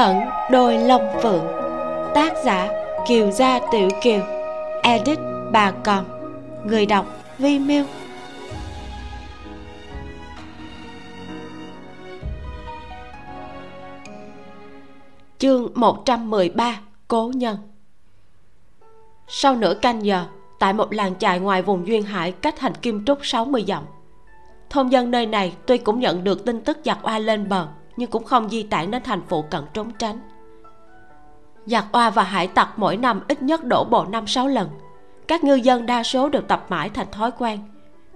ẩn đôi lông phượng. Tác giả kiều gia tiểu kiều. Edit bà còn. Người đọc vi miêu. Chương 113 cố nhân. Sau nửa canh giờ, tại một làng chài ngoài vùng duyên hải cách thành kim trúc 60 dặm. Thôn dân nơi này tuy cũng nhận được tin tức giặc oa lên bờ nhưng cũng không di tản đến thành phụ cận trốn tránh. Giặc oa và hải tặc mỗi năm ít nhất đổ bộ năm sáu lần. Các ngư dân đa số đều tập mãi thành thói quen.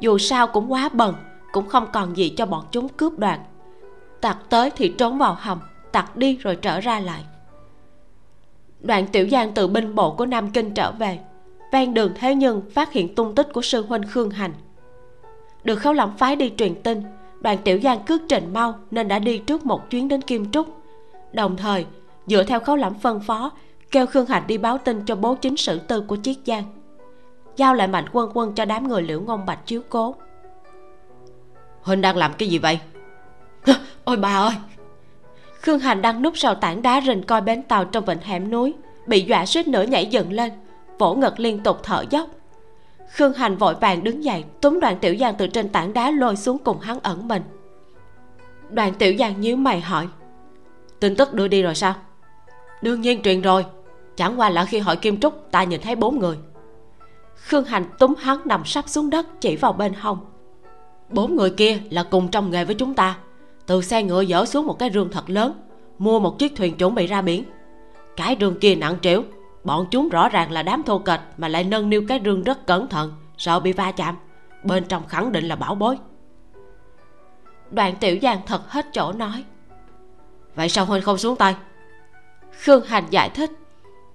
Dù sao cũng quá bần, cũng không còn gì cho bọn chúng cướp đoạt. Tặc tới thì trốn vào hầm, tặc đi rồi trở ra lại. Đoạn tiểu giang từ binh bộ của nam kinh trở về, ven đường thế nhưng phát hiện tung tích của sư huynh khương hành. Được khấu lỏng phái đi truyền tin đoàn tiểu giang cước trình mau nên đã đi trước một chuyến đến kim trúc. Đồng thời dựa theo khấu lỏng phân phó kêu khương hành đi báo tin cho bố chính sử tư của chiết giang. Giao lại mạnh quân quân cho đám người liễu ngôn bạch chiếu cố. Huynh đang làm cái gì vậy? Ôi bà ơi! Khương hành đang núp sau tảng đá rình coi bến tàu trong vịnh hẻm núi bị dọa suýt nữa nhảy dựng lên vỗ ngực liên tục thở dốc khương hành vội vàng đứng dậy, túm đoàn tiểu giang từ trên tảng đá lôi xuống cùng hắn ẩn mình. Đoàn tiểu giang nhíu mày hỏi, tin tức đưa đi rồi sao? Đương nhiên truyền rồi. Chẳng qua là khi hỏi kim trúc, ta nhìn thấy bốn người. Khương hành túm hắn nằm sắp xuống đất, chỉ vào bên hông. Bốn người kia là cùng trong nghề với chúng ta. Từ xe ngựa dỡ xuống một cái rương thật lớn, mua một chiếc thuyền chuẩn bị ra biển. Cái rương kia nặng trĩu bọn chúng rõ ràng là đám thô kệch mà lại nâng niu cái rương rất cẩn thận. Sợ bị va chạm? Bên trong khẳng định là bảo bối. Đoàn tiểu giang thật hết chỗ nói. Vậy sao huynh không xuống tay? Khương hành giải thích.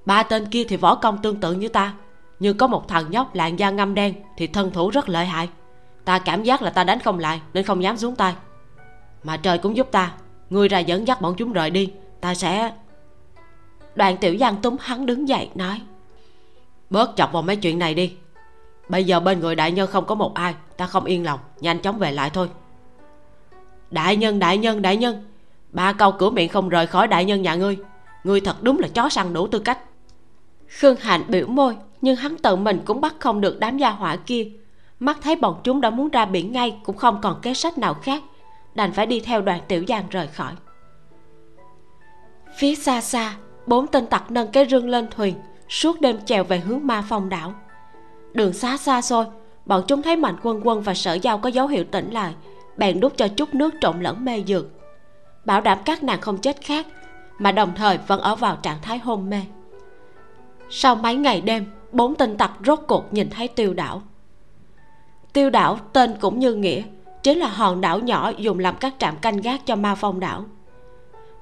Ba tên kia thì võ công tương tự như ta, nhưng có một thằng nhóc làn da ngâm đen thì thân thủ rất lợi hại. Ta cảm giác là ta đánh không lại nên không dám xuống tay. Mà trời cũng giúp ta, ngươi ra dẫn dắt bọn chúng rời đi, ta sẽ đoàn tiểu giang túm hắn đứng dậy, nói, bớt chọc vào mấy chuyện này đi. Bây giờ bên người đại nhân không có một ai, ta không yên lòng, nhanh chóng về lại thôi. Đại nhân đại nhân đại nhân, ba câu cửa miệng không rời khỏi đại nhân nhà ngươi. Ngươi thật đúng là chó săn đủ tư cách. Khương hạnh biểu môi, nhưng hắn tự mình cũng bắt không được đám gia hỏa kia. Mắt thấy bọn chúng đã muốn ra biển ngay, cũng không còn kế sách nào khác, đành phải đi theo đoàn tiểu giang rời khỏi. Phía xa xa bốn tên tặc nâng cái rương lên thuyền, suốt đêm chèo về hướng ma phong đảo. Đường xá xa xôi, bọn chúng thấy mạnh quân quân và sở giao có dấu hiệu tỉnh lại, bèn đút cho chút nước trộn lẫn mê dược. Bảo đảm các nàng không chết khác, mà đồng thời vẫn ở vào trạng thái hôn mê. Sau mấy ngày đêm, bốn tên tặc rốt cuộc nhìn thấy tiêu đảo. Tiêu đảo tên cũng như nghĩa, chính là hòn đảo nhỏ dùng làm các trạm canh gác cho ma phong đảo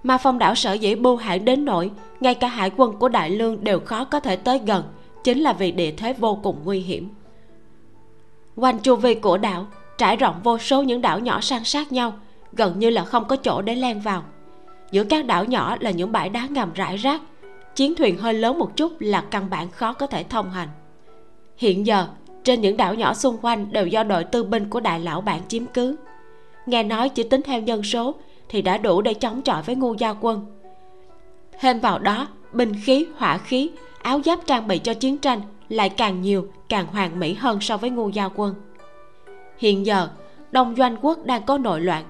mà phong đảo sở dĩ bưu hãn đến nỗi, ngay cả hải quân của đại lương đều khó có thể tới gần, chính là vì địa thế vô cùng nguy hiểm. Quanh chu vi của đảo, trải rộng vô số những đảo nhỏ san sát nhau, gần như là không có chỗ để len vào. Giữa các đảo nhỏ là những bãi đá ngầm rải rác, chiến thuyền hơi lớn một chút là căn bản khó có thể thông hành. Hiện giờ, trên những đảo nhỏ xung quanh đều do đội tư binh của đại lão bản chiếm cứ. Nghe nói chỉ tính theo nhân số thì đã đủ để chống chọi với ngô gia quân. Thêm vào đó, binh khí, hỏa khí, áo giáp trang bị cho chiến tranh lại càng nhiều, càng hoàn mỹ hơn so với ngô gia quân. Hiện giờ, đông doanh quốc đang có nội loạn.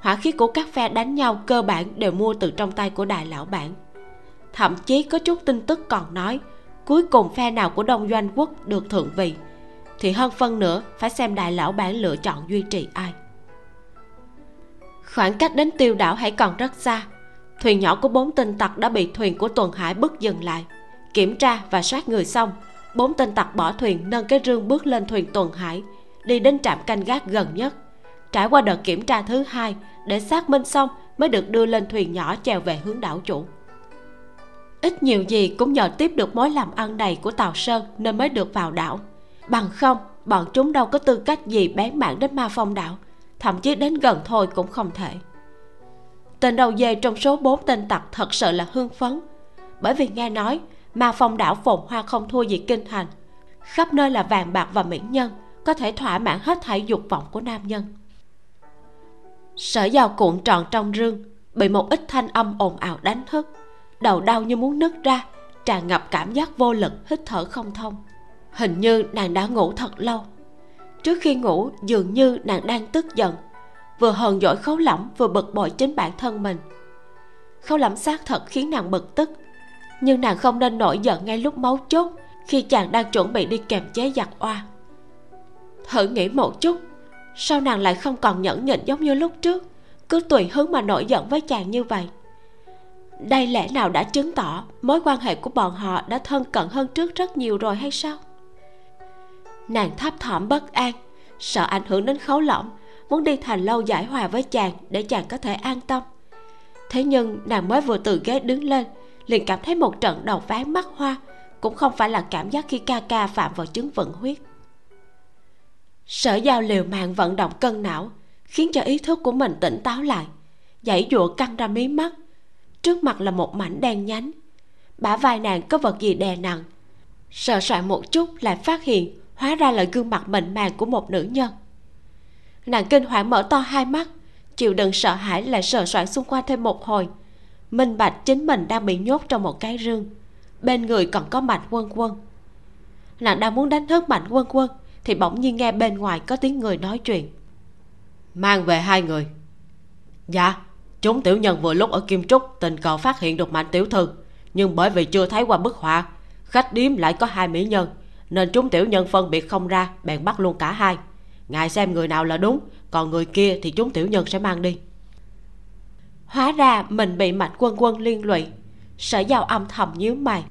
Hỏa khí của các phe đánh nhau cơ bản đều mua từ trong tay của đại lão bản. Thậm chí có chút tin tức còn nói, cuối cùng phe nào của đông doanh quốc được thượng vị, thì hơn phân nữa phải xem đại lão bản lựa chọn duy trì ai khoảng cách đến tiêu đảo hãy còn rất xa. Thuyền nhỏ của bốn tên tặc đã bị thuyền của tuần hải bức dừng lại. Kiểm tra và soát người xong, bốn tên tặc bỏ thuyền nâng cái rương bước lên thuyền tuần hải, đi đến trạm canh gác gần nhất. Trải qua đợt kiểm tra thứ hai, để xác minh xong mới được đưa lên thuyền nhỏ chèo về hướng đảo chủ. Ít nhiều gì cũng nhờ tiếp được mối làm ăn này của tàu sơn nên mới được vào đảo. Bằng không, bọn chúng đâu có tư cách gì bén mảng đến ma phong đảo thậm chí đến gần thôi cũng không thể. Tên đầu dê trong số bốn tên tặc thật sự là hưng phấn, bởi vì nghe nói mà phong đảo phồn hoa không thua gì kinh thành khắp nơi là vàng bạc và mỹ nhân, có thể thỏa mãn hết thảy dục vọng của nam nhân. Sở giao cuộn tròn trong rương, bị một ít thanh âm ồn ào đánh thức, đầu đau như muốn nứt ra, tràn ngập cảm giác vô lực, hít thở không thông. Hình như nàng đã ngủ thật lâu trước khi ngủ, dường như nàng đang tức giận. Vừa hờn dỗi khấu lỏng vừa bực bội chính bản thân mình. Khấu lỏng xác thật khiến nàng bực tức. Nhưng nàng không nên nổi giận ngay lúc máu chốt, khi chàng đang chuẩn bị đi kèm chế giặc oa. Thử nghĩ một chút, sao nàng lại không còn nhẫn nhịn giống như lúc trước? Cứ tùy hứng mà nổi giận với chàng như vậy. Đây lẽ nào đã chứng tỏ mối quan hệ của bọn họ đã thân cận hơn trước rất nhiều rồi hay sao? Nàng thấp thỏm bất an, sợ ảnh hưởng đến khấu lỏng muốn đi thành lâu giải hòa với chàng để chàng có thể an tâm. Thế nhưng nàng mới vừa từ ghế đứng lên, liền cảm thấy một trận đầu ván mắt hoa, cũng không phải là cảm giác khi ca ca phạm vào chứng vận huyết. Sở giao liều mạng vận động cân não, khiến cho ý thức của mình tỉnh táo lại, dãy dụa căng ra mí mắt. Trước mặt là một mảnh đen nhánh, bả vai nàng có vật gì đè nặng. Sợ soạn một chút lại phát hiện hóa ra là gương mặt mịn màng của một nữ nhân. Nàng kinh hoàng mở to hai mắt, chịu đựng sợ hãi lại sờ soạn xung quanh thêm một hồi. Minh bạch chính mình đang bị nhốt trong một cái rương, bên người còn có mạnh quân quân. Nàng đang muốn đánh thức mạnh quân quân thì bỗng nhiên nghe bên ngoài có tiếng người nói chuyện. Mang về hai người. Dạ chúng tiểu nhân vừa lúc ở kim trúc, tình cờ phát hiện được mạnh tiểu thư, nhưng bởi vì chưa thấy qua bức họa, khách điếm lại có hai mỹ nhân nên chúng tiểu nhân phân biệt không ra, bèn bắt luôn cả hai. Ngài xem người nào là đúng, còn người kia thì chúng tiểu nhân sẽ mang đi. Hóa ra mình bị mạnh quân quân liên lụy, sở giao âm thầm nhíu mày.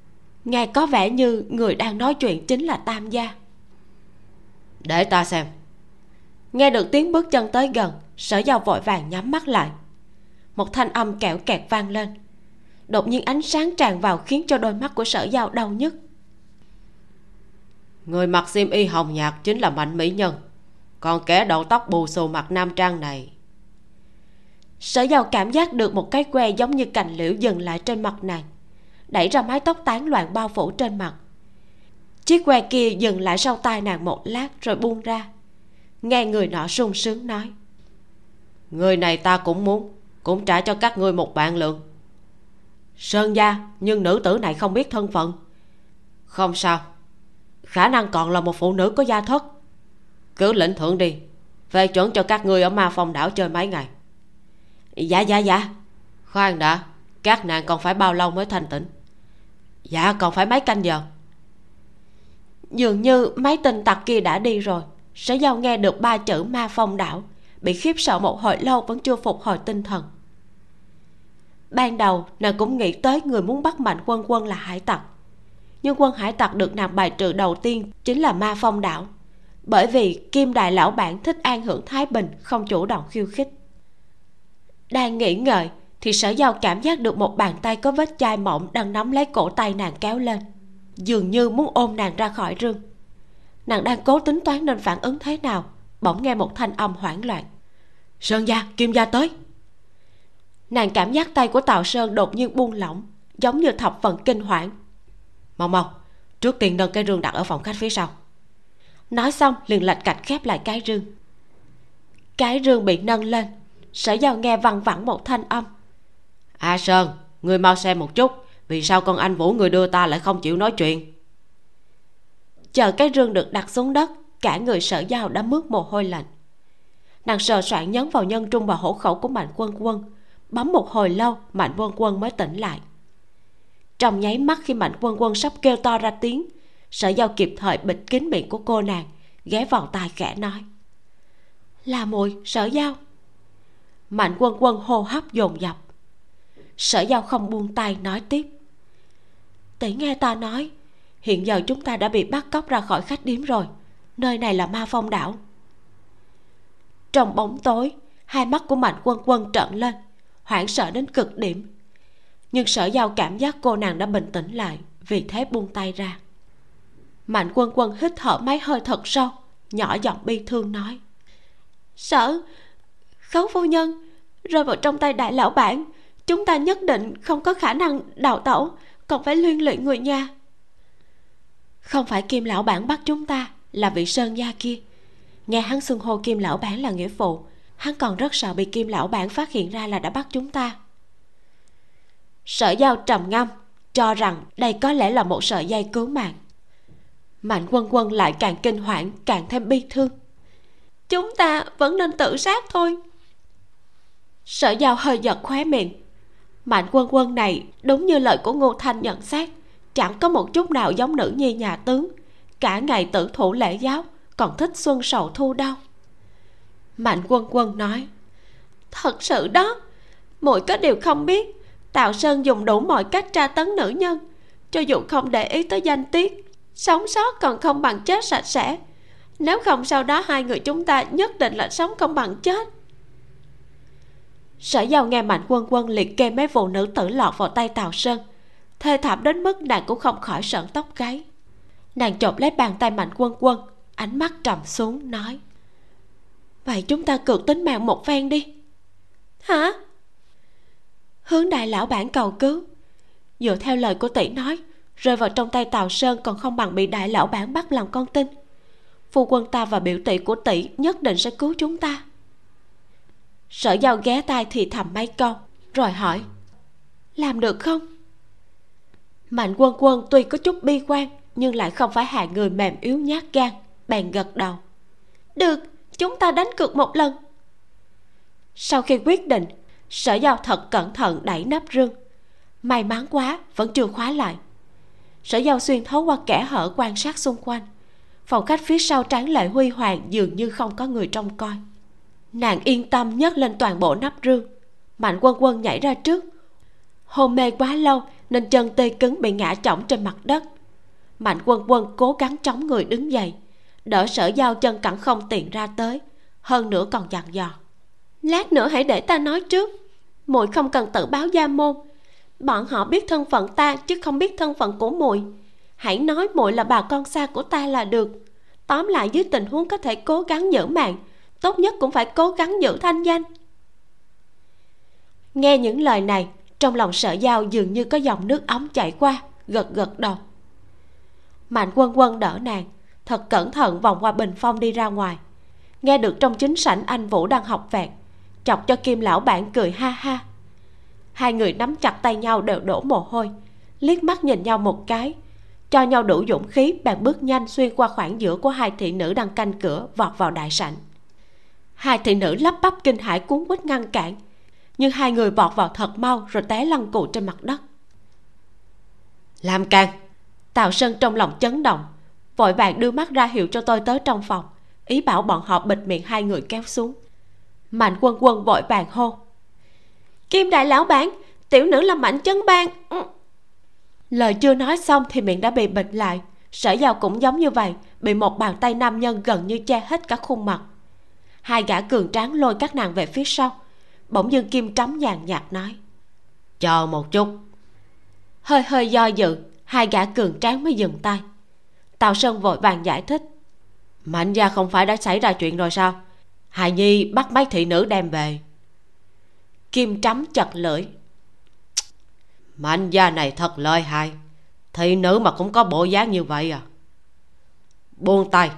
Nghe có vẻ như người đang nói chuyện chính là tam gia. Để ta xem. Nghe được tiếng bước chân tới gần, sở giao vội vàng nhắm mắt lại. Một thanh âm kẹo kẹt vang lên. Đột nhiên ánh sáng tràn vào khiến cho đôi mắt của sở giao đau nhức người mặc xiêm y hồng nhạt chính là mạnh mỹ nhân. Còn kẻ đầu tóc bù xù mặt nam trang này. Sở giàu cảm giác được một cái que giống như cành liễu dừng lại trên mặt nàng. Đẩy ra mái tóc tán loạn bao phủ trên mặt. Chiếc que kia dừng lại sau tai nàng một lát rồi buông ra. Nghe người nọ sung sướng nói. Người này ta cũng muốn, cũng trả cho các ngươi một bạn lượng. Sơn gia, nhưng nữ tử này không biết thân phận. Không sao khả năng còn là một phụ nữ có gia thất. Cứ lĩnh thưởng đi. Về chuẩn cho các ngươi ở ma phong đảo chơi mấy ngày. Dạ dạ dạ. Khoan đã. Các nàng còn phải bao lâu mới thanh tịnh? Dạ còn phải mấy canh giờ? Dường như mấy tên tặc kia đã đi rồi. Sở giao nghe được ba chữ ma phong đảo. Bị khiếp sợ một hồi lâu vẫn chưa phục hồi tinh thần. Ban đầu, nàng cũng nghĩ tới người muốn bắt mạnh quân quân là hải tặc nhưng quân hải tặc được nàng bài trừ đầu tiên chính là ma phong đảo. Bởi vì kim đại lão bản thích an hưởng thái bình, không chủ động khiêu khích. Đang nghĩ ngợi, thì sở giao cảm giác được một bàn tay có vết chai mỏng đang nắm lấy cổ tay nàng kéo lên. Dường như muốn ôm nàng ra khỏi rừng. Nàng đang cố tính toán nên phản ứng thế nào, bỗng nghe một thanh âm hoảng loạn. Sơn gia, kim gia tới. Nàng cảm giác tay của tào sơn đột nhiên buông lỏng, giống như thập phần kinh hoảng mau mau trước tiên nâng cái rương đặt ở phòng khách phía sau. Nói xong, liền lạch cạch khép lại cái rương. Cái rương bị nâng lên, sở giao nghe văng vẳng một thanh âm. A sơn người mau xem một chút, vì sao con anh vũ người đưa ta lại không chịu nói chuyện? Chờ cái rương được đặt xuống đất, cả người sở giao đã mướt mồ hôi lạnh. Nàng sờ soạn nhấn vào nhân trung và hổ khẩu của mạnh quân quân. Bấm một hồi lâu, mạnh quân quân mới tỉnh lại trong nháy mắt khi mạnh quân quân sắp kêu to ra tiếng, sở giao kịp thời bịt kín miệng của cô nàng, ghé vào tai khẽ nói. Là mùi sở giao. Mạnh quân quân hô hấp dồn dập. Sở giao không buông tay nói tiếp. Tỷ nghe ta nói, hiện giờ chúng ta đã bị bắt cóc ra khỏi khách điếm rồi, nơi này là ma phong đảo. Trong bóng tối, hai mắt của mạnh quân quân trợn lên, hoảng sợ đến cực điểm nhưng sở giao cảm giác cô nàng đã bình tĩnh lại, vì thế buông tay ra. Mạnh quân quân hít thở mấy hơi thật sâu, nhỏ giọng bi thương nói. Sở, khấu phu nhân, rơi vào trong tay đại lão bản, chúng ta nhất định không có khả năng đào tẩu, còn phải liên lụy người nhà. Không phải kim lão bản bắt chúng ta là vị sơn gia kia. Nghe hắn xưng hô kim lão bản là nghĩa phụ, hắn còn rất sợ bị kim lão bản phát hiện ra là đã bắt chúng ta sở giao trầm ngâm, cho rằng đây có lẽ là một sợi dây cứu mạng. Mạnh quân quân lại càng kinh hoảng, càng thêm bi thương. Chúng ta vẫn nên tự sát thôi. Sở giao hơi giật khóe miệng. Mạnh quân quân này đúng như lời của ngô thanh nhận xét, chẳng có một chút nào giống nữ nhi nhà tướng. Cả ngày tử thủ lễ giáo, còn thích xuân sầu thu đau. Mạnh quân quân nói, thật sự đó muội có điều không biết tào sơn dùng đủ mọi cách tra tấn nữ nhân. Cho dù không để ý tới danh tiết, sống sót còn không bằng chết sạch sẽ. Nếu không sau đó hai người chúng ta nhất định là sống không bằng chết. Sở giàu nghe mạnh quân quân liệt kê mấy phụ nữ tử lọt vào tay tào sơn. Thê thảm đến mức nàng cũng không khỏi sợn tóc gáy. Nàng chộp lấy bàn tay mạnh quân quân, ánh mắt trầm xuống, nói, vậy chúng ta cược tính mạng một phen đi. Hả? Hướng đại lão bản cầu cứu. Dựa theo lời của tỷ nói, rơi vào trong tay tào sơn còn không bằng bị đại lão bản bắt làm con tin. Phu quân ta và biểu tỷ của tỷ nhất định sẽ cứu chúng ta. Sở giao ghé tai thì thầm mấy câu, rồi hỏi, làm được không? Mạnh quân quân tuy có chút bi quan, nhưng lại không phải hạng người mềm yếu nhát gan, bèn gật đầu. Được, chúng ta đánh cược một lần. Sau khi quyết định sở giao thật cẩn thận đẩy nắp rương. May mắn quá, vẫn chưa khóa lại. Sở giao xuyên thấu qua kẽ hở quan sát xung quanh. Phòng khách phía sau tráng lệ huy hoàng dường như không có người trông coi. Nàng yên tâm nhấc lên toàn bộ nắp rương. Mạnh quân quân nhảy ra trước. Hôn mê quá lâu nên chân tê cứng bị ngã chỏng trên mặt đất. Mạnh quân quân cố gắng chống người đứng dậy. Đỡ sở giao chân cẳng không tiện ra tới, hơn nữa còn dặn dò lát nữa hãy để ta nói trước. Muội không cần tự báo gia môn. Bọn họ biết thân phận ta, chứ không biết thân phận của muội. Hãy nói muội là bà con xa của ta là được. Tóm lại dưới tình huống có thể cố gắng giữ mạng tốt nhất cũng phải cố gắng giữ thanh danh. Nghe những lời này, trong lòng sợ giao dường như có dòng nước ống chảy qua, gật gật đầu. Mạnh quân quân đỡ nàng, thật cẩn thận vòng qua bình phong đi ra ngoài. Nghe được trong chính sảnh anh vũ đang học vẹn chọc cho kim lão bản cười ha ha. Hai người nắm chặt tay nhau đều đổ mồ hôi liếc mắt nhìn nhau một cái cho nhau đủ dũng khí bèn bước nhanh xuyên qua khoảng giữa của hai thị nữ đang canh cửa vọt vào đại sảnh. Hai thị nữ lắp bắp kinh hãi cuốn quýt ngăn cản nhưng hai người vọt vào thật mau rồi té lăn cụ trên mặt đất. Làm càng. Tào sơn trong lòng chấn động vội vàng đưa mắt ra hiệu cho tôi tới trong phòng ý bảo bọn họ bịt miệng hai người kéo xuống mạnh quân quân vội vàng hô. Kim đại lão bản tiểu nữ là mạnh chấn bang. Ừ. lời chưa nói xong thì miệng đã bị bịt lại. Sở giao cũng giống như vậy bị một bàn tay nam nhân gần như che hết cả khuôn mặt. Hai gã cường tráng lôi các nàng về phía sau. Bỗng dưng kim trắm nhàn nhạt nói. Chờ một chút. Hơi hơi do dự hai gã cường tráng mới dừng tay. Tào sơn vội vàng giải thích. Mạnh gia không phải đã xảy ra chuyện rồi sao Hà nhi bắt mấy thị nữ đem về. Kim trắm chặt lưỡi. Mạnh gia này thật lợi hại. Thị nữ mà cũng có bộ dáng như vậy à? Buông tay.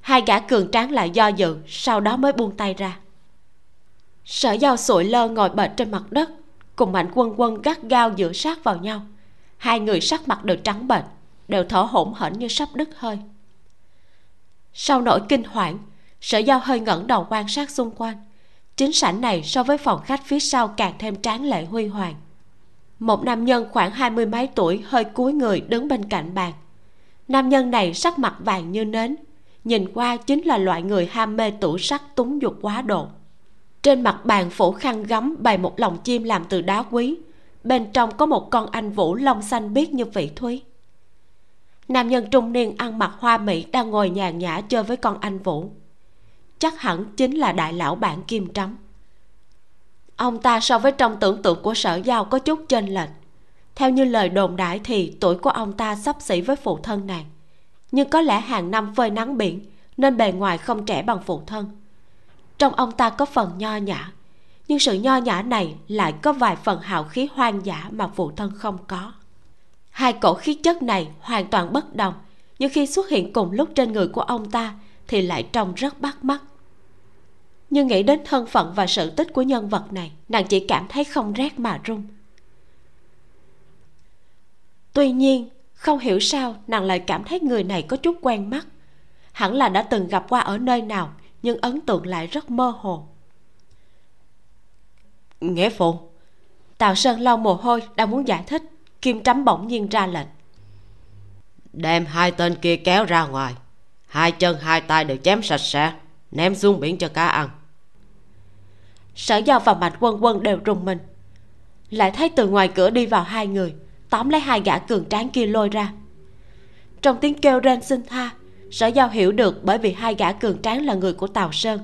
Hai gã cường tráng lại do dự, sau đó mới buông tay ra. Sở giao sụi lơ ngồi bệt trên mặt đất, cùng mạnh quân quân gắt gao giữa sát vào nhau. Hai người sắc mặt đều trắng bệch, đều thở hổn hển như sắp đứt hơi. Sau nỗi kinh hoảng sở giao hơi ngẩng đầu quan sát xung quanh. Chính sảnh này so với phòng khách phía sau càng thêm tráng lệ huy hoàng. Một nam nhân khoảng hai mươi mấy tuổi hơi cúi người đứng bên cạnh bàn. Nam nhân này sắc mặt vàng như nến, nhìn qua chính là loại người ham mê tủ sắc túng dục quá độ. Trên mặt bàn phủ khăn gấm bày một lồng chim làm từ đá quý, bên trong có một con anh vũ lông xanh biếc như vị thúy. Nam nhân trung niên ăn mặc hoa mỹ đang ngồi nhàn nhã chơi với con anh vũ chắc hẳn chính là đại lão bản kim trắm ông ta so với trong tưởng tượng của sở giao có chút chênh lệch. Theo như lời đồn đại thì tuổi của ông ta sắp xỉ với phụ thân nàng. Nhưng có lẽ hàng năm phơi nắng biển, nên bề ngoài không trẻ bằng phụ thân. Trong ông ta có phần nho nhã, nhưng sự nho nhã này lại có vài phần hào khí hoang dã mà phụ thân không có. Hai cổ khí chất này hoàn toàn bất đồng, nhưng khi xuất hiện cùng lúc trên người của ông ta thì lại trông rất bắt mắt nhưng nghĩ đến thân phận và sự tích của nhân vật này nàng chỉ cảm thấy không rét mà run. Tuy nhiên không hiểu sao nàng lại cảm thấy người này có chút quen mắt. Hẳn là đã từng gặp qua ở nơi nào nhưng ấn tượng lại rất mơ hồ. Nghĩa phụ. Tào sơn lau mồ hôi đang muốn giải thích. Kim trắm bỗng nhiên ra lệnh. Đem hai tên kia kéo ra ngoài. Hai chân hai tay đều chém sạch sẽ ném xuống biển cho cá ăn sở giao và mạnh quân quân đều rùng mình. Lại thấy từ ngoài cửa đi vào hai người, tóm lấy hai gã cường tráng kia lôi ra. Trong tiếng kêu rên xin tha, sở giao hiểu được bởi vì hai gã cường tráng là người của tào sơn.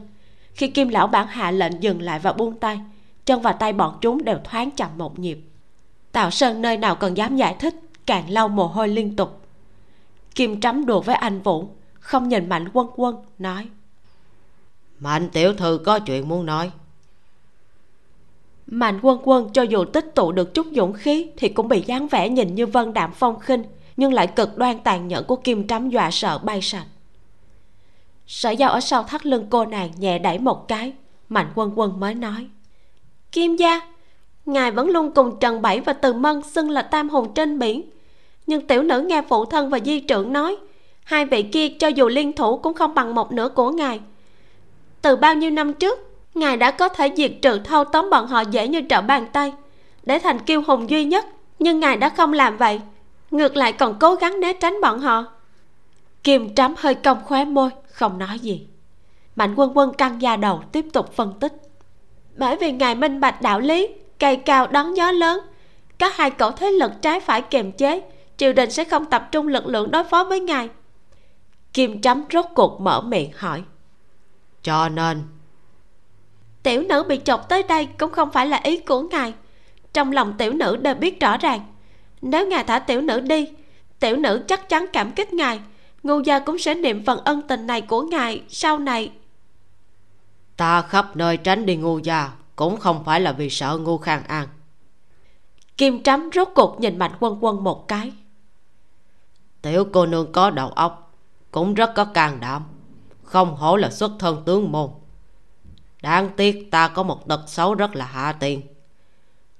Khi kim lão bản hạ lệnh dừng lại và buông tay, chân và tay bọn chúng đều thoáng chậm một nhịp. Tào sơn nơi nào còn dám giải thích, càng lau mồ hôi liên tục. Kim trắm đùa với anh vũ, không nhìn mạnh quân quân, nói. Mạnh tiểu thư có chuyện muốn nói mạnh quân quân cho dù tích tụ được chút dũng khí thì cũng bị dáng vẻ nhìn như vân đạm phong khinh, nhưng lại cực đoan tàn nhẫn của kim trắm dọa sợ bay sạch. Sở giao ở sau thắt lưng cô nàng nhẹ đẩy một cái, mạnh quân quân mới nói, kim gia, ngài vẫn luôn cùng trần bảy và từ mân xưng là tam hùng trên biển. Nhưng tiểu nữ nghe phụ thân và di trưởng nói, hai vị kia cho dù liên thủ cũng không bằng một nửa của ngài. Từ bao nhiêu năm trước ngài đã có thể diệt trừ thâu tóm bọn họ dễ như trở bàn tay. Để thành kiêu hùng duy nhất, nhưng ngài đã không làm vậy. Ngược lại còn cố gắng né tránh bọn họ. Kim trắm hơi cong khóe môi, không nói gì. Mạnh quân quân căng da đầu tiếp tục phân tích. Bởi vì ngài minh bạch đạo lý, cây cao đón gió lớn, có hai cổ thế lực trái phải kiềm chế, triều đình sẽ không tập trung lực lượng đối phó với ngài. Kim trắm rốt cuộc mở miệng hỏi, cho nên tiểu nữ bị chọc tới đây cũng không phải là ý của ngài. Trong lòng tiểu nữ đều biết rõ ràng. Nếu ngài thả tiểu nữ đi tiểu nữ chắc chắn cảm kích ngài. Ngu gia cũng sẽ niệm phần ân tình này của ngài sau này. Ta khắp nơi tránh đi ngu gia cũng không phải là vì sợ ngu khang an. Kim trắm rốt cuộc nhìn mạnh quân quân một cái. Tiểu cô nương có đầu óc cũng rất có can đảm không hổ là xuất thân tướng môn đáng tiếc ta có một tật xấu rất là hạ tiền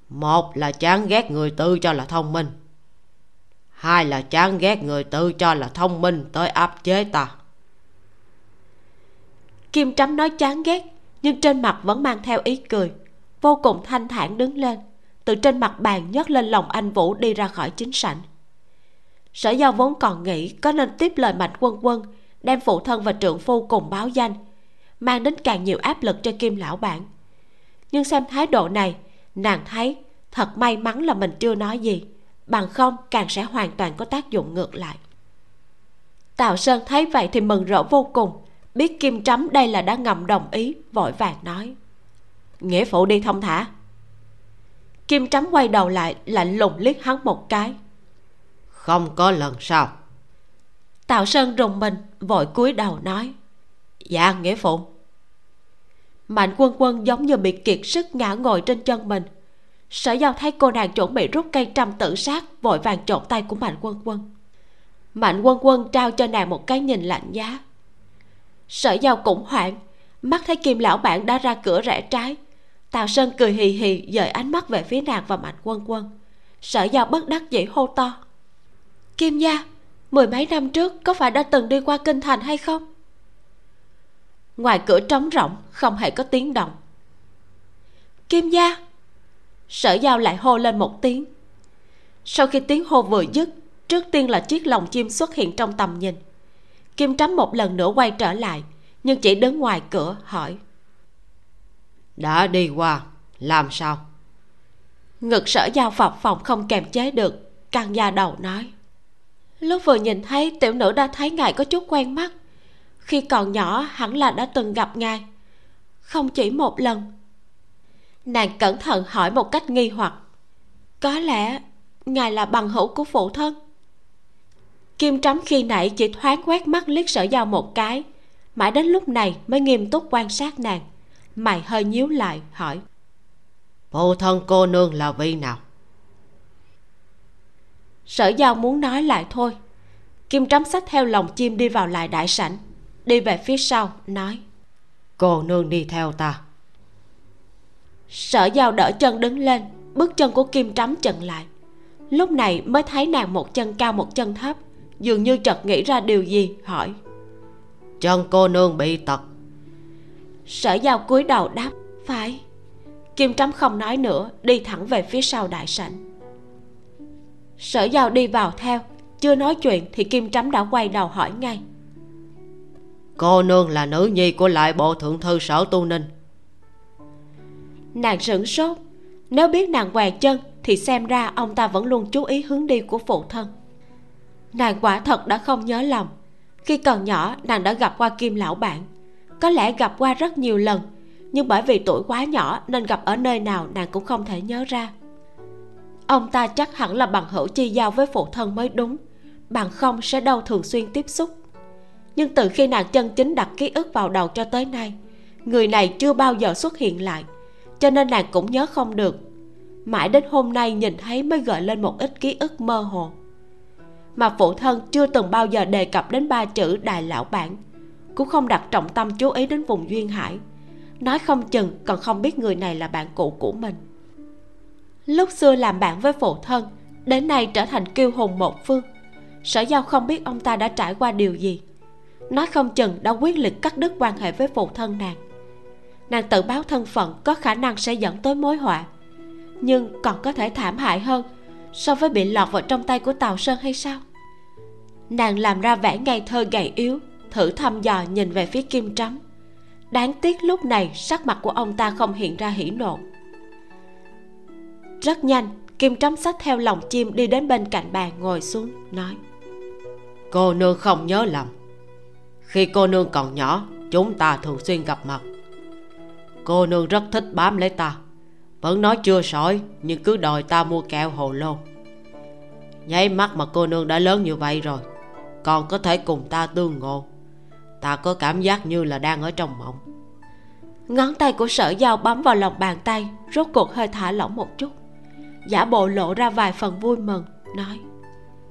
một là chán ghét người tư cho là thông minh. Hai là chán ghét người tư cho là thông minh tới áp chế ta. Kim trắm nói chán ghét, nhưng trên mặt vẫn mang theo ý cười. Vô cùng thanh thản đứng lên, từ trên mặt bàn nhấc lên lòng anh vũ đi ra khỏi chính sảnh. Sở giao vốn còn nghĩ có nên tiếp lời mạnh quân quân, đem phụ thân và trượng phu cùng báo danh mang đến càng nhiều áp lực cho kim lão bản. Nhưng xem thái độ này nàng thấy thật may mắn là mình chưa nói gì bằng không càng sẽ hoàn toàn có tác dụng ngược lại. Tào sơn thấy vậy thì mừng rỡ vô cùng biết kim trắm đây là đã ngầm đồng ý vội vàng nói. Nghĩa phụ đi thông thả. Kim trắm quay đầu lại lạnh lùng liếc hắn một cái. Không có lần sau. Tào sơn rùng mình vội cúi đầu nói dạ nghĩa phụ. Mạnh quân quân giống như bị kiệt sức ngã ngồi trên chân mình. Sở giao thấy cô nàng chuẩn bị rút cây trăm tự sát, vội vàng trộn tay của mạnh quân quân. Mạnh quân quân trao cho nàng một cái nhìn lạnh giá. Sở giao cũng hoảng, mắt thấy kim lão bạn đã ra cửa rẽ trái. Tào sơn cười hì hì, dời ánh mắt về phía nàng và mạnh quân quân. Sở giao bất đắc dĩ hô to. Kim gia, mười mấy năm trước có phải đã từng đi qua kinh thành hay không? Ngoài cửa trống rỗng không hề có tiếng động. Kim gia! Sở giao lại hô lên một tiếng. Sau khi tiếng hô vừa dứt trước tiên là chiếc lồng chim xuất hiện trong tầm nhìn. Kim trắm một lần nữa quay trở lại nhưng chỉ đứng ngoài cửa hỏi. Đã đi qua làm sao? Ngực sở giao phập phòng không kềm chế được căng da đầu nói. Lúc vừa nhìn thấy tiểu nữ đã thấy ngài có chút quen mắt khi còn nhỏ hẳn là đã từng gặp ngài không chỉ một lần. Nàng cẩn thận hỏi một cách nghi hoặc. Có lẽ ngài là bằng hữu của phụ thân. Kim trắm khi nãy chỉ thoáng quét mắt liếc sở giao một cái. Mãi đến lúc này mới nghiêm túc quan sát nàng. Mày hơi nhíu lại hỏi. Phụ thân cô nương là vị nào? Sở giao muốn nói lại thôi. Kim trắm sách theo lòng chim đi vào lại đại sảnh đi về phía sau nói cô nương đi theo ta. Sở giao đỡ chân đứng lên bước chân của kim trắm chậm lại. Lúc này mới thấy nàng một chân cao một chân thấp dường như chợt nghĩ ra điều gì hỏi chân cô nương bị tật. Sở giao cúi đầu đáp phải. Kim trắm không nói nữa đi thẳng về phía sau đại sảnh. Sở giao đi vào theo chưa nói chuyện thì kim trắm đã quay đầu hỏi ngay cô nương là nữ nhi của lại bộ thượng thư sở tu ninh. Nàng sửng sốt. Nếu biết nàng què chân, thì xem ra ông ta vẫn luôn chú ý hướng đi của phụ thân. Nàng quả thật đã không nhớ lầm. Khi còn nhỏ, nàng đã gặp qua kim lão bạn có lẽ gặp qua rất nhiều lần, nhưng bởi vì tuổi quá nhỏ nên gặp ở nơi nào nàng cũng không thể nhớ ra. Ông ta chắc hẳn là bằng hữu chi giao với phụ thân mới đúng. Bằng không sẽ đâu thường xuyên tiếp xúc nhưng từ khi nàng chân chính đặt ký ức vào đầu cho tới nay, người này chưa bao giờ xuất hiện lại. Cho nên nàng cũng nhớ không được. Mãi đến hôm nay nhìn thấy mới gợi lên một ít ký ức mơ hồ. Mà phụ thân chưa từng bao giờ đề cập đến ba chữ đại lão bản, cũng không đặt trọng tâm chú ý đến vùng duyên hải. Nói không chừng còn không biết người này là bạn cũ của mình. Lúc xưa làm bạn với phụ thân, đến nay trở thành kiêu hùng một phương. Sở giao không biết ông ta đã trải qua điều gì nói không chừng đã quyết liệt cắt đứt quan hệ với phụ thân nàng. Nàng tự báo thân phận có khả năng sẽ dẫn tới mối họa, nhưng còn có thể thảm hại hơn so với bị lọt vào trong tay của tào sơn hay sao? Nàng làm ra vẻ ngây thơ gầy yếu, thử thăm dò nhìn về phía kim trắm đáng tiếc lúc này sắc mặt của ông ta không hiện ra hỉ nộ. Rất nhanh, kim trắm xách theo lòng chim đi đến bên cạnh bàn ngồi xuống, nói, cô nương không nhớ lầm khi cô nương còn nhỏ, chúng ta thường xuyên gặp mặt. Cô nương rất thích bám lấy ta. Vẫn nói chưa sỏi, nhưng cứ đòi ta mua kẹo hồ lô. Nháy mắt mà cô nương đã lớn như vậy rồi, còn có thể cùng ta tương ngộ. Ta có cảm giác như là đang ở trong mộng. Ngón tay của sở giao bấm vào lòng bàn tay, rốt cuộc hơi thả lỏng một chút. Giả bộ lộ ra vài phần vui mừng, nói,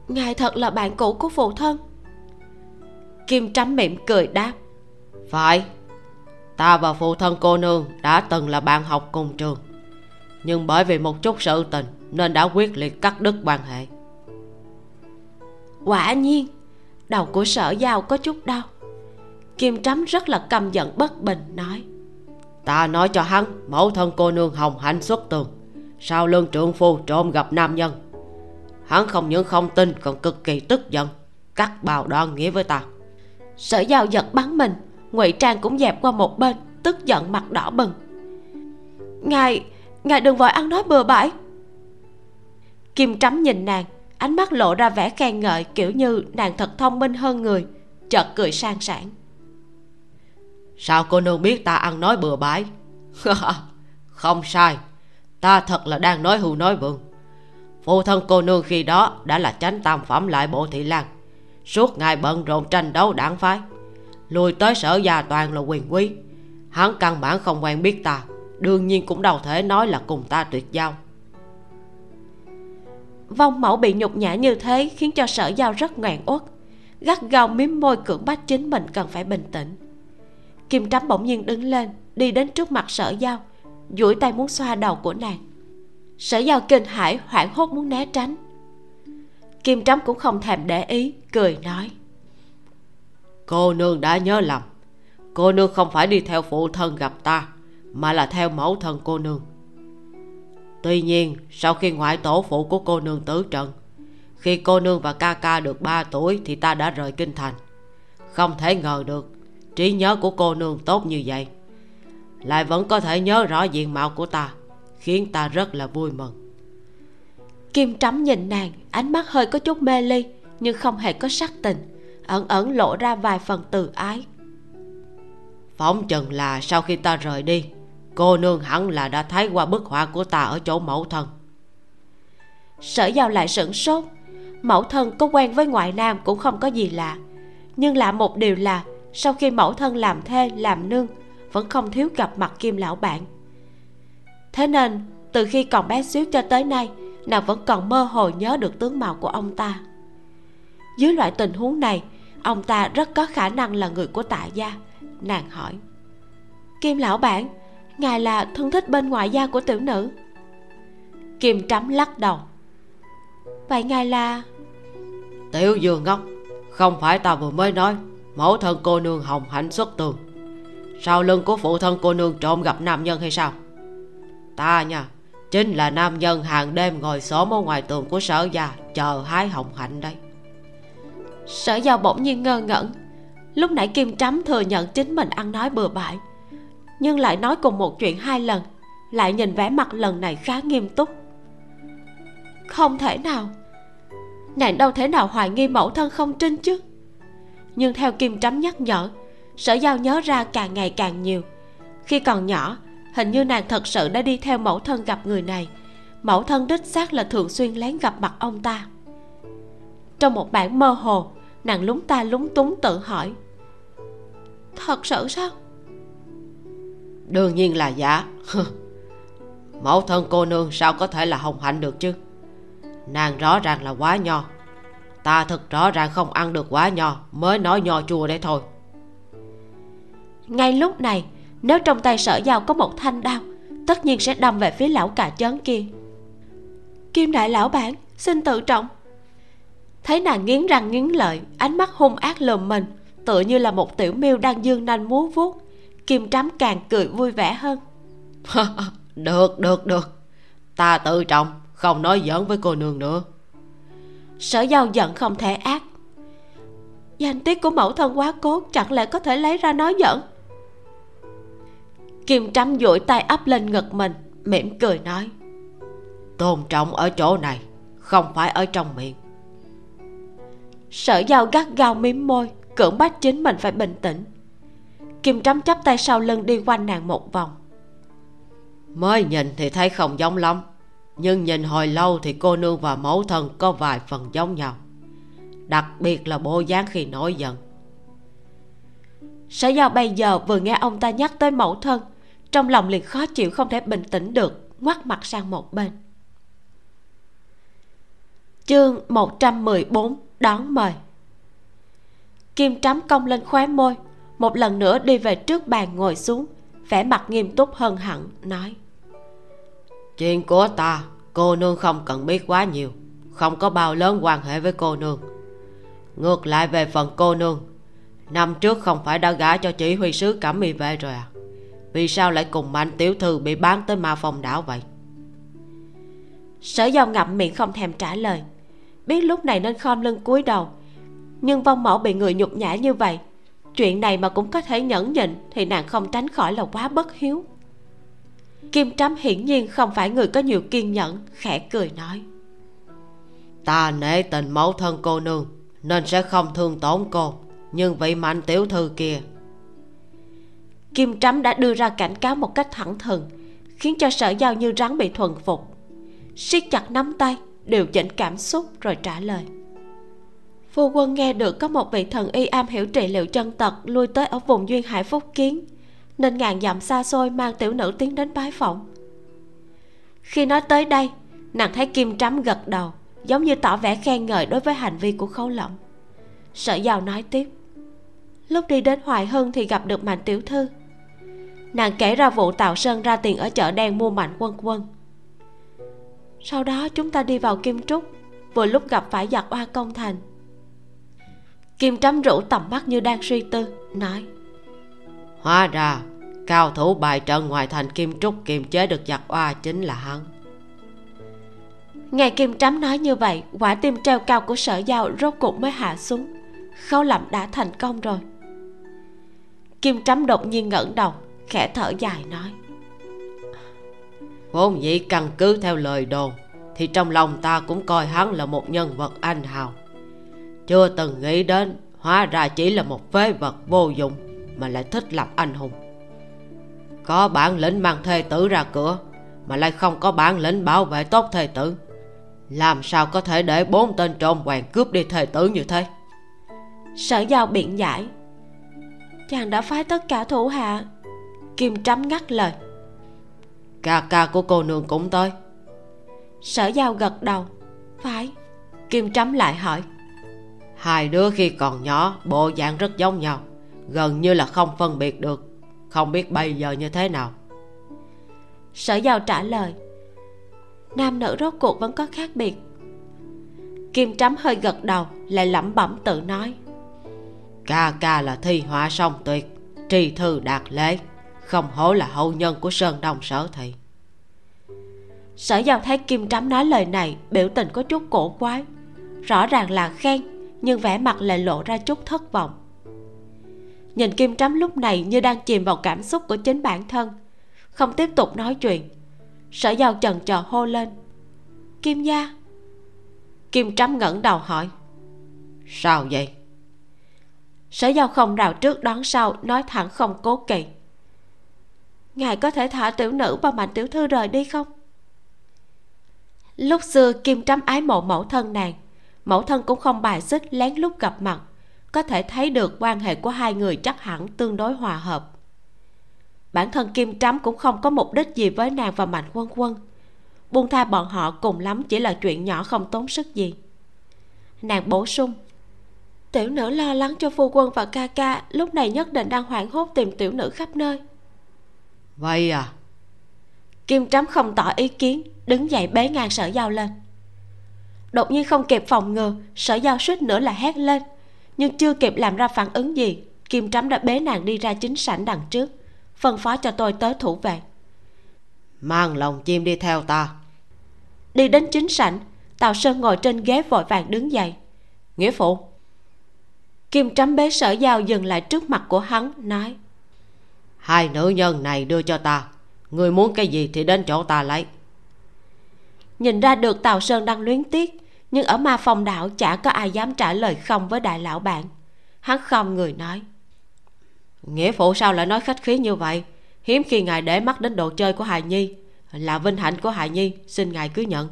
ngài thật là bạn cũ của phụ thân kim trắm mỉm cười đáp. Phải ta và phụ thân cô nương đã từng là bạn học cùng trường. Nhưng bởi vì một chút sự tình nên đã quyết liệt cắt đứt quan hệ. Quả nhiên đầu của sở giao có chút đau. Kim trắm rất là căm giận bất bình nói. Ta nói cho hắn mẫu thân cô nương hồng hạnh xuất tường. Sau lưng trượng phu trộm gặp nam nhân. Hắn không những không tin còn cực kỳ tức giận cắt bào đoan nghĩa với ta sở giao giật bắn mình, ngụy trang cũng dẹp qua một bên, tức giận mặt đỏ bừng. Ngài ngài đừng vội ăn nói bừa bãi. Kim trắm nhìn nàng, ánh mắt lộ ra vẻ khen ngợi, kiểu như nàng thật thông minh hơn người, chợt cười sang sảng. Sao cô nương biết ta ăn nói bừa bãi? Không sai, ta thật là đang nói hù nói vượng phụ thân cô nương khi đó đã là chánh tam phẩm lại bộ thị lan suốt ngày bận rộn tranh đấu đảng phái. Lùi tới sở gia toàn là quyền quý. Hắn căn bản không quen biết ta, đương nhiên cũng đâu thể nói là cùng ta tuyệt giao. Vong mẫu bị nhục nhã như thế khiến cho sở giao rất ngoạn uất, gắt gao miếm môi cưỡng bách chính mình cần phải bình tĩnh. Kim trắm bỗng nhiên đứng lên, đi đến trước mặt sở giao, duỗi tay muốn xoa đầu của nàng. Sở giao kinh hãi, hoảng hốt muốn né tránh kim trắm cũng không thèm để ý, cười nói. Cô nương đã nhớ lầm. Cô nương không phải đi theo phụ thân gặp ta, mà là theo mẫu thân cô nương. Tuy nhiên, sau khi ngoại tổ phụ của cô nương tứ trận, khi cô nương và ca ca được 3 tuổi thì ta đã rời kinh thành. Không thể ngờ được, trí nhớ của cô nương tốt như vậy. Lại vẫn có thể nhớ rõ diện mạo của ta, khiến ta rất là vui mừng kim trắm nhìn nàng ánh mắt hơi có chút mê ly nhưng không hề có sắc tình ẩn ẩn lộ ra vài phần từ ái. Phóng chừng là sau khi ta rời đi cô nương hẳn là đã thấy qua bức họa của ta ở chỗ mẫu thân. Sở giao lại sửng sốt. Mẫu thân có quen với ngoại nam cũng không có gì lạ nhưng lạ một điều là sau khi mẫu thân làm thê làm nương vẫn không thiếu gặp mặt kim lão bạn thế nên từ khi còn bé xíu cho tới nay nàng vẫn còn mơ hồ nhớ được tướng mạo của ông ta. Dưới loại tình huống này, ông ta rất có khả năng là người của tạ gia, nàng hỏi. Kim lão bản, ngài là thân thích bên ngoại gia của tiểu nữ? Kim trắm lắc đầu. Vậy ngài là? Tiểu dương ngốc, không phải ta vừa mới nói, mẫu thân cô nương hồng hạnh xuất tường. Sau lưng của phụ thân cô nương trộm gặp nam nhân hay sao? Ta nha chính là nam nhân hàng đêm ngồi xổm ở ngoài tường của sở già chờ hái hồng hạnh đây. Sở giao bỗng nhiên ngơ ngẩn. Lúc nãy kim trắm thừa nhận chính mình ăn nói bừa bãi, nhưng lại nói cùng một chuyện hai lần, lại nhìn vẻ mặt lần này khá nghiêm túc. Không thể nào. Nàng đâu thể nào hoài nghi mẫu thân không trinh chứ? Nhưng theo kim trắm nhắc nhở, sở giao nhớ ra càng ngày càng nhiều. Khi còn nhỏ hình như nàng thật sự đã đi theo mẫu thân gặp người này. Mẫu thân đích xác là thường xuyên lén gặp mặt ông ta. Trong một bản mơ hồ nàng lúng ta lúng túng tự hỏi thật sự sao? Đương nhiên là giả. Mẫu thân cô nương sao có thể là hồng hạnh được chứ? Nàng rõ ràng là quá nho. Ta thật rõ ràng không ăn được quá nho mới nói nho chua đấy thôi. Ngay lúc này nếu trong tay sở giao có một thanh đao tất nhiên sẽ đâm về phía lão cà chớn kia. Kim đại lão bản xin tự trọng. Thấy nàng nghiến răng nghiến lợi ánh mắt hung ác lườm mình tựa như là một tiểu miêu đang dương nanh múa vuốt. Kim trắm càng cười vui vẻ hơn. Được được được. Ta tự trọng không nói giỡn với cô nương nữa. Sở giao giận không thể ác. Danh tiết của mẫu thân quá cố chẳng lẽ có thể lấy ra nói giỡn kim trắm duỗi tay ấp lên ngực mình mỉm cười nói tôn trọng ở chỗ này không phải ở trong miệng. Sở giao gắt gao miếm môi cưỡng bách chính mình phải bình tĩnh. Kim trắm chắp tay sau lưng đi quanh nàng một vòng. Mới nhìn thì thấy không giống lắm nhưng nhìn hồi lâu thì cô nương và mẫu thân có vài phần giống nhau đặc biệt là bộ dáng khi nổi giận. Sở giao bây giờ vừa nghe ông ta nhắc tới mẫu thân trong lòng liền khó chịu không thể bình tĩnh được, ngoắt mặt sang một bên. Chương 114 đón mời. Kim trắm cong lên khóe môi, một lần nữa đi về trước bàn ngồi xuống, vẻ mặt nghiêm túc hơn hẳn, nói. Chuyện của ta, cô nương không cần biết quá nhiều, không có bao lớn quan hệ với cô nương. Ngược lại về phần cô nương, năm trước không phải đã gả cho chỉ huy sứ cẩm y vệ rồi à? Vì sao lại cùng mạnh tiểu thư bị bán tới ma phòng đảo vậy? Sở giao ngậm miệng không thèm trả lời. Biết lúc này nên khom lưng cúi đầu, nhưng vong mẫu bị người nhục nhã như vậy, chuyện này mà cũng có thể nhẫn nhịn thì nàng không tránh khỏi là quá bất hiếu. Kim trắm hiển nhiên không phải người có nhiều kiên nhẫn, khẽ cười nói. Ta nể tình mẫu thân cô nương, nên sẽ không thương tổn cô, nhưng vị mạnh tiểu thư kia kim trắm đã đưa ra cảnh cáo một cách thẳng thừng, khiến cho sở giao như rắn bị thuần phục. Siết chặt nắm tay, điều chỉnh cảm xúc rồi trả lời. Phu quân nghe được có một vị thần y am hiểu trị liệu chân tật lui tới ở vùng duyên hải phúc kiến, nên ngàn dặm xa xôi mang tiểu nữ tiến đến bái phỏng. Khi nói tới đây, nàng thấy kim trắm gật đầu, giống như tỏ vẻ khen ngợi đối với hành vi của khấu lộng sở giàu nói tiếp, lúc đi đến hoài hưng thì gặp được mạnh tiểu thư nàng kể ra vụ tào sơn ra tiền ở chợ đen mua mạnh quân quân. Sau đó chúng ta đi vào kim trúc vừa lúc gặp phải giặc oa công thành. Kim trắm rũ tầm mắt như đang suy tư nói hóa ra cao thủ bài trận ngoài thành kim trúc kiềm chế được giặc oa chính là hắn. Nghe kim trắm nói như vậy quả tim treo cao của sở giao rốt cuộc mới hạ xuống. Khâu lẩm đã thành công rồi. Kim trắm đột nhiên ngẩng đầu khẽ thở dài nói. Vốn dĩ căn cứ theo lời đồn thì trong lòng ta cũng coi hắn là một nhân vật anh hào. Chưa từng nghĩ đến hóa ra chỉ là một phế vật vô dụng mà lại thích lập anh hùng. Có bản lĩnh mang thê tử ra cửa mà lại không có bản lĩnh bảo vệ tốt thê tử. Làm sao có thể để bốn tên trộm hoàng cướp đi thê tử như thế? Sở giao biện giải. Chàng đã phái tất cả thủ hạ kim trắm ngắt lời. Ca ca của cô nương cũng tới. Sở giao gật đầu. Phải. Kim trắm lại hỏi. Hai đứa khi còn nhỏ, bộ dạng rất giống nhau. Gần như là không phân biệt được. Không biết bây giờ như thế nào. Sở giao trả lời. Nam nữ rốt cuộc vẫn có khác biệt. Kim trắm hơi gật đầu, lại lẩm bẩm tự nói. Ca ca là thi họa song tuyệt, tri thư đạt lễ không hổ là hậu nhân của sơn đông sở thị. Sở giao thấy kim trắm nói lời này, biểu tình có chút cổ quái. Rõ ràng là khen, nhưng vẻ mặt lại lộ ra chút thất vọng. Nhìn kim trắm lúc này như đang chìm vào cảm xúc của chính bản thân. Không tiếp tục nói chuyện. Sở giao chần chờ hô lên. Kim gia. Kim trắm ngẩng đầu hỏi. Sao vậy? Sở giao không rào trước đón sau, nói thẳng không cố kỵ ngài có thể thả tiểu nữ và mạnh tiểu thư rời đi không? Lúc xưa, kim trâm ái mộ mẫu thân nàng, mẫu thân cũng không bài xích, lén lút gặp mặt. Có thể thấy được quan hệ của hai người chắc hẳn tương đối hòa hợp. Bản thân kim trâm cũng không có mục đích gì với nàng và mạnh quân quân. Buông tha bọn họ cùng lắm chỉ là chuyện nhỏ không tốn sức gì. Nàng bổ sung, tiểu nữ lo lắng cho phu quân và ca ca, lúc này nhất định đang hoảng hốt tìm tiểu nữ khắp nơi vậy à? Kim trắm không tỏ ý kiến đứng dậy bế ngang sở giao lên. Đột nhiên không kịp phòng ngừa sở giao suýt nữa là hét lên. Nhưng chưa kịp làm ra phản ứng gì kim trắm đã bế nàng đi ra chính sảnh đằng trước phân phó cho tôi tới thủ vệ. Mang lòng chim đi theo ta. Đi đến chính sảnh tào sơn ngồi trên ghế vội vàng đứng dậy. Nghĩa phụ. Kim trắm bế sở giao dừng lại trước mặt của hắn nói hai nữ nhân này đưa cho ta. Người muốn cái gì thì đến chỗ ta lấy. Nhìn ra được tào sơn đang luyến tiếc nhưng ở ma phong đảo chả có ai dám trả lời không với đại lão bạn. Hắn không người nói. Nghĩa phụ sao lại nói khách khí như vậy? Hiếm khi ngài để mắt đến đồ chơi của hài nhi. Là vinh hạnh của hài nhi xin ngài cứ nhận.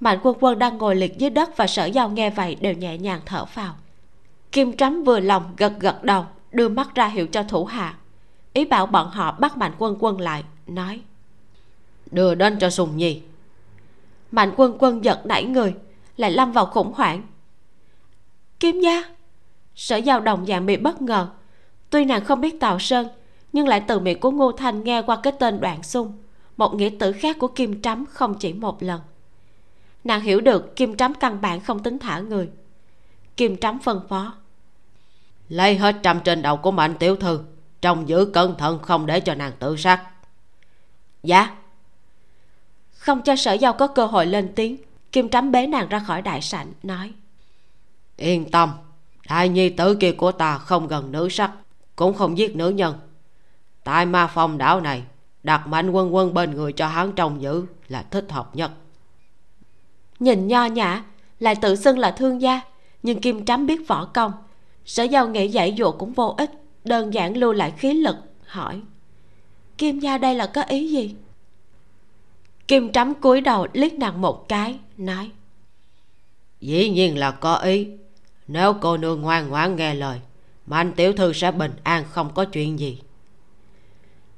Mạnh quân quân đang ngồi liệt dưới đất và sở giao nghe vậy đều nhẹ nhàng thở phào. Kim trắm vừa lòng gật gật đầu đưa mắt ra hiệu cho thủ hạ. Ý bảo bọn họ bắt mạnh quân quân lại, nói, đưa đến cho sùng nhi. Mạnh quân quân giật nảy người, lại lâm vào khủng hoảng. Kim gia sở giao đồng dạng bị bất ngờ. Tuy nàng không biết tào sơn, nhưng lại từ miệng của ngô thanh nghe qua cái tên đoạn xung, một nghĩa tử khác của kim trắm không chỉ một lần. Nàng hiểu được kim trắm căn bản không tính thả người. Kim trắm phân phó lấy hết trăm trên đầu của mạnh tiểu thư trông giữ cẩn thận không để cho nàng tự sát. Dạ. Không cho sở giao có cơ hội lên tiếng kim trắm bế nàng ra khỏi đại sảnh nói. Yên tâm đại nhi tử kia của ta không gần nữ sắc cũng không giết nữ nhân. Tại ma phong đảo này đặt mạnh quân quân bên người cho hắn trông giữ là thích hợp nhất. Nhìn nho nhã lại tự xưng là thương gia nhưng kim trắm biết võ công sở giao nghĩ dãy dụ cũng vô ích đơn giản lưu lại khí lực hỏi. Kim gia đây là có ý gì? Kim trắm cúi đầu liếc nàng một cái nói. Dĩ nhiên là có ý. Nếu cô nương ngoan ngoãn nghe lời mạnh tiểu thư sẽ bình an không có chuyện gì.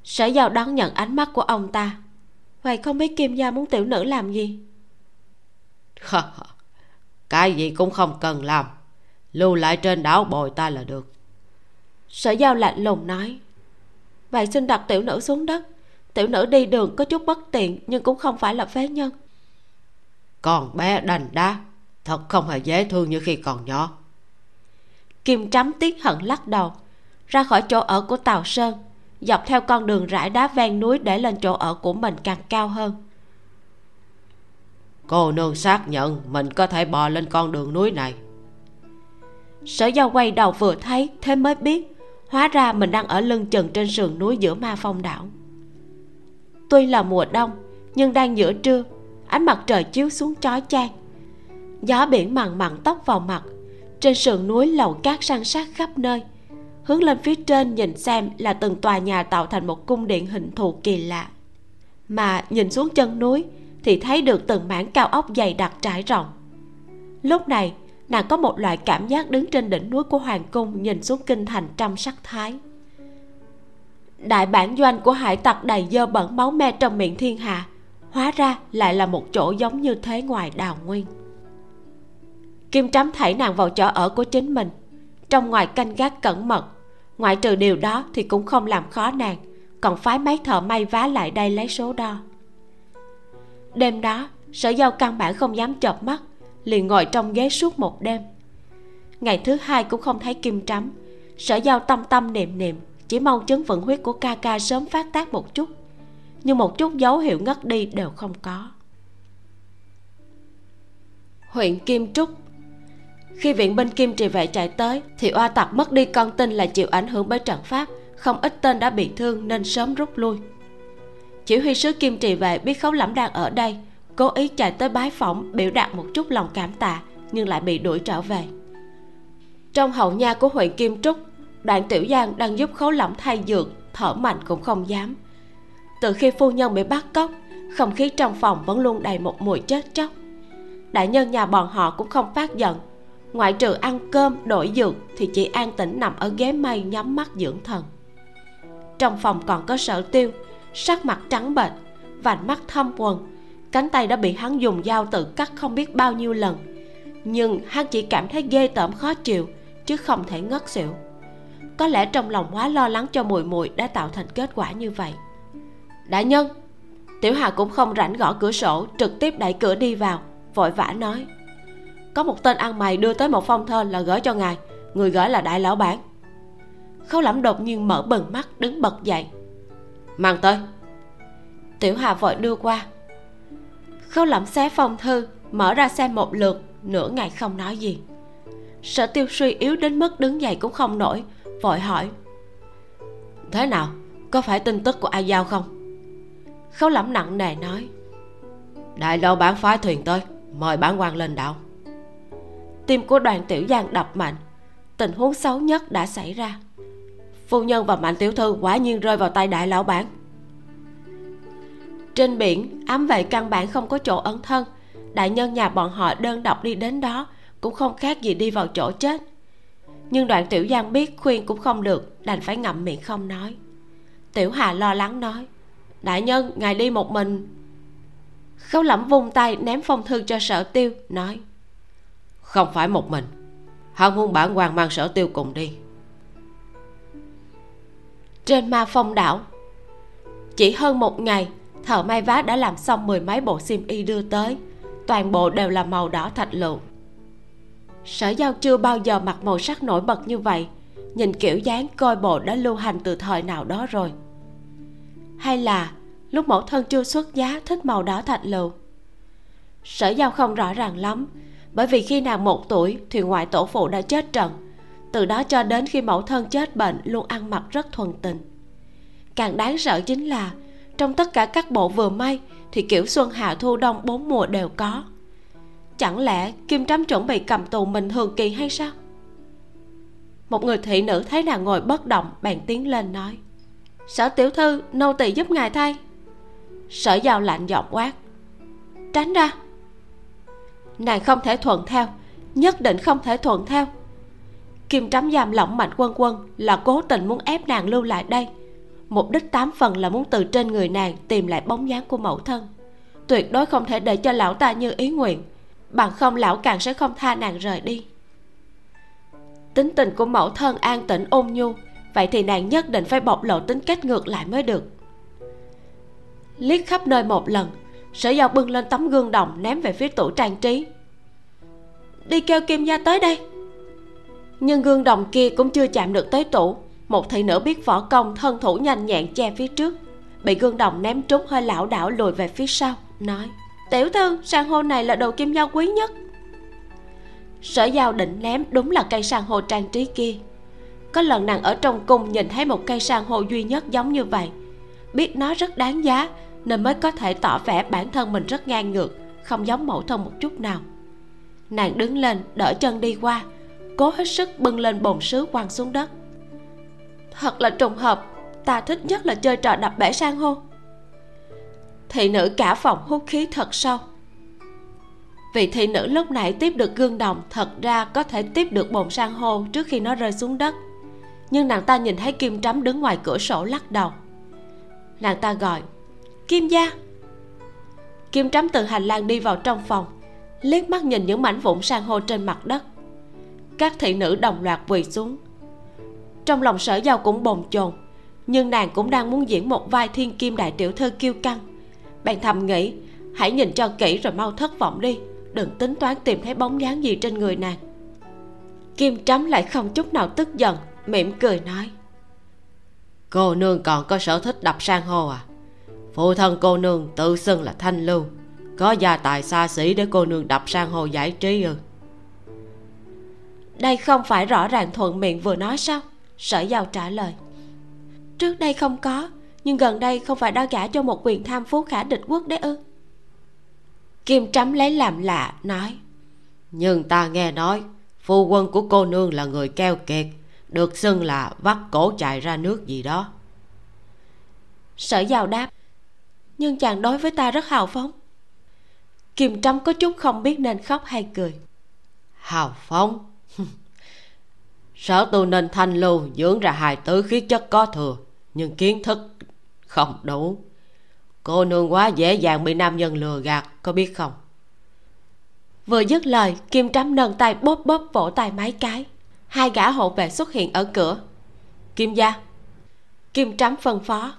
Sở giao đón nhận ánh mắt của ông ta. Vậy không biết kim gia muốn tiểu nữ làm gì? Cái gì cũng không cần làm lưu lại trên đảo bồi ta là được. Sở giao lạnh lùng nói. Vậy xin đặt tiểu nữ xuống đất. Tiểu nữ đi đường có chút bất tiện nhưng cũng không phải là phế nhân. Còn bé đành đá thật không hề dễ thương như khi còn nhỏ. Kim trắm tiếc hận lắc đầu. Ra khỏi chỗ ở của tào sơn dọc theo con đường rải đá ven núi để lên chỗ ở của mình càng cao hơn. Cô nương xác nhận mình có thể bò lên con đường núi này sở giao quay đầu vừa thấy, thế mới biết. Hóa ra mình đang ở lưng chừng trên sườn núi giữa ma phong đảo. Tuy là mùa đông, nhưng đang giữa trưa, ánh mặt trời chiếu xuống chói chang. Gió biển mặn mặn tóc vào mặt, trên sườn núi lầu cát san sát khắp nơi. Hướng lên phía trên nhìn xem là từng tòa nhà tạo thành một cung điện hình thù kỳ lạ. Mà nhìn xuống chân núi thì thấy được từng mảng cao ốc dày đặc trải rộng. Lúc này nàng có một loại cảm giác đứng trên đỉnh núi của hoàng cung nhìn xuống kinh thành trăm sắc thái. Đại bản doanh của hải tặc đầy dơ bẩn máu me trong miệng thiên hạ, hóa ra lại là một chỗ giống như thế ngoài đào nguyên. Kim trắm thảy nàng vào chỗ ở của chính mình, trong ngoài canh gác cẩn mật, ngoại trừ điều đó thì cũng không làm khó nàng, còn phái mấy thợ may vá lại đây lấy số đo. Đêm đó, sở giao căn bản không dám chợp mắt liền ngồi trong ghế suốt một đêm. Ngày thứ hai cũng không thấy kim trắm. Sở giao tâm tâm niệm niệm, chỉ mong chứng vận huyết của ca ca sớm phát tác một chút. Nhưng một chút dấu hiệu ngất đi đều không có. Huyện kim trúc. Khi viện binh kim trì vệ chạy tới, thì oa tặc mất đi con tin là chịu ảnh hưởng bởi trận pháp. Không ít tên đã bị thương nên sớm rút lui. Chỉ huy sứ kim trì vệ biết khấu lẫm đang ở đây cố ý chạy tới bái phỏng, biểu đạt một chút lòng cảm tạ, nhưng lại bị đuổi trở về. Trong hậu nha của huyện kim trúc, đoạn tiểu giang đang giúp khấu lỏng thay dược, thở mạnh cũng không dám. Từ khi phu nhân bị bắt cóc, không khí trong phòng vẫn luôn đầy một mùi chết chóc. Đại nhân nhà bọn họ cũng không phát giận. Ngoại trừ ăn cơm, đổi dược thì chỉ an tĩnh nằm ở ghế mây nhắm mắt dưỡng thần. Trong phòng còn có sở tiêu, sắc mặt trắng bệch, vành mắt thâm quần cánh tay đã bị hắn dùng dao tự cắt không biết bao nhiêu lần. Nhưng hắn chỉ cảm thấy ghê tởm khó chịu, chứ không thể ngất xỉu. Có lẽ trong lòng quá lo lắng cho mùi mùi đã tạo thành kết quả như vậy. Đại nhân, tiểu hà cũng không rảnh gõ cửa sổ, trực tiếp đẩy cửa đi vào, vội vã nói. Có một tên ăn mày đưa tới một phong thơ là gửi cho ngài, người gửi là đại lão bản. Khâu lẩm đột nhiên mở bừng mắt, đứng bật dậy. Mang tới. Tiểu hà vội đưa qua khấu lẩm xé phong thư, mở ra xem một lượt, nửa ngày không nói gì. Sở tiêu suy yếu đến mức đứng dậy cũng không nổi, vội hỏi. Thế nào, có phải tin tức của ai giao không? Khấu lẩm nặng nề nói. Đại lão bán phái thuyền tới, mời bản quan lên đạo tim của đoàn tiểu giang đập mạnh, tình huống xấu nhất đã xảy ra. Phu nhân và mạnh tiểu thư quả nhiên rơi vào tay đại lão bản trên biển, ám vệ căn bản không có chỗ ẩn thân. Đại nhân nhà bọn họ đơn độc đi đến đó, cũng không khác gì đi vào chỗ chết. Nhưng đoạn tiểu giang biết khuyên cũng không được, đành phải ngậm miệng không nói. Tiểu hà lo lắng nói, đại nhân, ngài đi một mình. Khấu lẩm vung tay ném phong thư cho sở tiêu, nói, không phải một mình. Hắn muốn bản quan mang sở tiêu cùng đi. Trên ma phong đảo, chỉ hơn một ngày thợ may vá đã làm xong mười mấy bộ xiêm y đưa tới. Toàn bộ đều là màu đỏ thạch lựu sở giao chưa bao giờ mặc màu sắc nổi bật như vậy. Nhìn kiểu dáng coi bộ đã lưu hành từ thời nào đó rồi. Hay là lúc mẫu thân chưa xuất giá thích màu đỏ thạch lựu sở giao không rõ ràng lắm, bởi vì khi nàng một tuổi thì ngoại tổ phụ đã chết trận. Từ đó cho đến khi mẫu thân chết bệnh luôn ăn mặc rất thuần tình. Càng đáng sợ chính là trong tất cả các bộ vừa may, thì kiểu xuân hạ thu đông bốn mùa đều có. Chẳng lẽ kim trắm chuẩn bị cầm tù mình thường kỳ hay sao? Một người thị nữ thấy nàng ngồi bất động, bèn tiến lên nói, sở tiểu thư, nô tỳ giúp ngài thay. Sở giao lạnh giọng quát, tránh ra. Nàng không thể thuận theo, nhất định không thể thuận theo. Kim trắm giam lỏng mạnh quân quân là cố tình muốn ép nàng lưu lại đây mục đích tám phần là muốn từ trên người nàng tìm lại bóng dáng của mẫu thân. Tuyệt đối không thể để cho lão ta như ý nguyện. Bằng không, lão càng sẽ không tha nàng rời đi. Tính tình của mẫu thân an tĩnh ôn nhu, vậy thì nàng nhất định phải bộc lộ tính cách ngược lại mới được. Liếc khắp nơi một lần, sở giao bưng lên tấm gương đồng ném về phía tủ trang trí. Đi kêu kim gia tới đây. Nhưng gương đồng kia cũng chưa chạm được tới tủ một thị nữ biết võ công, thân thủ nhanh nhẹn che phía trước. Bị gương đồng ném trúng, hơi lảo đảo lùi về phía sau, nói, tiểu thư, san hô này là đồ kim giao quý nhất. Sở giao định ném đúng là cây san hô trang trí kia. Có lần nàng ở trong cung nhìn thấy một cây san hô duy nhất giống như vậy. Biết nó rất đáng giá, nên mới có thể tỏ vẻ bản thân mình rất ngang ngược, không giống mẫu thân một chút nào. Nàng đứng lên, đỡ chân đi qua, cố hết sức bưng lên bồn sứ quăng xuống đất thật là trùng hợp, ta thích nhất là chơi trò đập bể san hô. Thị nữ cả phòng hút khí thật sâu. Vị thị nữ lúc nãy tiếp được gương đồng, thật ra có thể tiếp được bồn san hô trước khi nó rơi xuống đất. Nhưng nàng ta nhìn thấy kim trắm đứng ngoài cửa sổ lắc đầu. Nàng ta gọi, kim gia. Kim trắm từ hành lang đi vào trong phòng, liếc mắt nhìn những mảnh vụn san hô trên mặt đất. Các thị nữ đồng loạt quỳ xuống trong lòng sở giao cũng bồn chồn nhưng nàng cũng đang muốn diễn một vai thiên kim đại tiểu thư kiêu căng. Bạn thầm nghĩ hãy nhìn cho kỹ rồi mau thất vọng đi đừng tính toán tìm thấy bóng dáng gì trên người nàng. Kim trắm lại không chút nào tức giận mỉm cười nói cô nương còn có sở thích đập san hô à? Phụ thân cô nương tự xưng là thanh lưu có gia tài xa xỉ để cô nương đập san hô giải trí ư? Đây không phải rõ ràng thuận miệng vừa nói sao sở giao trả lời trước đây không có nhưng gần đây không phải đã gả cho một quyền tham phú khả địch quốc đấy ư? Kim trắm lấy làm lạ nói nhưng ta nghe nói phu quân của cô nương là người keo kiệt được xưng là vắt cổ chạy ra nước gì đó. Sở giàu đáp nhưng chàng đối với ta rất hào phóng. Kim trâm có chút không biết nên khóc hay cười. Hào phóng sở tu nên thanh lưu, dưỡng ra hài tứ khí chất có thừa, nhưng kiến thức không đủ. Cô nương quá dễ dàng bị nam nhân lừa gạt, có biết không? Vừa dứt lời, kim trắm nâng tay bóp bóp vỗ tay mấy cái. Hai gã hộ vệ xuất hiện ở cửa. Kim gia. Kim trắm phân phó.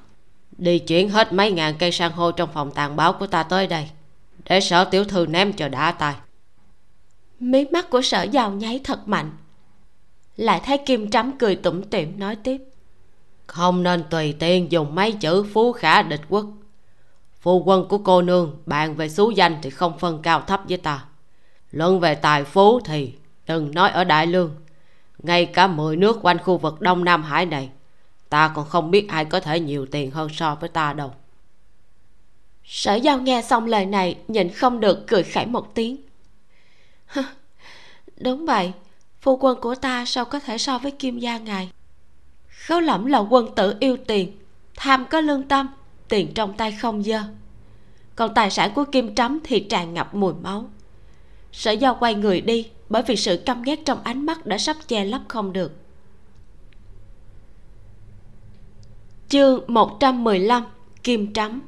Đi chuyển hết mấy ngàn cây san hô trong phòng tàn báo của ta tới đây, để sở tiểu thư ném cho đã tay mí mắt của sở giàu nháy thật mạnh lại thấy kim trắm cười tủm tỉm nói tiếp. Không nên tùy tiện dùng mấy chữ phú khả địch quốc. Phu quân của cô nương bạn về xú danh thì không phân cao thấp với ta. Luận về tài phú thì đừng nói ở đại lương. Ngay cả mười nước quanh khu vực đông nam hải này ta còn không biết ai có thể nhiều tiền hơn so với ta đâu. Sở giao nghe xong lời này nhìn không được cười khẩy một tiếng. Đúng vậy phu quân của ta sao có thể so với kim gia ngài? Khấu lẫm là quân tử yêu tiền, tham có lương tâm, tiền trong tay không dơ. Còn tài sản của kim trắm thì tràn ngập mùi máu. Sở do quay người đi, bởi vì sự căm ghét trong ánh mắt đã sắp che lấp không được. Chương 115 kim trắm.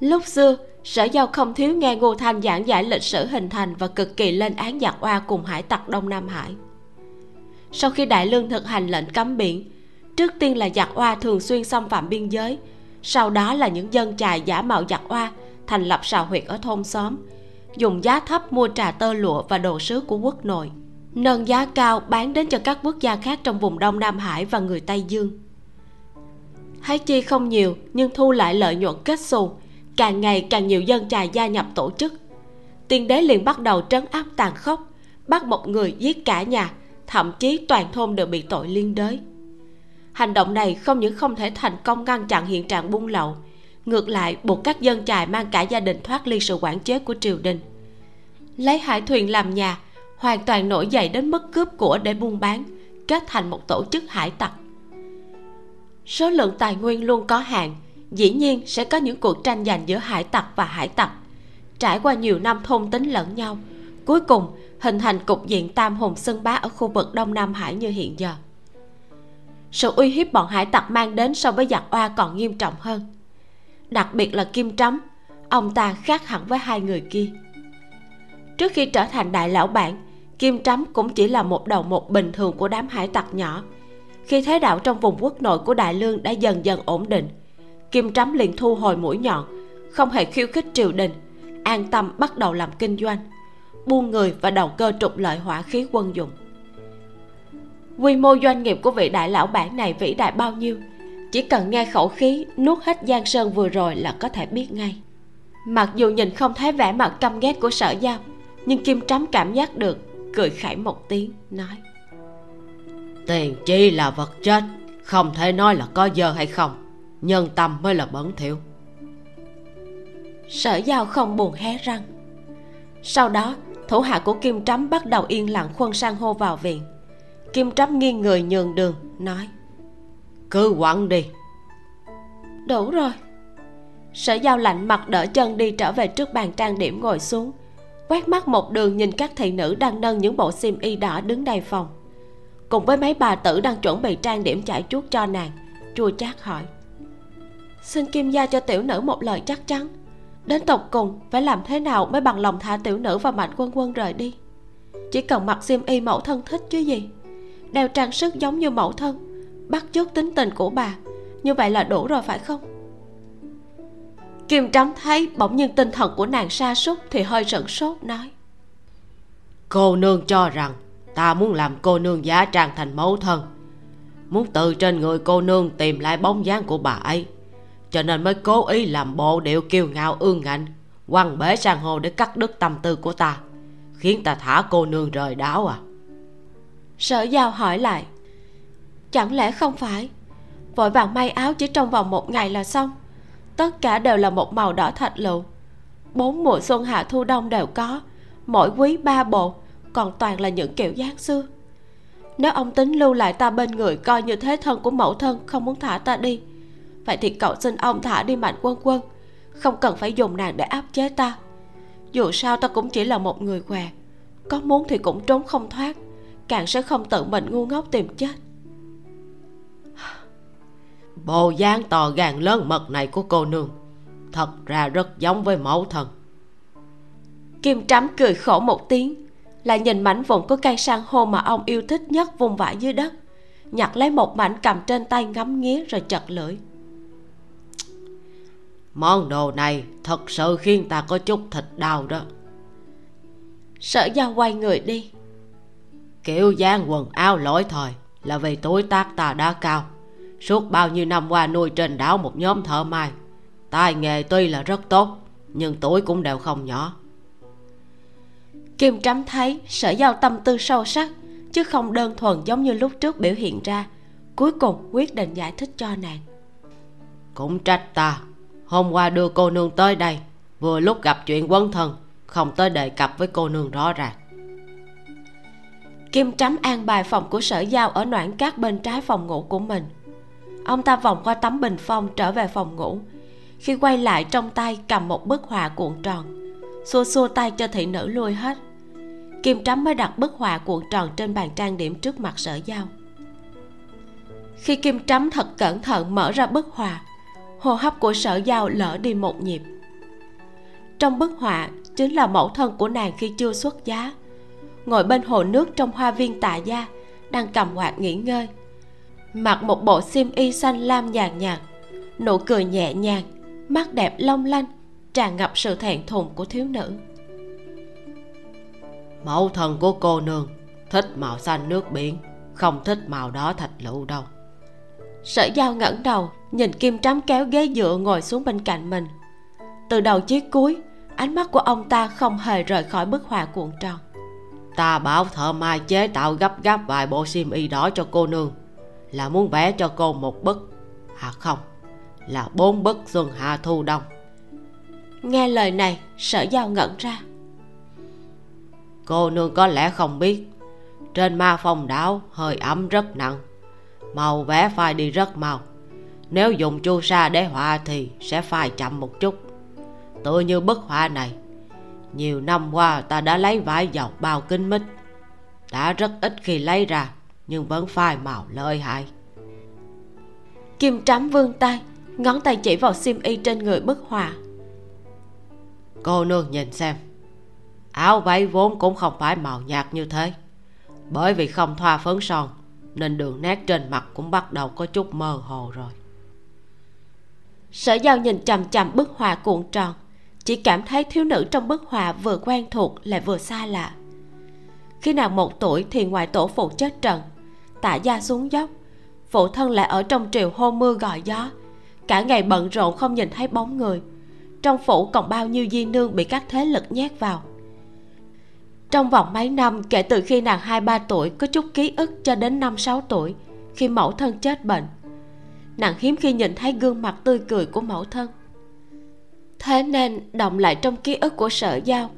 Lúc xưa sở giao không thiếu nghe ngô thanh giảng giải lịch sử hình thành và cực kỳ lên án giặc oa cùng hải tặc đông nam hải. Sau khi đại lương thực hành lệnh cấm biển, trước tiên là giặc oa thường xuyên xâm phạm biên giới, sau đó là những dân chài giả mạo giặc oa thành lập sào huyệt ở thôn xóm, dùng giá thấp mua trà tơ lụa và đồ sứ của quốc nội, nâng giá cao bán đến cho các quốc gia khác trong vùng đông nam hải và người tây dương. Hái chi không nhiều, nhưng thu lại lợi nhuận kết xù càng ngày càng nhiều dân chài gia nhập tổ chức. Tiên đế liền bắt đầu trấn áp tàn khốc, bắt một người giết cả nhà, thậm chí toàn thôn đều bị tội liên đới. Hành động này không những không thể thành công ngăn chặn hiện trạng buôn lậu, ngược lại buộc các dân chài mang cả gia đình thoát ly sự quản chế của triều đình. Lấy hải thuyền làm nhà, hoàn toàn nổi dậy đến mức cướp của để buôn bán, kết thành một tổ chức hải tặc. Số lượng tài nguyên luôn có hạn dĩ nhiên sẽ có những cuộc tranh giành giữa hải tặc và hải tặc. Trải qua nhiều năm thôn tính lẫn nhau, cuối cùng hình thành cục diện tam hùng xưng bá ở khu vực đông nam hải như hiện giờ. Sự uy hiếp bọn hải tặc mang đến so với giặc oa còn nghiêm trọng hơn. Đặc biệt là kim trắm ông ta khác hẳn với hai người kia. Trước khi trở thành đại lão bản, kim trắm cũng chỉ là một đầu một bình thường của đám hải tặc nhỏ. Khi thế đạo trong vùng quốc nội của đại lương đã dần dần ổn định kim trắm liền thu hồi mũi nhọn, không hề khiêu khích triều đình, an tâm bắt đầu làm kinh doanh buôn người và đầu cơ trục lợi hỏa khí quân dụng. Quy mô doanh nghiệp của vị đại lão bản này vĩ đại bao nhiêu, chỉ cần nghe khẩu khí nuốt hết giang sơn vừa rồi là có thể biết ngay. Mặc dù nhìn không thấy vẻ mặt căm ghét của sở giao, nhưng kim trắm cảm giác được, cười khẩy một tiếng, nói. Tiền chi là vật chết, không thể nói là có dơ hay không nhân tâm mới là bẩn thỉu. Sở giao không buồn hé răng. Sau đó, thủ hạ của kim trắm bắt đầu yên lặng khuân sang hô vào viện. Kim trắm nghiêng người nhường đường, nói, cứ quẳng đi. Đủ rồi. Sở giao lạnh mặt đỡ chân đi trở về trước bàn trang điểm ngồi xuống, quét mắt một đường nhìn các thị nữ đang nâng những bộ xiêm y đỏ đứng đầy phòng. Cùng với mấy bà tử đang chuẩn bị trang điểm chải chuốt cho nàng, chua chát hỏi xin kim gia cho tiểu nữ một lời chắc chắn. Đến tột cùng, phải làm thế nào mới bằng lòng thả tiểu nữ và mạnh quân quân rời đi? Chỉ cần mặc xiêm y mẫu thân thích chứ gì? Đeo trang sức giống như mẫu thân, bắt chước tính tình của bà, như vậy là đủ rồi phải không? Kim trắm thấy bỗng nhiên tinh thần của nàng sa sút thì hơi sửng sốt, nói. Cô nương cho rằng ta muốn làm cô nương giả trang thành mẫu thân. Muốn từ trên người cô nương tìm lại bóng dáng của bà ấy cho nên mới cố ý làm bộ điệu kiêu ngạo ương ngạnh, quăng bể sang hồ để cắt đứt tâm tư của ta, khiến ta thả cô nương rời đảo à. Sở giao hỏi lại, chẳng lẽ không phải? Vội vàng may áo chỉ trong vòng một ngày là xong. Tất cả đều là một màu đỏ thạch lựu. Bốn mùa xuân hạ thu đông đều có, mỗi quý ba bộ, còn toàn là những kiểu dáng xưa. Nếu ông tính lưu lại ta bên người, coi như thế thân của mẫu thân không muốn thả ta đi vậy thì cậu xin ông thả đi mạnh quân quân. Không cần phải dùng nàng để áp chế ta. Dù sao ta cũng chỉ là một người què. Có muốn thì cũng trốn không thoát. Càng sẽ không tự mình ngu ngốc tìm chết. Bộ dáng to gan lớn mật này của cô nương. Thật ra rất giống với mẫu thân kim trắm cười khổ một tiếng lại nhìn mảnh vụn của cây san hô mà ông yêu thích nhất vùng vãi dưới đất. Nhặt lấy một mảnh cầm trên tay ngắm nghía rồi chật lưỡi món đồ này thật sự khiến ta có chút thịt đau đó. Sở giao quay người đi. Kiểu dáng quần áo lỗi thời là vì tuổi tác ta đã cao. Suốt bao nhiêu năm qua nuôi trên đảo một nhóm thợ mai tài nghề tuy là rất tốt nhưng tuổi cũng đều không nhỏ. Kim trắm thấy sở giao tâm tư sâu sắc chứ không đơn thuần giống như lúc trước biểu hiện ra cuối cùng quyết định giải thích cho nàng. Cũng trách ta hôm qua đưa cô nương tới đây, vừa lúc gặp chuyện quân thần, không tới đề cập với cô nương rõ ràng kim trắm an bài phòng của sở giao ở noãn cát bên trái phòng ngủ của mình. Ông ta vòng qua tấm bình phong trở về phòng ngủ. Khi quay lại trong tay cầm một bức họa cuộn tròn. Xua xua tay cho thị nữ lui hết. Kim trắm mới đặt bức họa cuộn tròn trên bàn trang điểm trước mặt sở giao. Khi kim trắm thật cẩn thận mở ra bức họa hô hấp của sở giao lỡ đi một nhịp. Trong bức họa chính là mẫu thân của nàng khi chưa xuất giá. Ngồi bên hồ nước trong hoa viên tạ gia đang cầm quạt nghỉ ngơi. Mặc một bộ xiêm y xanh lam nhàn nhạt nụ cười nhẹ nhàng mắt đẹp long lanh tràn ngập sự thẹn thùng của thiếu nữ. Mẫu thân của cô nương thích màu xanh nước biển không thích màu đó thạch lựu đâu. Sở giao ngẩng đầu nhìn kim trắm kéo ghế dựa ngồi xuống bên cạnh mình. Từ đầu chí cuối ánh mắt của ông ta không hề rời khỏi bức họa cuộn tròn. Ta bảo thợ mai chế tạo gấp gáp vài bộ xiêm y đỏ cho cô nương là muốn vẽ cho cô một bức. À không là bốn bức xuân hạ thu đông. Nghe lời này sở giao ngẩn ra. Cô nương có lẽ không biết trên ma phong đảo hơi ẩm rất nặng màu vẽ phai đi rất mau nếu dùng chu sa để họa thì sẽ phai chậm một chút. Tựa như bức họa này nhiều năm qua ta đã lấy vải dọc bao kính mít. Đã rất ít khi lấy ra nhưng vẫn phai màu lợi hại. Kim trắm vươn tay ngón tay chỉ vào xiêm y trên người bức họa. Cô nương nhìn xem. Áo váy vốn cũng không phải màu nhạt như thế. Bởi vì không thoa phấn son nên đường nét trên mặt cũng bắt đầu có chút mơ hồ rồi sở giao nhìn chằm chằm bức họa cuộn tròn. Chỉ cảm thấy thiếu nữ trong bức họa vừa quen thuộc lại vừa xa lạ. Khi nàng một tuổi thì ngoại tổ phụ chết trận tạ gia xuống dốc. Phụ thân lại ở trong triều hô mưa gọi gió. Cả ngày bận rộn không nhìn thấy bóng người. Trong phủ còn bao nhiêu di nương bị các thế lực nhét vào. Trong vòng mấy năm, kể từ khi nàng hai ba tuổi có chút ký ức cho đến năm sáu tuổi, khi mẫu thân chết bệnh nàng hiếm khi nhìn thấy gương mặt tươi cười của mẫu thân. Thế nên, động lại trong ký ức của sở giao,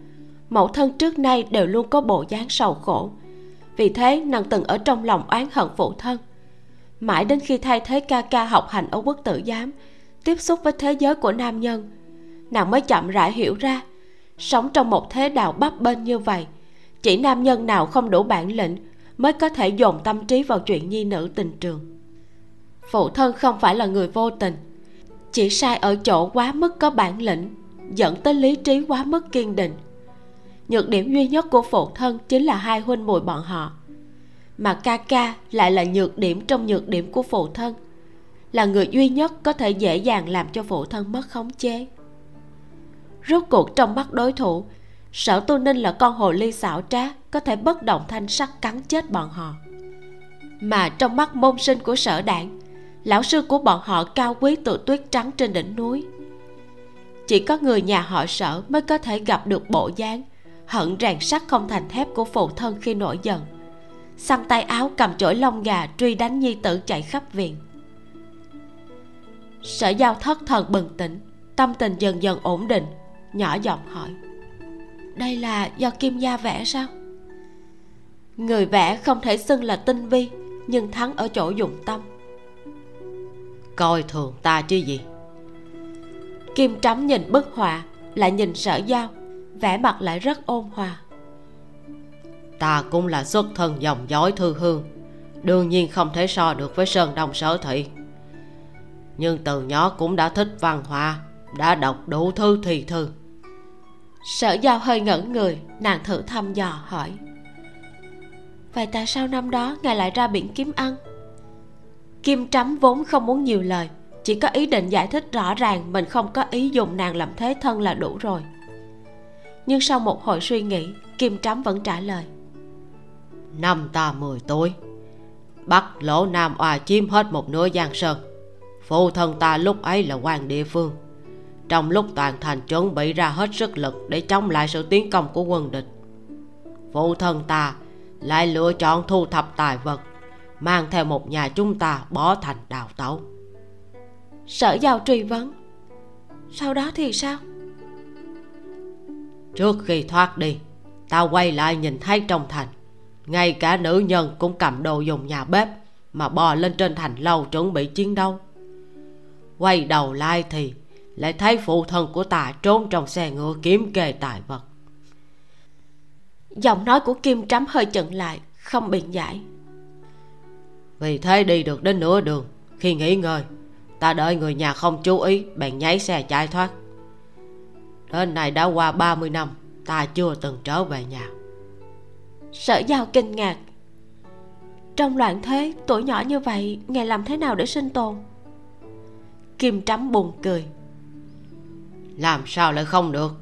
mẫu thân trước nay đều luôn có bộ dáng sầu khổ. Vì thế, nàng từng ở trong lòng oán hận phụ thân. Mãi đến khi thay thế ca ca học hành ở quốc tử giám, tiếp xúc với thế giới của nam nhân, nàng mới chậm rãi hiểu ra, sống trong một thế đạo bấp bênh như vậy, chỉ nam nhân nào không đủ bản lĩnh mới có thể dồn tâm trí vào chuyện nhi nữ tình trường phụ thân không phải là người vô tình. Chỉ sai ở chỗ quá mức có bản lĩnh, dẫn tới lý trí quá mức kiên định. Nhược điểm duy nhất của phụ thân chính là hai huynh muội bọn họ. Mà ca ca lại là nhược điểm trong nhược điểm của phụ thân, là người duy nhất có thể dễ dàng làm cho phụ thân mất khống chế. Rốt cuộc trong mắt đối thủ, sở tu ninh là con hồ ly xảo trá, có thể bất động thanh sắc cắn chết bọn họ. Mà trong mắt môn sinh của sở đảng lão sư của bọn họ cao quý tự tuyết trắng trên đỉnh núi. Chỉ có người nhà họ sở mới có thể gặp được bộ dáng, hận rèn sắt không thành thép của phụ thân khi nổi giận. Xăm tay áo cầm chổi lông gà truy đánh nhi tử chạy khắp viện. Sở giao thất thần bừng tỉnh, tâm tình dần dần ổn định, nhỏ giọng hỏi. Đây là do kim gia vẽ sao? Người vẽ không thể xưng là tinh vi, nhưng thắng ở chỗ dụng tâm coi thường ta chứ gì. Kim trắm nhìn bức họa lại nhìn sở giao vẻ mặt lại rất ôn hòa. Ta cũng là xuất thân dòng dõi thư hương đương nhiên không thể so được với sơn đông sở thị. Nhưng từ nhỏ cũng đã thích văn hóa đã đọc đủ thư thì thư. Sở giao hơi ngẩn người nàng thử thăm dò hỏi. Vậy tại sao năm đó ngài lại ra biển kiếm ăn kim trắm vốn không muốn nhiều lời, chỉ có ý định giải thích rõ ràng mình không có ý dùng nàng làm thế thân là đủ rồi. Nhưng sau một hồi suy nghĩ, kim trắm vẫn trả lời. Năm ta mười tuổi bắc lỗ nam oà chiếm hết một nửa giang sơn. Phụ thân ta lúc ấy là quan địa phương. Trong lúc toàn thành chuẩn bị ra hết sức lực để chống lại sự tiến công của quân địch. Phụ thân ta lại lựa chọn thu thập tài vật mang theo một nhà chúng ta bỏ thành đào tẩu. Sở giao truy vấn, sau đó thì sao? Trước khi thoát đi, ta quay lại nhìn thấy trong thành, ngay cả nữ nhân cũng cầm đồ dùng nhà bếp mà bò lên trên thành lâu chuẩn bị chiến đấu. Quay đầu lại thì lại thấy phụ thân của ta trốn trong xe ngựa kiếm kê tài vật. Giọng nói của kim trắm hơi chận lại, không biện giải vì thế đi được đến nửa đường. Khi nghỉ ngơi ta đợi người nhà không chú ý bèn nháy xe chạy thoát. Đến nay đã qua 30 năm ta chưa từng trở về nhà. Sở giao kinh ngạc. Trong loạn thế tuổi nhỏ như vậy ngài làm thế nào để sinh tồn? Kim trắm buồn cười. Làm sao lại không được?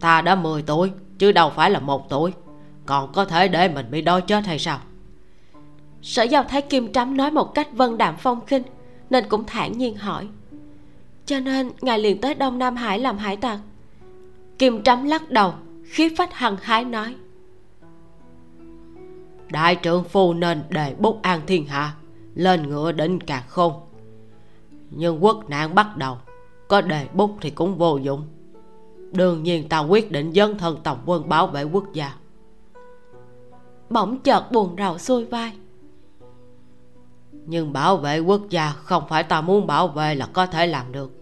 Ta đã 10 tuổi chứ đâu phải là một tuổi. Còn có thể để mình bị đói chết hay sao sở giao thấy kim trắm nói một cách vân đạm phong khinh nên cũng thản nhiên hỏi. Cho nên ngài liền tới đông nam hải làm hải tặc. Kim trắm lắc đầu khí phách hăng hái nói. Đại trưởng phu nên đề bút an thiên hạ lên ngựa đỉnh càng khôn. Nhưng quốc nạn bắt đầu có đề bút thì cũng vô dụng. Đương nhiên ta quyết định dấn thân tổng quân bảo vệ quốc gia. Bỗng chợt buồn rầu xuôi vai nhưng bảo vệ quốc gia không phải ta muốn bảo vệ là có thể làm được.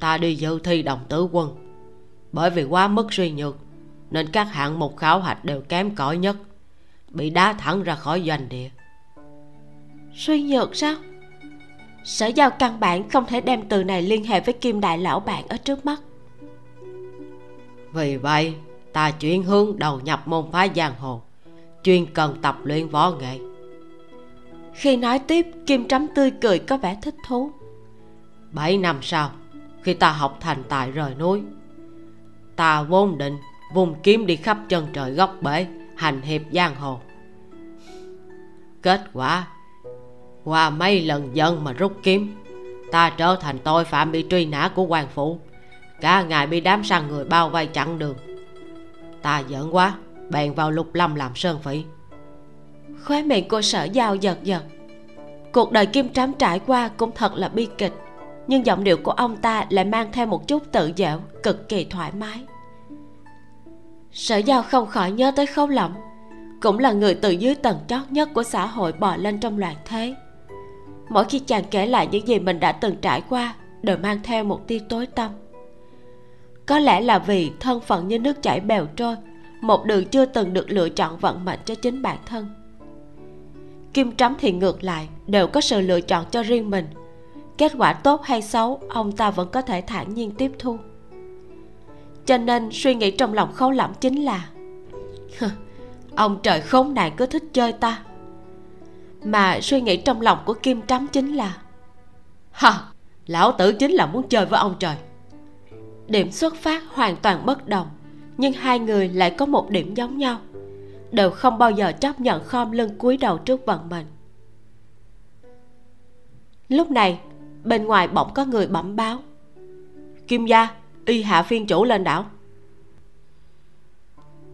Ta đi dự thi đồng tử quân. Bởi vì quá mức suy nhược nên các hạng mục khảo hạch đều kém cỏi nhất bị đá thẳng ra khỏi doanh địa. Suy nhược sao? Sở giao căn bản không thể đem từ này liên hệ với kim đại lão bạn ở trước mắt. Vì vậy ta chuyển hướng đầu nhập môn phái giang hồ chuyên cần tập luyện võ nghệ khi nói tiếp, kim trắm tươi cười có vẻ thích thú. Bảy năm sau, khi ta học thành tài rời núi, ta vốn định vùng kiếm đi khắp chân trời góc bể, hành hiệp giang hồ. Kết quả, qua mấy lần dân mà rút kiếm, ta trở thành tội phạm bị truy nã của quan phủ. Cả ngày bị đám săn người bao vây chặn đường. Ta giỡn quá, bèn vào lục lâm làm sơn phỉ khóe miệng cô sở giao giật giật. Cuộc đời kim trám trải qua cũng thật là bi kịch, nhưng giọng điệu của ông ta lại mang theo một chút tự dẻo, cực kỳ thoải mái. Sở giao không khỏi nhớ tới khâu lỏng cũng là người từ dưới tầng chót nhất của xã hội bò lên trong loạn thế. Mỗi khi chàng kể lại những gì mình đã từng trải qua, đều mang theo một tia tối tâm có lẽ là vì thân phận như nước chảy bèo trôi, một đường chưa từng được lựa chọn vận mệnh cho chính bản thân kim trắm thì ngược lại đều có sự lựa chọn cho riêng mình. Kết quả tốt hay xấu ông ta vẫn có thể thản nhiên tiếp thu. Cho nên suy nghĩ trong lòng khấu lẫm chính là ông trời khốn nạn cứ thích chơi ta. Mà suy nghĩ trong lòng của kim trắm chính là ha, lão tử chính là muốn chơi với ông trời. Điểm xuất phát hoàn toàn bất đồng nhưng hai người lại có một điểm giống nhau đều không bao giờ chấp nhận khom lưng cúi đầu trước vận mệnh lúc này bên ngoài bỗng có người bẩm báo. Kim gia y hạ phiên chủ lên đảo.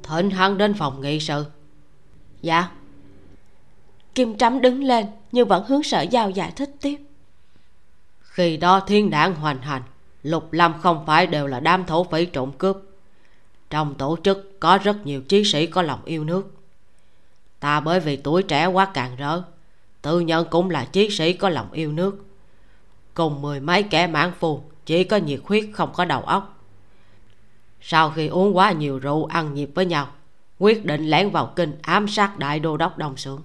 Thịnh hắn đến phòng nghị sự. Dạ. Kim trắm đứng lên nhưng vẫn hướng sở giao giải thích tiếp. Khi đó thiên đảng hoành hành lục lâm không phải đều là đám thổ phỉ trộm cướp trong tổ chức có rất nhiều chiến sĩ có lòng yêu nước. Ta bởi vì tuổi trẻ quá càng rỡ tự nhận cũng là chiến sĩ có lòng yêu nước. Cùng mười mấy kẻ mãn phù chỉ có nhiệt huyết không có đầu óc. Sau khi uống quá nhiều rượu ăn nhịp với nhau quyết định lẻn vào kinh ám sát đại đô đốc đông sưởng.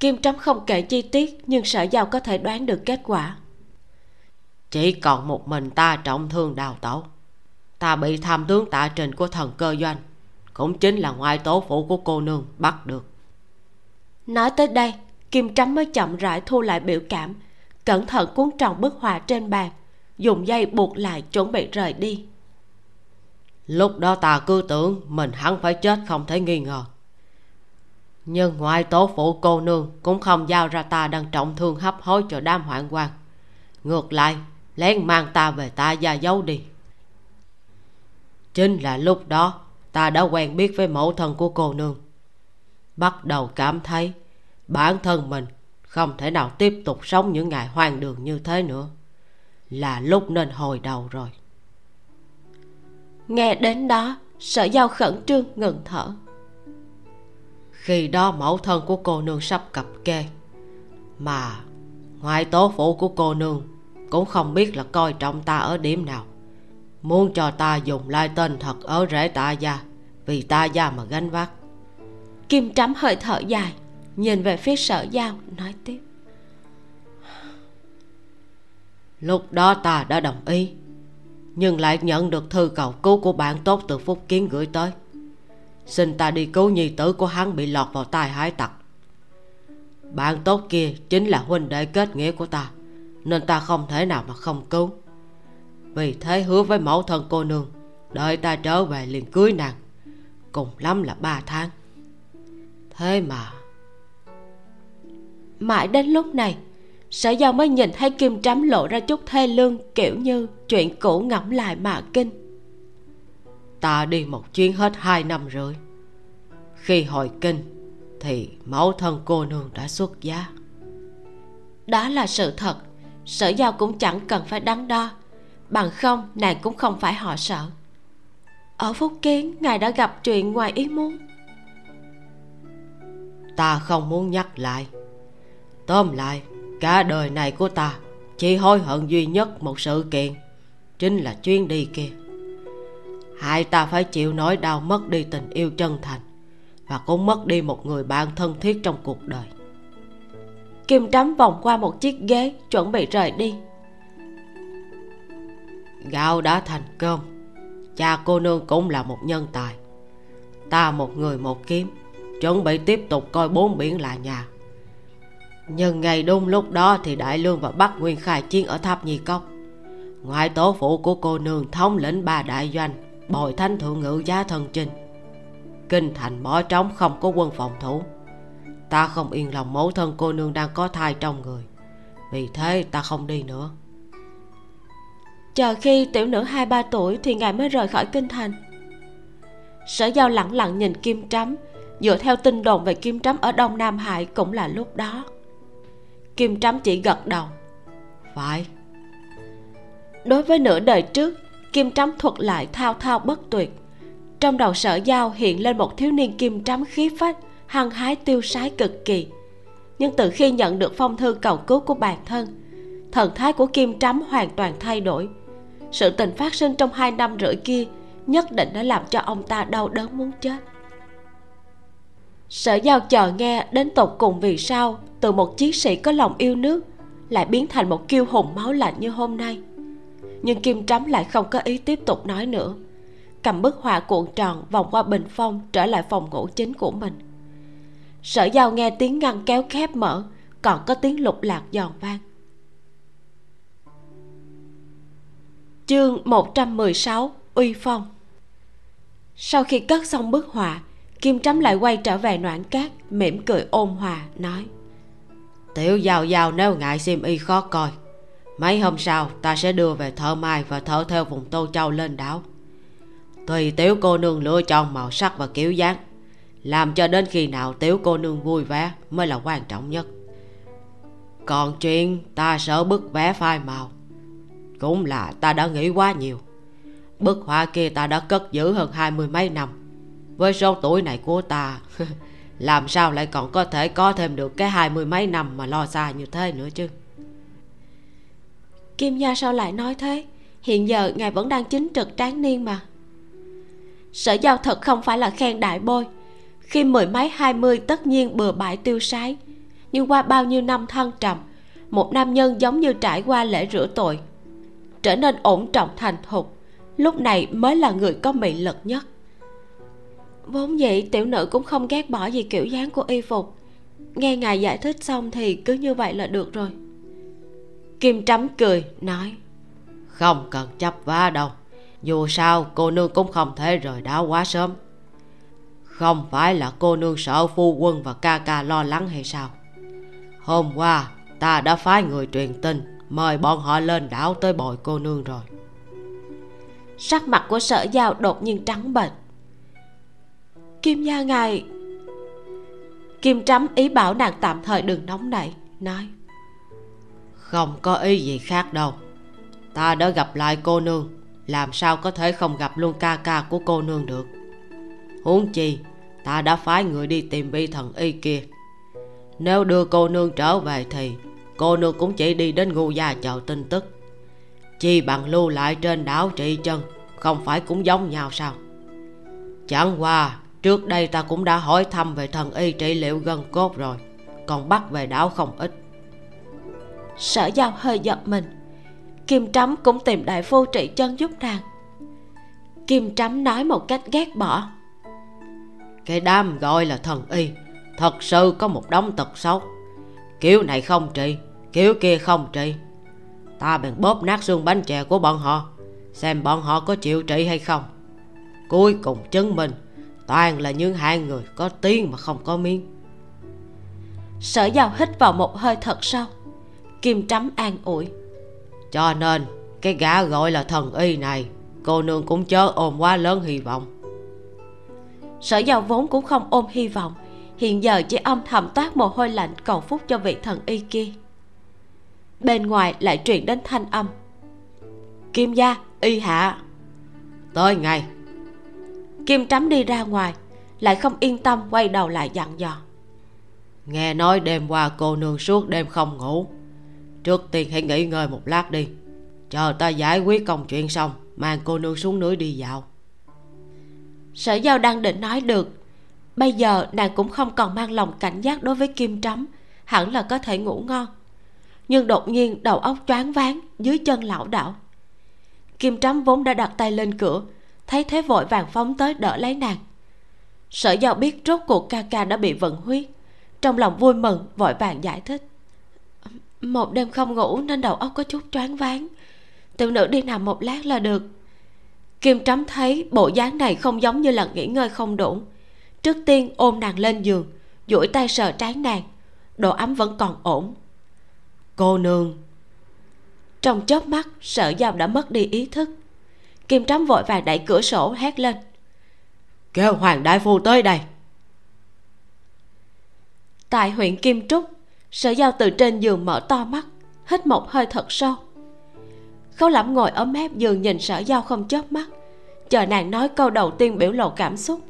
Kim trắm không kể chi tiết nhưng sở giao có thể đoán được kết quả. Chỉ còn một mình ta trọng thương đào tẩu ta bị tham tướng tạ trình của thần cơ doanh. Cũng chính là ngoại tố phụ của cô nương bắt được. Nói tới đây kim trắm mới chậm rãi thu lại biểu cảm cẩn thận cuốn tròn bức họa trên bàn dùng dây buộc lại chuẩn bị rời đi. Lúc đó ta cứ tưởng mình hắn phải chết không thể nghi ngờ. Nhưng ngoại tố phụ cô nương cũng không giao ra ta đang trọng thương hấp hối cho đám hoạn quan. Ngược lại lén mang ta về ta gia giấu đi chính là lúc đó ta đã quen biết với mẫu thân của cô nương. Bắt đầu cảm thấy bản thân mình không thể nào tiếp tục sống những ngày hoang đường như thế nữa. Là lúc nên hồi đầu rồi. Nghe đến đó sở giao khẩn trương ngừng thở. Khi đó mẫu thân của cô nương sắp cập kê mà ngoại tố phụ của cô nương cũng không biết là coi trọng ta ở điểm nào muốn cho ta dùng lai tên thật ở rễ tạ gia vì ta gia mà gánh vác. Kim trắm hơi thở dài nhìn về phía sở giao nói tiếp. Lúc đó ta đã đồng ý nhưng lại nhận được thư cầu cứu của bạn tốt từ phúc kiến gửi tới. Xin ta đi cứu nhi tử của hắn bị lọt vào tay hải tặc. Bạn tốt kia chính là huynh đệ kết nghĩa của ta nên ta không thể nào mà không cứu vì thế hứa với mẫu thân cô nương đợi ta trở về liền cưới nàng. Cùng lắm là ba tháng. Thế mà mãi đến lúc này sở giao mới nhìn thấy kim trắm lộ ra chút thê lương kiểu như chuyện cũ ngẫm lại mà kinh. Ta đi một chuyến hết hai năm rưỡi khi hồi kinh thì mẫu thân cô nương đã xuất giá. Đó là sự thật. Sở giao cũng chẳng cần phải đắn đo bằng không nàng cũng không phải họ sợ. Ở phúc kiến ngài đã gặp chuyện ngoài ý muốn. Ta không muốn nhắc lại. Tóm lại cả đời này của ta chỉ hối hận duy nhất một sự kiện chính là chuyến đi kia. Hai ta phải chịu nỗi đau mất đi tình yêu chân thành và cũng mất đi một người bạn thân thiết trong cuộc đời. Kim trắm vòng qua một chiếc ghế chuẩn bị rời đi gạo đã thành cơm cha cô nương cũng là một nhân tài. Ta một người một kiếm, chuẩn bị tiếp tục coi bốn biển là nhà. Nhưng ngày đúng lúc đó thì đại lương và bắc nguyên khai chiến ở tháp nhi cốc. Ngoại tổ phụ của cô nương thống lĩnh ba đại doanh, bồi thanh thượng ngự giá thân chinh kinh thành bỏ trống không có quân phòng thủ. Ta không yên lòng mẫu thân cô nương đang có thai trong người. Vì thế ta không đi nữa chờ khi tiểu nữ hai ba tuổi thì ngài mới rời khỏi kinh thành. Sở giao lặng lặng nhìn kim trắm dựa theo tin đồn về kim trắm ở đông nam hải cũng là lúc đó. Kim trắm chỉ gật đầu. Phải. Đối với nửa đời trước kim trắm thuật lại thao thao bất tuyệt. Trong đầu sở giao hiện lên một thiếu niên kim trắm khí phách hăng hái tiêu sái cực kỳ. Nhưng từ khi nhận được phong thư cầu cứu của bản thân thần thái của kim trắm hoàn toàn thay đổi sự tình phát sinh trong hai năm rưỡi kia nhất định đã làm cho ông ta đau đớn muốn chết. Sở giao chờ nghe đến tột cùng vì sao từ một chiến sĩ có lòng yêu nước lại biến thành một kiêu hùng máu lạnh như hôm nay. Nhưng kim trắm lại không có ý tiếp tục nói nữa. Cầm bức họa cuộn tròn vòng qua bình phong trở lại phòng ngủ chính của mình. Sở giao nghe tiếng ngăn kéo khép mở, còn có tiếng lục lạc giòn vang. Chương 116 uy phong. Sau khi cất xong bức họa, kim trắm lại quay trở về noãn cát, mỉm cười ôn hòa, nói, tiểu giao giao nếu ngại xiêm y khó coi, mấy hôm sau ta sẽ đưa về thợ mai và thợ theo vùng tô châu lên đảo. Tùy tiểu cô nương lựa chọn màu sắc và kiểu dáng, làm cho đến khi nào tiểu cô nương vui vẻ mới là quan trọng nhất. Còn chuyện ta sợ bức vẽ phai màu cũng là ta đã nghĩ quá nhiều. Bức họa kia ta đã cất giữ hơn hai mươi mấy năm. Với số tuổi này của ta, làm sao lại còn có thể có thêm được cái hai mươi mấy năm mà lo xa như thế nữa chứ? Kim gia sao lại nói thế? Hiện giờ ngài vẫn đang chính trực tráng niên mà. Sở giao thật không phải là khen đại bôi. Khi mười mấy, hai mươi tất nhiên bừa bãi tiêu sái. Nhưng qua bao nhiêu năm thăng trầm, một nam nhân giống như trải qua lễ rửa tội trở nên ổn trọng thành thục. Lúc này mới là người có mị lực nhất. Vốn dĩ tiểu nữ cũng không ghét bỏ gì kiểu dáng của y phục. Nghe ngài giải thích xong thì cứ như vậy là được rồi. Kim trắm cười, nói, không cần chấp vá đâu. Dù sao, cô nương cũng không thể rời đá quá sớm. Không phải là cô nương sợ phu quân và ca ca lo lắng hay sao? Hôm qua, ta đã phái người truyền tin mời bọn họ lên đảo tới bồi cô nương rồi. Sắc mặt của sở giao đột nhiên trắng bệch. Kim gia ngài kim trắm ý bảo nàng tạm thời đừng nóng nảy nói. Không có ý gì khác đâu. Ta đã gặp lại cô nương làm sao có thể không gặp luôn ca ca của cô nương được? Huống chi ta đã phái người đi tìm vị thần y kia. Nếu đưa cô nương trở về thì cô nương cũng chỉ đi đến ngu gia chờ tin tức. Chi bằng lưu lại trên đảo trị chân không phải cũng giống nhau sao? Chẳng qua trước đây ta cũng đã hỏi thăm về thần y trị liệu gân cốt rồi còn bắt về đảo không ít. Sở giao hơi giật mình. Kim trắm cũng tìm đại phu trị chân giúp nàng. Kim trắm nói một cách ghét bỏ. Cái đám gọi là thần y thật sự có một đống tật xấu. Kiểu này không trị kiểu kia không trị. Ta bèn bóp nát xương bánh chè của bọn họ xem bọn họ có chịu trị hay không. Cuối cùng chứng minh toàn là những hai người có tiếng mà không có miếng. Sở giao hít vào một hơi thật sâu kim trắm an ủi. Cho nên cái gã gọi là thần y này cô nương cũng chớ ôm quá lớn hy vọng. Sở giao vốn cũng không ôm hy vọng hiện giờ chỉ âm thầm toát mồ hôi lạnh cầu phúc cho vị thần y kia bên ngoài lại truyền đến thanh âm. Kim gia, y hạ. Tới ngay. Kim trắm đi ra ngoài, lại không yên tâm quay đầu lại dặn dò. Nghe nói đêm qua cô nương suốt đêm không ngủ. Trước tiên hãy nghỉ ngơi một lát đi. Chờ ta giải quyết công chuyện xong, mang cô nương xuống núi đi dạo. Sở giao đang định nói được. Bây giờ nàng cũng không còn mang lòng cảnh giác đối với kim trắm, hẳn là có thể ngủ ngon nhưng đột nhiên đầu óc choáng váng dưới chân lão đảo. Kim trắm vốn đã đặt tay lên cửa, thấy thế vội vàng phóng tới đỡ lấy nàng. Sở giao biết rốt cuộc ca ca đã bị vận huyết, trong lòng vui mừng, vội vàng giải thích. Một đêm không ngủ nên đầu óc có chút choáng váng. Tiểu nữ đi nằm một lát là được. Kim trắm thấy bộ dáng này không giống như là nghỉ ngơi không đủ. Trước tiên ôm nàng lên giường, duỗi tay sờ trán nàng, độ ấm vẫn còn ổn cô nương. Trong chớp mắt, sở giao đã mất đi ý thức. Kim trắm vội vàng đẩy cửa sổ hét lên. Kêu hoàng đại phu tới đây. Tại huyện kim trúc, sở giao từ trên giường mở to mắt, hít một hơi thật sâu. Khấu lẩm ngồi ở mép giường nhìn sở giao không chớp mắt, chờ nàng nói câu đầu tiên biểu lộ cảm xúc.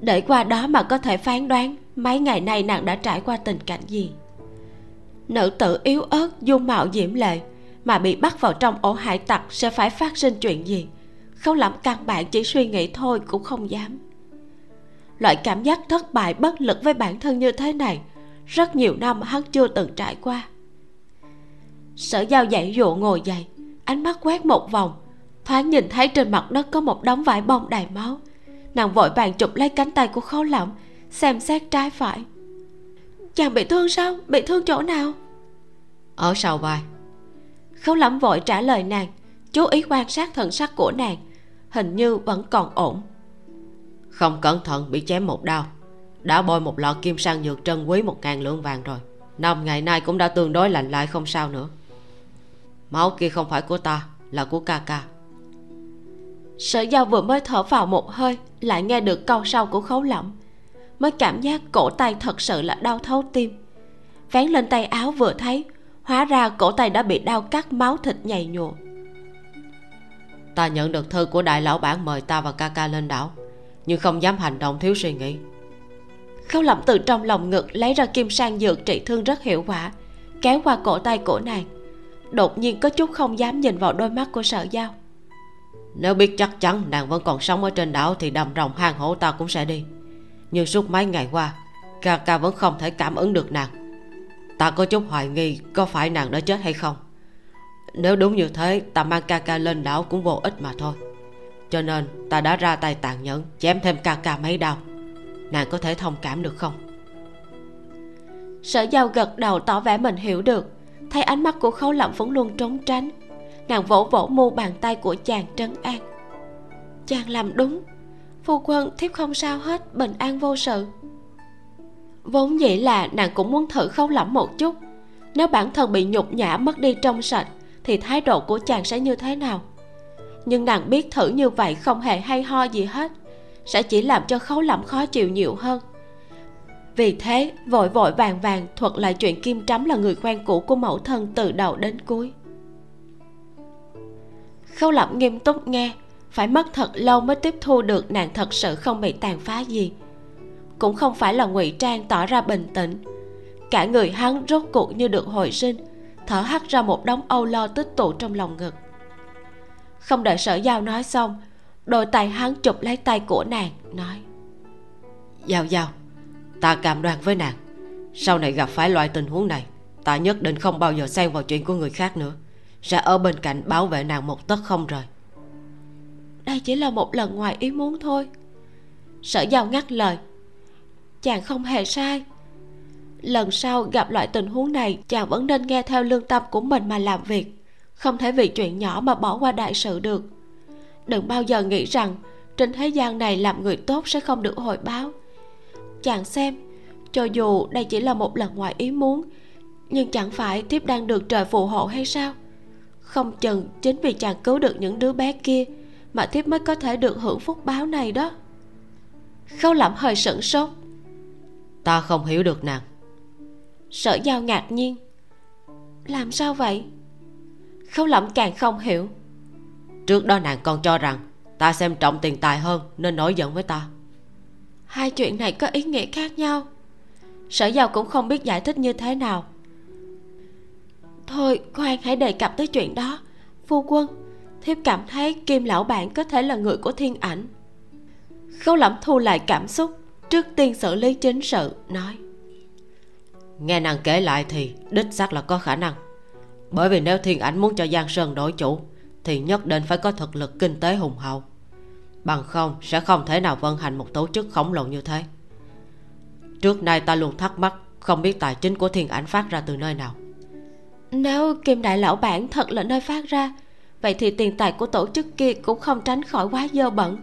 Để qua đó mà có thể phán đoán, mấy ngày nay nàng đã trải qua tình cảnh gì nữ tử yếu ớt, dung mạo diễm lệ, mà bị bắt vào trong ổ hải tặc sẽ phải phát sinh chuyện gì? Khấu lẩm căn bản, chỉ suy nghĩ thôi cũng không dám. Loại cảm giác thất bại bất lực với bản thân như thế này, rất nhiều năm hắn chưa từng trải qua. Sở giao dãy dụ ngồi dậy, ánh mắt quét một vòng, thoáng nhìn thấy trên mặt đất có một đống vải bông đầy máu. Nàng vội vàng chụp lấy cánh tay của khấu lẩm xem xét trái phải chàng bị thương sao? Bị thương chỗ nào? Ở sau vai khấu lẩm vội trả lời nàng chú ý quan sát thần sắc của nàng hình như vẫn còn ổn. Không cẩn thận bị chém một đau đã bôi một lọ kim sang dược trân quý một ngàn lượng vàng rồi. Năm ngày nay cũng đã tương đối lành lại không sao nữa. Máu kia không phải của ta là của ca ca. Sở giao vừa mới thở vào một hơi lại nghe được câu sau của khấu lẩm mới cảm giác cổ tay thật sự là đau thấu tim. Vén lên tay áo vừa thấy hóa ra cổ tay đã bị đau cắt máu thịt nhầy nhụa. Ta nhận được thư của đại lão bản mời ta và ca ca lên đảo nhưng không dám hành động thiếu suy nghĩ. Khâu lẩm từ trong lòng ngực lấy ra kim sang dược trị thương rất hiệu quả kéo qua cổ tay của nàng. Đột nhiên có chút không dám nhìn vào đôi mắt của sợ giao. Nếu biết chắc chắn nàng vẫn còn sống ở trên đảo thì đầm rồng hang hổ ta cũng sẽ đi nhưng suốt mấy ngày qua, ca ca vẫn không thể cảm ứng được nàng. Ta có chút hoài nghi có phải nàng đã chết hay không. Nếu đúng như thế, ta mang ca ca lên đảo cũng vô ích mà thôi. Cho nên ta đã ra tay tàn nhẫn, chém thêm ca ca mấy đau. Nàng có thể thông cảm được không? Sở giao gật đầu tỏ vẻ mình hiểu được. Thấy ánh mắt của khấu lẩm vẫn luôn trốn tránh. Nàng vỗ vỗ mu bàn tay của chàng trấn an. Chàng làm đúng phu quân, thiếp không sao hết, bình an vô sự. Vốn dĩ là nàng cũng muốn thử khấu lẩm một chút. Nếu bản thân bị nhục nhã mất đi trong sạch, thì thái độ của chàng sẽ như thế nào? Nhưng nàng biết thử như vậy không hề hay ho gì hết, sẽ chỉ làm cho khấu lẩm khó chịu nhiều hơn. Vì thế, vội vội vàng vàng thuật lại chuyện kim trắm là người quen cũ của mẫu thân từ đầu đến cuối. Khâu lẩm nghiêm túc nghe phải mất thật lâu mới tiếp thu được nàng thật sự không bị tàn phá gì. Cũng không phải là ngụy trang tỏ ra bình tĩnh. Cả người hắn rốt cuộc như được hồi sinh, thở hắt ra một đống âu lo tích tụ trong lòng ngực. Không đợi sở giao nói xong, đôi tay hắn chụp lấy tay của nàng, nói, giao giao, ta cam đoan với nàng. Sau này gặp phải loại tình huống này, ta nhất định không bao giờ xen vào chuyện của người khác nữa. Sẽ ở bên cạnh bảo vệ nàng một tấc không rời đây chỉ là một lần ngoài ý muốn thôi. Sở giao ngắt lời. Chàng không hề sai. Lần sau gặp loại tình huống này, chàng vẫn nên nghe theo lương tâm của mình mà làm việc. Không thể vì chuyện nhỏ mà bỏ qua đại sự được. Đừng bao giờ nghĩ rằng trên thế gian này làm người tốt sẽ không được hồi báo. Chàng xem, cho dù đây chỉ là một lần ngoài ý muốn, nhưng chẳng phải tiếp đang được trời phù hộ hay sao? Không chừng chính vì chàng cứu được những đứa bé kia mà thiếp mới có thể được hưởng phúc báo này đó. Khâu lẩm hơi sửng sốt. Ta không hiểu được nàng. Sở giao ngạc nhiên. Làm sao vậy? Khâu lẩm càng không hiểu. Trước đó nàng còn cho rằng ta xem trọng tiền tài hơn nên nổi giận với ta. Hai chuyện này có ý nghĩa khác nhau. Sở giao cũng không biết giải thích như thế nào. Thôi khoan hãy đề cập tới chuyện đó. Phu quân thiếp cảm thấy kim lão bản có thể là người của thiên ảnh. Khấu lẩm thu lại cảm xúc trước tiên xử lý chính sự nói. Nghe nàng kể lại thì đích xác là có khả năng. Bởi vì nếu thiên ảnh muốn cho giang sơn đổi chủ thì nhất định phải có thực lực kinh tế hùng hậu. Bằng không sẽ không thể nào vận hành một tổ chức khổng lồ như thế. Trước nay ta luôn thắc mắc không biết tài chính của thiên ảnh phát ra từ nơi nào. Nếu kim đại lão bản thật là nơi phát ra vậy thì tiền tài của tổ chức kia cũng không tránh khỏi quá dơ bẩn.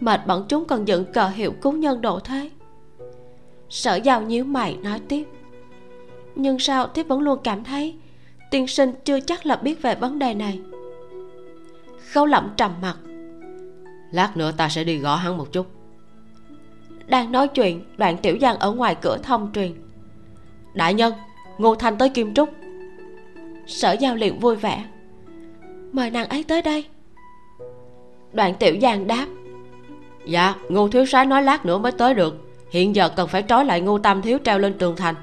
Mệt bọn chúng còn dựng cờ hiệu cứu nhân độ thế. Sở giao nhíu mày nói tiếp. Nhưng sao tiếp vẫn luôn cảm thấy tiên sinh chưa chắc là biết về vấn đề này? Khấu lẩm trầm mặt. Lát nữa ta sẽ đi gõ hắn một chút. Đang nói chuyện đoạn tiểu giang ở ngoài cửa thông truyền. Đại nhân ngô thanh tới kim trúc. Sở giao liền vui vẻ mời nàng ấy tới đây. Đoạn tiểu giang đáp. Dạ ngô thiếu soái nói lát nữa mới tới được. Hiện giờ cần phải trói lại ngô tam thiếu treo lên tường thành.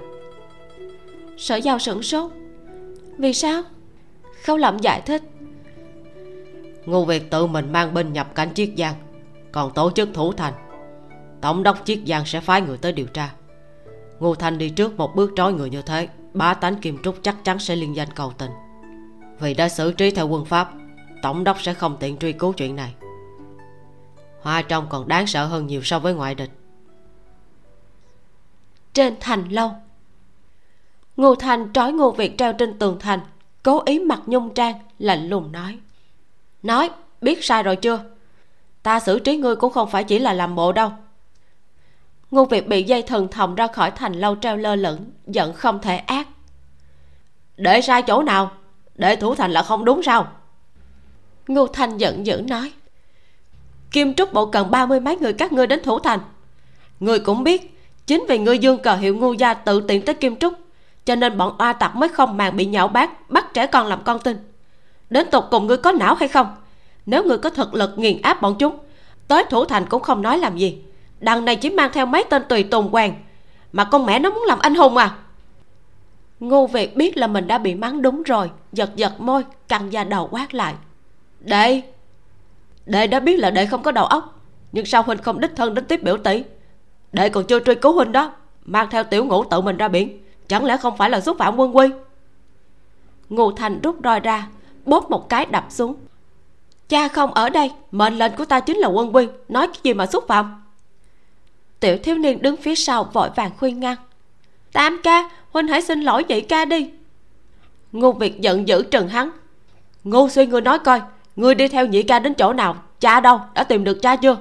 Sở giao sửng sốt. Vì sao? Khâu lẩm giải thích. Ngô việt tự mình mang binh nhập cảnh chiết giang còn tổ chức thủ thành. Tổng đốc chiết giang sẽ phái người tới điều tra. Ngô thanh đi trước một bước trói người như thế bá tánh kim trúc chắc chắn sẽ liên danh cầu tình vì đã xử trí theo quân pháp, tổng đốc sẽ không tiện truy cứu chuyện này. Hoa trong còn đáng sợ hơn nhiều so với ngoại địch. Trên thành lâu, ngô thành trói ngô việt treo trên tường thành, cố ý mặc nhung trang lạnh lùng nói. Nói, biết sai rồi chưa? Ta xử trí ngươi cũng không phải chỉ là làm bộ đâu. Ngô việt bị dây thần thòng ra khỏi thành lâu treo lơ lửng, giận không thể ác. Để sai chỗ nào? Để thủ thành là không đúng sao? Ngô thanh giận dữ nói. Kim trúc bộ cần ba mươi mấy người các ngươi đến thủ thành. Ngươi cũng biết chính vì ngươi dương cờ hiệu ngu gia tự tiện tới kim trúc cho nên bọn oa tặc mới không màng bị nhạo báng bắt trẻ con làm con tin. Đến tục cùng ngươi có não hay không? Nếu ngươi có thực lực nghiền áp bọn chúng tới thủ thành cũng không nói làm gì. Đằng này chỉ mang theo mấy tên tùy tùng quèn mà con mẹ nó muốn làm anh hùng à ngô việt biết là mình đã bị mắng đúng rồi. Giật giật môi, căng da đầu quát lại. Đệ đệ đã biết là đệ không có đầu óc, nhưng sao huynh không đích thân đến tiếp biểu tỷ? Đệ còn chưa truy cứu huynh đó, mang theo tiểu ngũ tự mình ra biển. Chẳng lẽ không phải là xúc phạm quân quy? Ngô thành rút roi ra, bóp một cái đập xuống. Cha không ở đây, mệnh lệnh của ta chính là quân quy. Nói cái gì mà xúc phạm? Tiểu thiếu niên đứng phía sau vội vàng khuyên ngăn tam ca, huynh hãy xin lỗi nhị ca đi. Ngô việt giận dữ trừng hắn. Ngô suy, ngươi nói coi, ngươi đi theo nhị ca đến chỗ nào, cha đâu, đã tìm được cha chưa?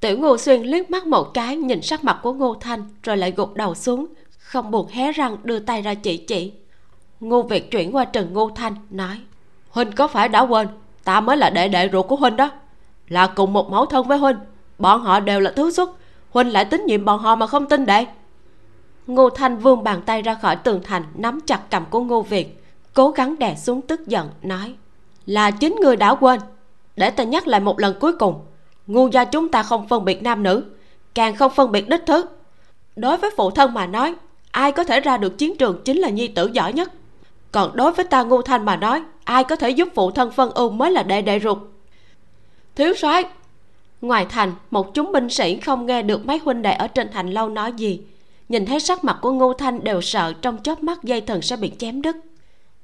Tiểu ngô xuyên liếc mắt một cái, nhìn sắc mặt của ngô thanh, rồi lại gục đầu xuống, không buồn hé răng đưa tay ra chỉ chỉ. Ngô việt chuyển qua trần ngô thanh, nói, huynh có phải đã quên, ta mới là đệ đệ ruột của huynh đó. Là cùng một mẫu thân với huynh, bọn họ đều là thứ xuất, huynh lại tín nhiệm bọn họ mà không tin đệ ngô thanh vươn bàn tay ra khỏi tường thành, nắm chặt cầm của ngô việt, cố gắng đè xuống tức giận, nói, là chính người đã quên. Để ta nhắc lại một lần cuối cùng, ngu gia chúng ta không phân biệt nam nữ, càng không phân biệt đích thứ. Đối với phụ thân mà nói, ai có thể ra được chiến trường chính là nhi tử giỏi nhất. Còn đối với ta ngu thanh mà nói, ai có thể giúp phụ thân phân ưu mới là đệ đệ ruột. Thiếu soái. Ngoài thành, một chúng binh sĩ không nghe được mấy huynh đệ ở trên thành lâu nói gì nhìn thấy sắc mặt của ngô thanh đều sợ, trong chớp mắt dây thần sẽ bị chém đứt.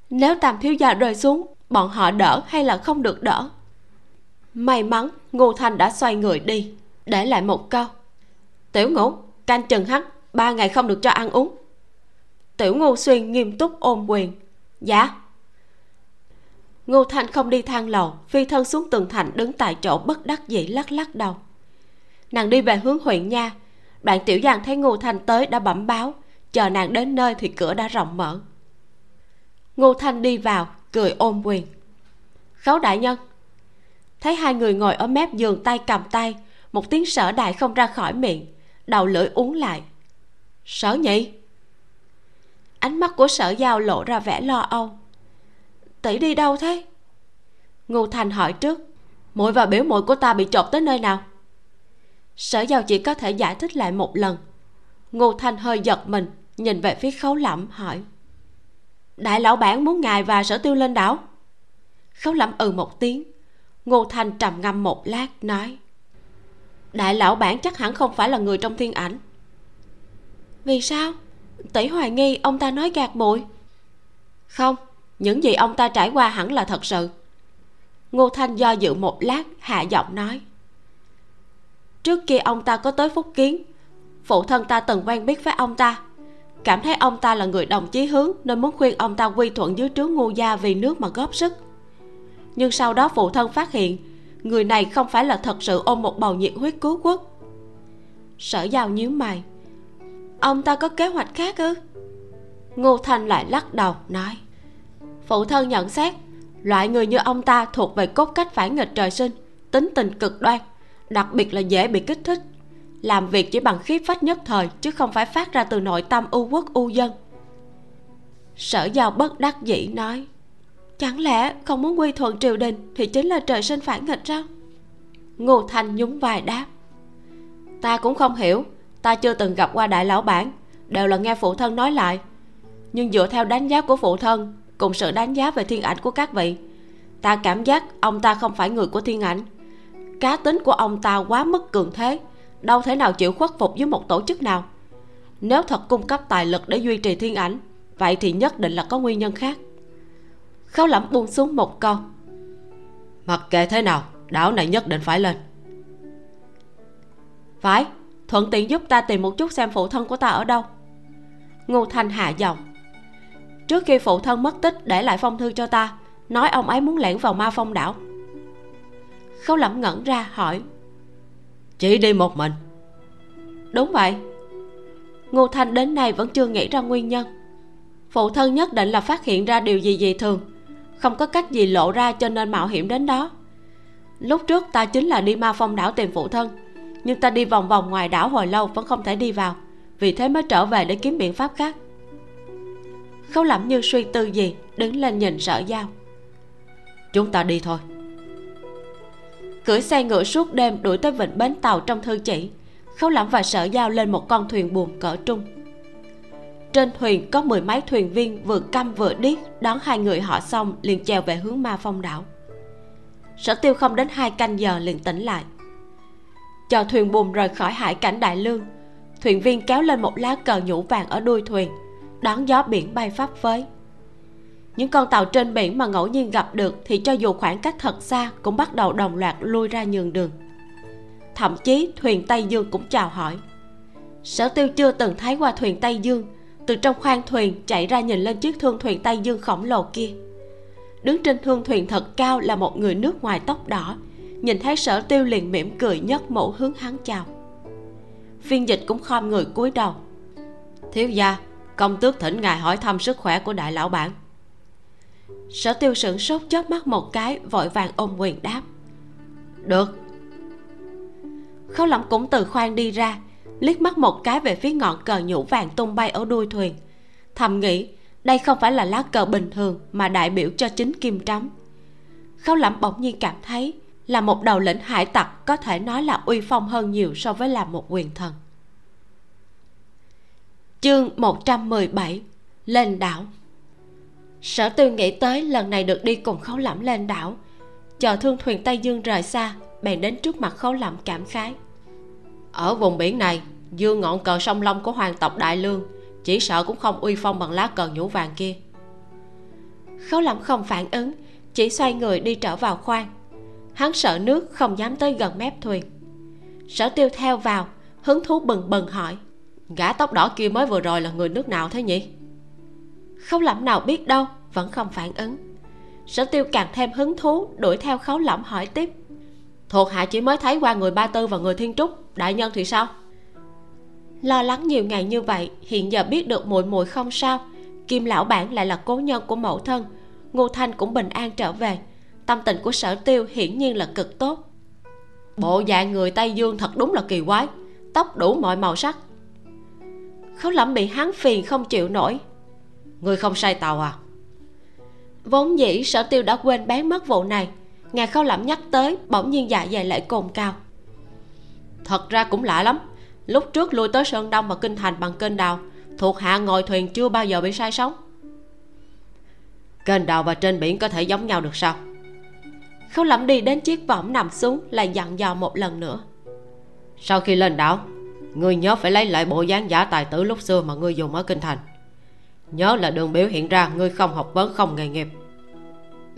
Nếu tam thiếu gia rơi xuống, bọn họ đỡ hay là không được đỡ? May mắn, ngô thanh đã xoay người đi. Để lại một câu. Tiểu ngũ canh chừng hắn, ba ngày không được cho ăn uống. Tiểu ngô xuyên nghiêm túc ôm quyền. Dạ. Ngô thanh không đi thang lầu, phi thân xuống tường thành đứng tại chỗ bất đắc dĩ lắc lắc đầu. Nàng đi về hướng huyện nha đoạn tiểu giang thấy ngô thanh tới đã bẩm báo, chờ nàng đến nơi thì cửa đã rộng mở. Ngô thanh đi vào, cười ôm quyền. Khấu đại nhân. Thấy hai người ngồi ở mép giường tay cầm tay, một tiếng sở đại không ra khỏi miệng, đầu lưỡi uống lại. Sở nhị. Ánh mắt của sở giao lộ ra vẻ lo âu. Tỷ đi đâu thế? Ngô thành hỏi trước. Muội và biểu muội của ta bị chộp tới nơi nào? Sở giao chỉ có thể giải thích lại một lần. Ngô thanh hơi giật mình, nhìn về phía khấu lẩm hỏi. Đại lão bản muốn ngài và sở tiêu lên đảo. Khấu lẩm ừ một tiếng. Ngô thanh trầm ngâm một lát, nói. Đại lão bản chắc hẳn không phải là người trong thiên ảnh. Vì sao? Tỷ hoài nghi, ông ta nói gạt bụi không, những gì ông ta trải qua hẳn là thật sự. Ngô thanh do dự một lát, hạ giọng nói trước kia ông ta có tới phúc kiến. Phụ thân ta từng quen biết với ông ta. Cảm thấy ông ta là người đồng chí hướng, nên muốn khuyên ông ta quy thuận dưới trướng ngu gia vì nước mà góp sức. Nhưng sau đó phụ thân phát hiện, người này không phải là thật sự ôm một bầu nhiệt huyết cứu quốc. Sở giao nhíu mày. Ông ta có kế hoạch khác ư? Ngô thanh lại lắc đầu, nói. Phụ thân nhận xét, loại người như ông ta thuộc về cốt cách phản nghịch trời sinh, tính tình cực đoan đặc biệt là dễ bị kích thích. Làm việc chỉ bằng khiếp phách nhất thời, chứ không phải phát ra từ nội tâm ưu quốc ưu dân. Sở giao bất đắc dĩ nói, chẳng lẽ không muốn quy thuận triều đình thì chính là trời sinh phản nghịch sao? Ngô thanh nhún vai đáp, ta cũng không hiểu, ta chưa từng gặp qua đại lão bản, đều là nghe phụ thân nói lại. Nhưng dựa theo đánh giá của phụ thân, cùng sự đánh giá về thiên ảnh của các vị, ta cảm giác ông ta không phải người của thiên ảnh cá tính của ông ta quá mức cường thế. Đâu thể nào chịu khuất phục với một tổ chức nào. Nếu thật cung cấp tài lực để duy trì thiên ảnh vậy thì nhất định là có nguyên nhân khác. Khấu lẩm buông xuống một câu. Mặc kệ thế nào đảo này nhất định phải lên. Phải thuận tiện giúp ta tìm một chút xem phụ thân của ta ở đâu. Ngô thanh hạ giọng. Trước khi phụ thân mất tích để lại phong thư cho ta nói ông ấy muốn lẻn vào ma phong đảo khấu lẩm ngẩn ra hỏi. Chỉ đi một mình? Đúng vậy. Ngô thanh đến nay vẫn chưa nghĩ ra nguyên nhân. Phụ thân nhất định là phát hiện ra điều gì dị thường không có cách gì lộ ra cho nên mạo hiểm đến đó. Lúc trước ta chính là đi ma phong đảo tìm phụ thân nhưng ta đi vòng vòng ngoài đảo hồi lâu vẫn không thể đi vào vì thế mới trở về để kiếm biện pháp khác. Khấu lẩm như suy tư gì đứng lên nhìn sở giao. Chúng ta đi thôi cưỡi xe ngựa suốt đêm đuổi tới vịnh bến tàu trong thư chỉ. Khấu lẩm và sở giao lên một con thuyền buồm cỡ trung. Trên thuyền có mười mấy thuyền viên vừa căm vừa điếc, đón hai người họ xong liền chèo về hướng ma phong đảo. Sở tiêu không đến hai canh giờ liền tỉnh lại. Cho thuyền buồm rời khỏi hải cảnh đại lương, thuyền viên kéo lên một lá cờ nhũ vàng ở đuôi thuyền, đón gió biển bay phấp phới những con tàu trên biển mà ngẫu nhiên gặp được thì cho dù khoảng cách thật xa cũng bắt đầu đồng loạt lui ra nhường đường. Thậm chí thuyền tây dương cũng chào hỏi. Sở tiêu chưa từng thấy qua thuyền tây dương, từ trong khoang thuyền chạy ra nhìn lên chiếc thương thuyền tây dương khổng lồ kia. Đứng trên thương thuyền thật cao là một người nước ngoài tóc đỏ, nhìn thấy sở tiêu liền mỉm cười nhất mẫu hướng hắn chào. Phiên dịch cũng khom người cúi đầu. Thiếu gia, công tước thỉnh ngài hỏi thăm sức khỏe của đại lão bản sở tiêu sửng sốt chớp mắt một cái, vội vàng ôm quyền đáp. Được. Khấu lẩm cũng từ khoang đi ra, liếc mắt một cái về phía ngọn cờ nhũ vàng tung bay ở đuôi thuyền. Thầm nghĩ, đây không phải là lá cờ bình thường mà đại biểu cho chính kim trắm khấu lẩm bỗng nhiên cảm thấy là một đầu lĩnh hải tặc có thể nói là uy phong hơn nhiều so với làm một quyền thần. Chương 117 lên đảo sở tư nghĩ tới lần này được đi cùng khấu lẫm lên đảo. Chờ thương thuyền tây dương rời xa, bèn đến trước mặt khấu lẫm cảm khái. Ở vùng biển này, dương ngọn cờ sông long của hoàng tộc đại lương, chỉ sợ cũng không uy phong bằng lá cờ nhũ vàng kia. Khấu lẫm không phản ứng, chỉ xoay người đi trở vào khoang. Hắn sợ nước không dám tới gần mép thuyền. Sở tiêu theo vào, hứng thú bừng bừng hỏi, gã tóc đỏ kia mới vừa rồi là người nước nào thế nhỉ? Khấu lẩm nào biết đâu, vẫn không phản ứng. Sở tiêu càng thêm hứng thú, đuổi theo khấu lẩm hỏi tiếp. Thuộc hạ chỉ mới thấy qua người ba tư và người thiên trúc, đại nhân thì sao? Lo lắng nhiều ngày như vậy, hiện giờ biết được muội muội không sao. Kim lão bản lại là cố nhân của mẫu thân, ngô thanh cũng bình an trở về. Tâm tình của sở tiêu hiển nhiên là cực tốt. Bộ dạng người tây dương thật đúng là kỳ quái, tóc đủ mọi màu sắc. Khấu lẩm bị hắn phiền không chịu nổi người không say tàu à? Vốn dĩ sở tiêu đã quên bán mất vụ này. Ngài khâu lẩm nhắc tới, bỗng nhiên dạ dày lại cồn cao. Thật ra cũng lạ lắm. Lúc trước lui tới sơn đông và kinh thành bằng kênh đào, thuộc hạ ngồi thuyền chưa bao giờ bị sai sóng. Kênh đào và trên biển có thể giống nhau được sao? Khâu lẩm đi đến chiếc võng nằm xuống, lại dặn dò một lần nữa. Sau khi lên đảo ngươi nhớ phải lấy lại bộ dáng giả tài tử lúc xưa mà ngươi dùng ở kinh thành nhớ là đường biểu hiện ra ngươi không học vấn, không nghề nghiệp.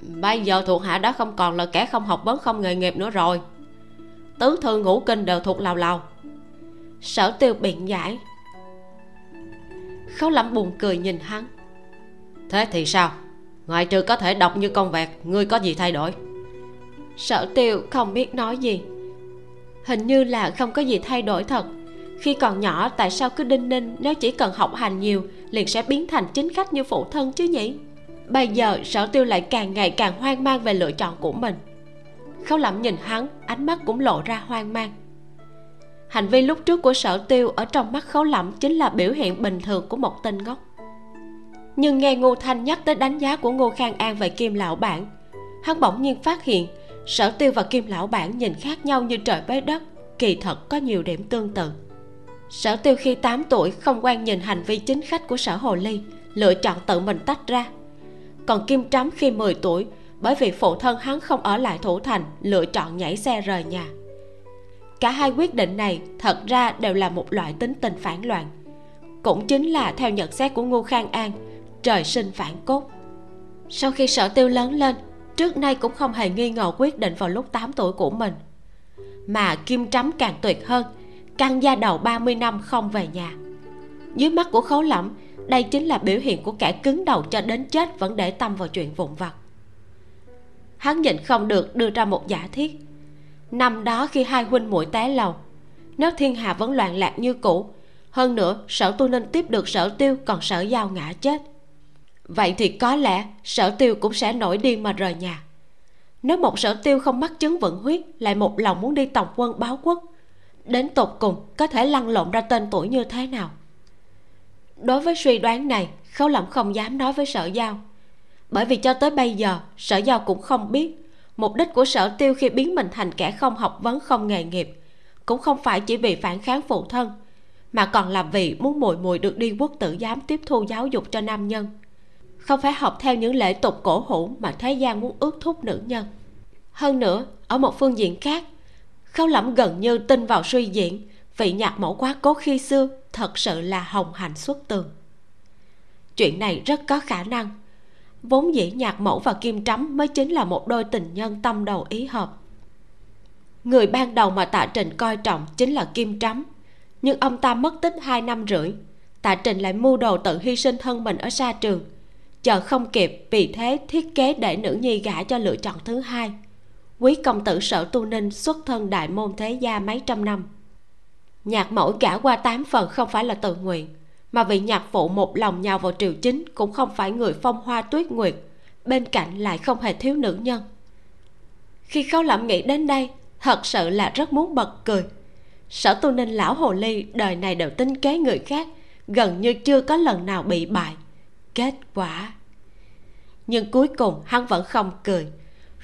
Bây giờ thuộc hạ đã không còn là kẻ không học vấn, không nghề nghiệp nữa rồi. Tứ thư ngũ kinh đều thuộc lào lào. Sở tiêu biện giải. Khấu lắm buồn cười nhìn hắn. Thế thì sao? Ngoại trừ có thể đọc như con vẹt, ngươi có gì thay đổi? Sở tiêu không biết nói gì. Hình như là không có gì thay đổi thật khi còn nhỏ, tại sao cứ đinh ninh, nếu chỉ cần học hành nhiều, liền sẽ biến thành chính khách như phụ thân chứ nhỉ? Bây giờ, sở tiêu lại càng ngày càng hoang mang về lựa chọn của mình. Khấu lẩm nhìn hắn, ánh mắt cũng lộ ra hoang mang. Hành vi lúc trước của sở tiêu ở trong mắt khấu lẩm chính là biểu hiện bình thường của một tên ngốc. Nhưng nghe ngô thanh nhắc tới đánh giá của ngô khang an về kim lão bản, hắn bỗng nhiên phát hiện sở tiêu và kim lão bản nhìn khác nhau như trời với đất, kỳ thật có nhiều điểm tương tự sở tiêu khi 8 tuổi không quan nhìn hành vi chính khách của sở hồ ly, lựa chọn tự mình tách ra. Còn kim trắm khi 10 tuổi, bởi vì phụ thân hắn không ở lại thủ thành, lựa chọn nhảy xe rời nhà. Cả hai quyết định này thật ra đều là một loại tính tình phản loạn. Cũng chính là theo nhận xét của ngô khang an, trời sinh phản cốt. Sau khi sở tiêu lớn lên, trước nay cũng không hề nghi ngờ quyết định vào lúc 8 tuổi của mình. Mà kim trắm càng tuyệt hơn căng da đầu 30 năm không về nhà. Dưới mắt của khấu lẫm, đây chính là biểu hiện của kẻ cứng đầu cho đến chết vẫn để tâm vào chuyện vụn vặt. Hắn nhịn không được đưa ra một giả thiết. Năm đó khi hai huynh muội té lầu, nếu thiên hạ vẫn loạn lạc như cũ, hơn nữa sở tu ninh tiếp được sở tiêu còn sở giao ngã chết. Vậy thì có lẽ sở tiêu cũng sẽ nổi điên mà rời nhà. Nếu một sở tiêu không mắc chứng vận huyết, lại một lòng muốn đi tòng quân báo quốc đến tột cùng có thể lăn lộn ra tên tuổi như thế nào. Đối với suy đoán này, khấu lẩm không dám nói với sở giao. Bởi vì cho tới bây giờ, sở giao cũng không biết mục đích của sở tiêu khi biến mình thành kẻ không học vấn, không nghề nghiệp, cũng không phải chỉ vì phản kháng phụ thân, mà còn là vì muốn mùi mùi được đi quốc tử giám tiếp thu giáo dục cho nam nhân. Không phải học theo những lễ tục cổ hủ mà thế gian muốn ước thúc nữ nhân. Hơn nữa, ở một phương diện khác khâu lẩm gần như tin vào suy diễn. Vị nhạc mẫu quá cố khi xưa thật sự là hồng hạnh xuất tường. Chuyện này rất có khả năng. Vốn dĩ nhạc mẫu và kim trắm mới chính là một đôi tình nhân tâm đầu ý hợp. Người ban đầu mà tạ trình coi trọng chính là kim trắm. Nhưng ông ta mất tích hai năm rưỡi. Tạ trình lại mưu đồ tự hy sinh thân mình ở xa trường. Chờ không kịp, vì thế thiết kế để nữ nhi gả cho lựa chọn thứ hai quý công tử sở tu ninh xuất thân đại môn thế gia mấy trăm năm. Nhạc mẫu gả qua tám phần không phải là tự nguyện, mà vị nhạc phụ một lòng nhào vào triều chính cũng không phải người phong hoa tuyết nguyệt, bên cạnh lại không hề thiếu nữ nhân. Khi khâu lẩm nghĩ đến đây, thật sự là rất muốn bật cười. Sở tu ninh lão hồ ly đời này đều tính kế người khác, gần như chưa có lần nào bị bại. Kết quả. Nhưng cuối cùng hắn vẫn không cười.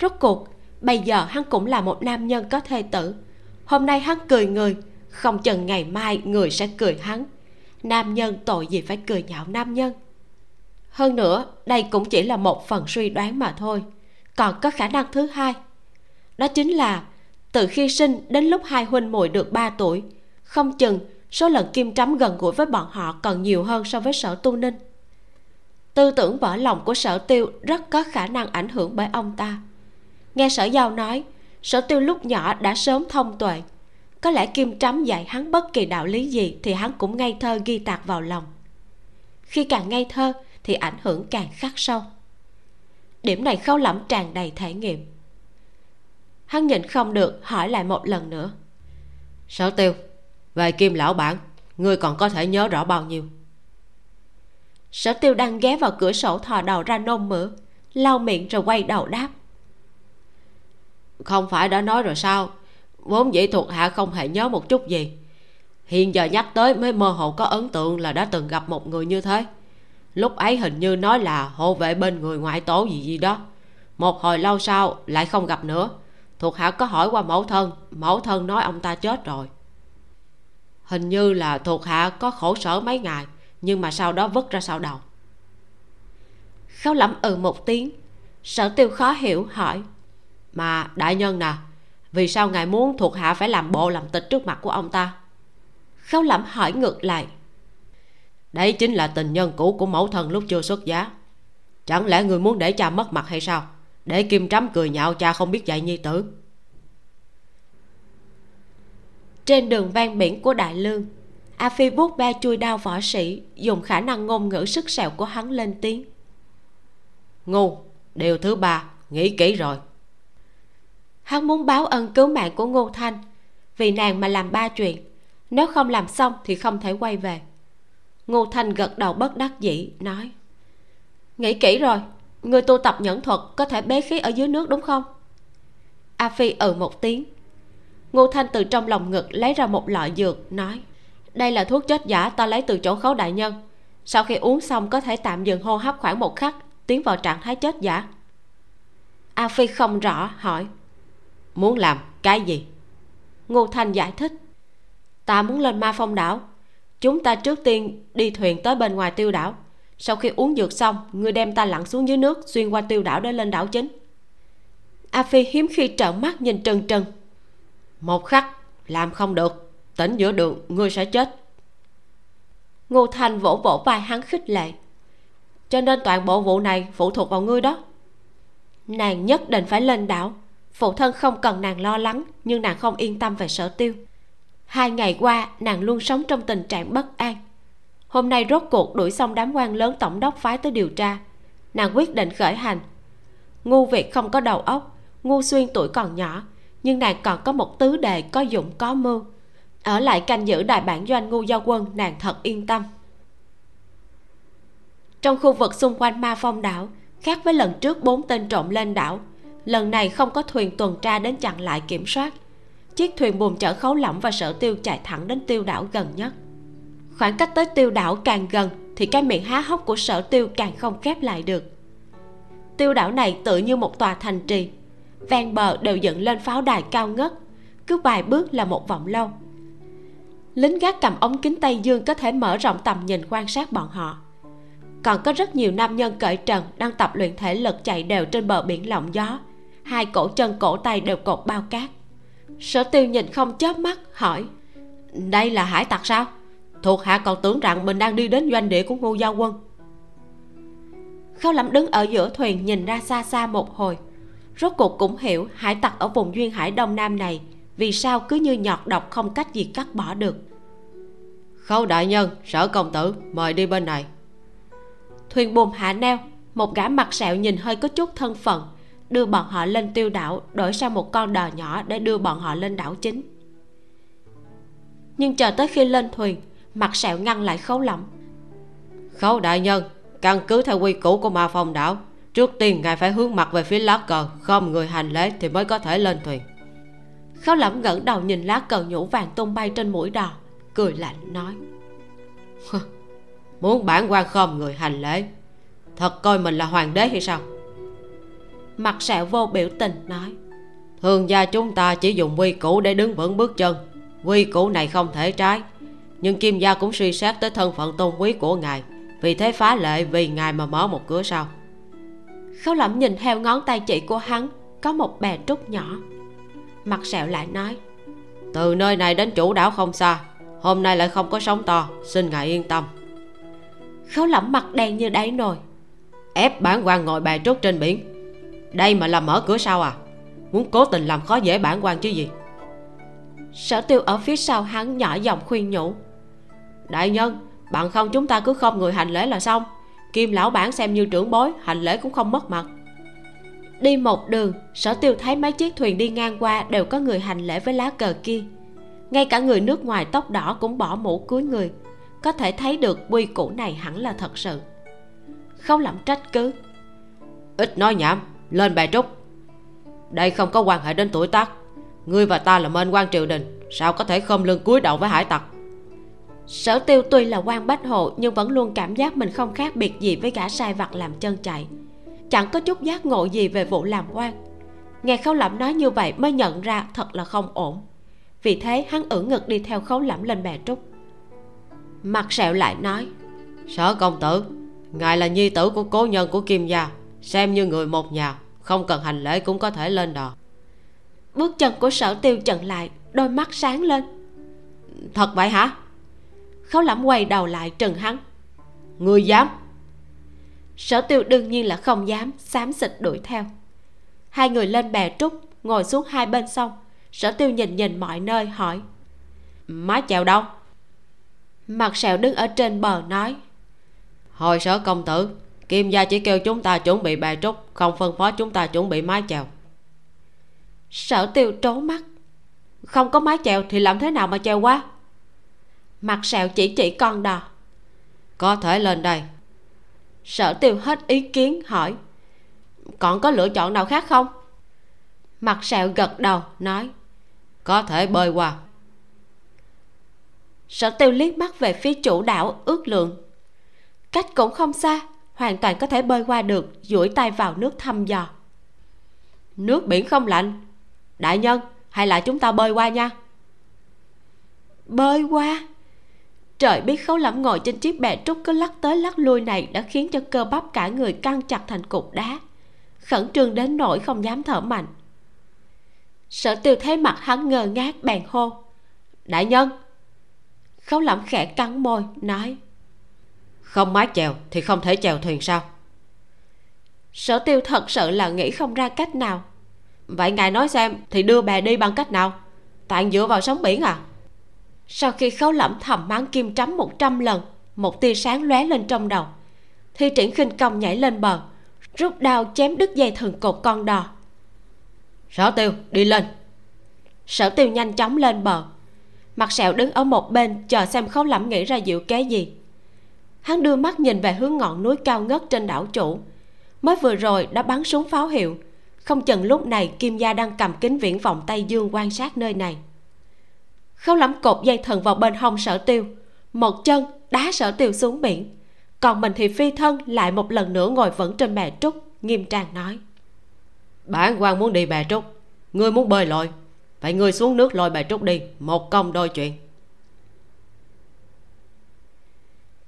Rốt cuộc bây giờ hắn cũng là một nam nhân có thê tử. Hôm nay hắn cười người, không chừng ngày mai người sẽ cười hắn. Nam nhân tội gì phải cười nhạo nam nhân? Hơn nữa, đây cũng chỉ là một phần suy đoán mà thôi. Còn có khả năng thứ hai. Đó chính là, từ khi sinh đến lúc hai huynh muội được 3 tuổi, không chừng số lần kim trắm gần gũi với bọn họ còn nhiều hơn so với sở tu ninh. Tư tưởng vỡ lòng của sở tiêu rất có khả năng ảnh hưởng bởi ông ta nghe sở giao nói sở tiêu lúc nhỏ đã sớm thông tuệ. Có lẽ kim trắm dạy hắn bất kỳ đạo lý gì thì hắn cũng ngây thơ ghi tạc vào lòng. Khi càng ngây thơ thì ảnh hưởng càng khắc sâu. Điểm này khâu lẩm tràn đầy thể nghiệm. Hắn nhịn không được hỏi lại một lần nữa. Sở tiêu về kim lão bản ngươi còn có thể nhớ rõ bao nhiêu? Sở tiêu đang ghé vào cửa sổ thò đầu ra nôn mửa lau miệng rồi quay đầu đáp không phải đã nói rồi sao? Vốn dĩ thuộc hạ không hề nhớ một chút gì. Hiện giờ nhắc tới mới mơ hồ có ấn tượng là đã từng gặp một người như thế. Lúc ấy hình như nói là hộ vệ bên người ngoại tổ gì gì đó. Một hồi lâu sau lại không gặp nữa. Thuộc hạ có hỏi qua mẫu thân mẫu thân nói ông ta chết rồi. Hình như là thuộc hạ có khổ sở mấy ngày, nhưng mà sau đó vứt ra sau đầu. Khấu lẩm ừ một tiếng. Sở tiêu khó hiểu hỏi mà đại nhân nè, vì sao ngài muốn thuộc hạ phải làm bộ làm tịch trước mặt của ông ta? Khấu lẩm hỏi ngược lại. Đấy chính là tình nhân cũ của mẫu thân lúc chưa xuất giá. Chẳng lẽ người muốn để cha mất mặt hay sao? Để kim trắm cười nhạo cha không biết dạy nhi tử. Trên đường ven biển của đại lương, a phi vuốt ba chui đao võ sĩ, dùng khả năng ngôn ngữ sức sẹo của hắn lên tiếng. Ngu, điều thứ ba, nghĩ kỹ rồi hắn muốn báo ân cứu mạng của ngô thanh. Vì nàng mà làm ba chuyện. Nếu không làm xong thì không thể quay về. Ngô thanh gật đầu bất đắc dĩ, nói, nghĩ kỹ rồi, người tu tập nhẫn thuật có thể bế khí ở dưới nước đúng không? A phi ừ một tiếng. Ngô thanh từ trong lòng ngực lấy ra một lọ dược, nói, đây là thuốc chết giả ta lấy từ chỗ khấu đại nhân. Sau khi uống xong có thể tạm dừng hô hấp khoảng một khắc, tiến vào trạng thái chết giả. A phi không rõ, hỏi muốn làm cái gì? Ngô thanh giải thích. Ta muốn lên ma phong đảo. Chúng ta trước tiên đi thuyền tới bên ngoài tiêu đảo. Sau khi uống dược xong, ngươi đem ta lặn xuống dưới nước xuyên qua tiêu đảo để lên đảo chính. A phi hiếm khi trợn mắt nhìn trần trần. Một khắc, làm không được. Tỉnh giữa đường, ngươi sẽ chết. Ngô thanh vỗ vỗ vai hắn khích lệ. Cho nên toàn bộ vụ này phụ thuộc vào ngươi đó. Nàng nhất định phải lên đảo phụ thân không cần nàng lo lắng, nhưng nàng không yên tâm về sở tiêu. Hai ngày qua, nàng luôn sống trong tình trạng bất an. Hôm nay rốt cuộc đuổi xong đám quan lớn tổng đốc phái tới điều tra. Nàng quyết định khởi hành. Ngu việc không có đầu óc, ngu xuyên tuổi còn nhỏ, nhưng nàng còn có một tứ đề có dụng có mưu. Ở lại canh giữ đại bản doanh ngu giao quân, nàng thật yên tâm. Trong khu vực xung quanh ma phong đảo, khác với lần trước bốn tên trộm lên đảo lần này không có thuyền tuần tra đến chặn lại kiểm soát. Chiếc thuyền buồm chở khấu lỏng và sở tiêu chạy thẳng đến tiêu đảo gần nhất. Khoảng cách tới tiêu đảo càng gần thì cái miệng há hốc của sở tiêu càng không khép lại được. Tiêu đảo này tự như một tòa thành trì. Ven bờ đều dựng lên pháo đài cao ngất, cứ vài bước là một vòng lâu. Lính gác cầm ống kính tây dương có thể mở rộng tầm nhìn quan sát bọn họ. Còn có rất nhiều nam nhân cởi trần đang tập luyện thể lực chạy đều trên bờ biển lộng gió hai cổ chân cổ tay đều cột bao cát. Sở tiêu nhìn không chớp mắt hỏi đây là hải tặc sao? Thuộc hạ còn tưởng rằng mình đang đi đến doanh địa của ngô giao quân. Khâu lẩm đứng ở giữa thuyền nhìn ra xa xa một hồi. Rốt cuộc cũng hiểu hải tặc ở vùng duyên hải đông nam này vì sao cứ như nhọt độc không cách gì cắt bỏ được. Khâu đại nhân sở công tử mời đi bên này. Thuyền buồm hạ neo một gã mặt sẹo nhìn hơi có chút thân phận đưa bọn họ lên tiêu đảo đổi sang một con đò nhỏ để đưa bọn họ lên đảo chính. Nhưng chờ tới khi lên thuyền mặt sẹo ngăn lại khấu lẩm khấu đại nhân căn cứ theo quy củ của ma phong đảo trước tiên ngài phải hướng mặt về phía lá cờ không người hành lễ thì mới có thể lên thuyền. Khấu lẩm ngẩng đầu nhìn lá cờ nhũ vàng tung bay trên mũi đò cười lạnh nói. Muốn bản quan không người hành lễ thật coi mình là hoàng đế hay sao mặt sẹo vô biểu tình nói thường gia chúng ta chỉ dùng quy củ để đứng vững bước chân. Quy củ này không thể trái. Nhưng kim gia cũng suy xét tới thân phận tôn quý của ngài. Vì thế phá lệ vì ngài mà mở một cửa sau. Khấu lẩm nhìn theo ngón tay chỉ của hắn có một bè trúc nhỏ. Mặt sẹo lại nói từ nơi này đến chủ đảo không xa. Hôm nay lại không có sóng to. Xin ngài yên tâm. Khấu lẩm mặt đen như đáy nồi. Ép bản quan ngồi bè trúc trên biển đây mà là mở cửa sau à? Muốn cố tình làm khó dễ bản quan chứ gì? Sở tiêu ở phía sau hắn nhỏ giọng khuyên nhủ. Đại nhân bạn không chúng ta cứ không người hành lễ là xong. Kim lão bản xem như trưởng bối hành lễ cũng không mất mặt. Đi một đường sở tiêu thấy mấy chiếc thuyền đi ngang qua đều có người hành lễ với lá cờ kia. Ngay cả người nước ngoài tóc đỏ cũng bỏ mũ cúi người. Có thể thấy được quy củ này hẳn là thật sự. Không lẩm trách cứ. Ít nói nhảm lên bài trúc. Đây không có quan hệ đến tuổi tác. Ngươi và ta là mên quan triều đình sao có thể không lưng cúi đầu với hải tặc? Sở tiêu tuy là quan bách hộ nhưng vẫn luôn cảm giác mình không khác biệt gì với gã sai vặt làm chân chạy. Chẳng có chút giác ngộ gì về vụ làm quan. Nghe khấu lẩm nói như vậy mới nhận ra thật là không ổn. Vì thế hắn ưỡn ngực đi theo khấu lẩm lên bè trúc. Mặt sẹo lại nói sở công tử ngài là nhi tử của cố nhân của kim gia xem như người một nhà không cần hành lễ cũng có thể lên đò. Bước chân của sở tiêu chận lại, đôi mắt sáng lên. Thật vậy hả? Khấu lẩm quay đầu lại trừng hắn. Người dám? Sở tiêu đương nhiên là không dám, xám xịt đuổi theo. Hai người lên bè trúc, ngồi xuống hai bên sông. Sở tiêu nhìn nhìn mọi nơi, hỏi. Má chèo đâu? Mặt sẹo đứng ở trên bờ nói. Hồi sở công tử kim gia chỉ kêu chúng ta chuẩn bị bè trúc, không phân phó chúng ta chuẩn bị mái chèo. Sở tiêu trố mắt. Không có mái chèo thì làm thế nào mà chèo qua? Mặt sẹo chỉ chỉ con đò. Có thể lên đây. Sở tiêu hết ý kiến, hỏi. Còn có lựa chọn nào khác không? Mặt sẹo gật đầu, nói. Có thể bơi qua. Sở tiêu liếc mắt về phía chủ đảo ước lượng. Cách cũng không xa hoàn toàn có thể bơi qua được, duỗi tay vào nước thăm dò. Nước biển không lạnh. Đại nhân, hay là chúng ta bơi qua nha. Bơi qua? Trời biết khấu lẩm ngồi trên chiếc bè trúc cứ lắc tới lắc lui này đã khiến cho cơ bắp cả người căng chặt thành cục đá. Khẩn trương đến nỗi không dám thở mạnh. Sở tiêu thấy mặt hắn ngơ ngác bèn hô. Đại nhân! Khấu lẩm khẽ cắn môi, nói không mái chèo thì không thể chèo thuyền sao? Sở tiêu thật sự là nghĩ không ra cách nào. Vậy ngài nói xem thì đưa bè đi bằng cách nào? Toàn dựa vào sóng biển à? Sau khi khấu lẩm thầm mắng kim trắm một trăm lần một tia sáng lóe lên trong đầu. Thi triển khinh công nhảy lên bờ rút đao chém đứt dây thừng cột con đò. Sở tiêu đi lên. Sở tiêu nhanh chóng lên bờ. Mặt sẹo đứng ở một bên chờ xem khấu lẩm nghĩ ra diệu kế gì hắn đưa mắt nhìn về hướng ngọn núi cao ngất trên đảo chủ. Mới vừa rồi đã bắn súng pháo hiệu. Không chừng lúc này kim gia đang cầm kính viễn vọng tây dương quan sát nơi này. Khâu lắm cột dây thần vào bên hông sở tiêu. Một chân đá sở tiêu xuống biển. Còn mình thì phi thân lại một lần nữa ngồi vững trên bè trúc, nghiêm trang nói. Bản quan muốn đi bè trúc. Ngươi muốn bơi lội. Vậy ngươi xuống nước lôi bè trúc đi. Một công đôi chuyện.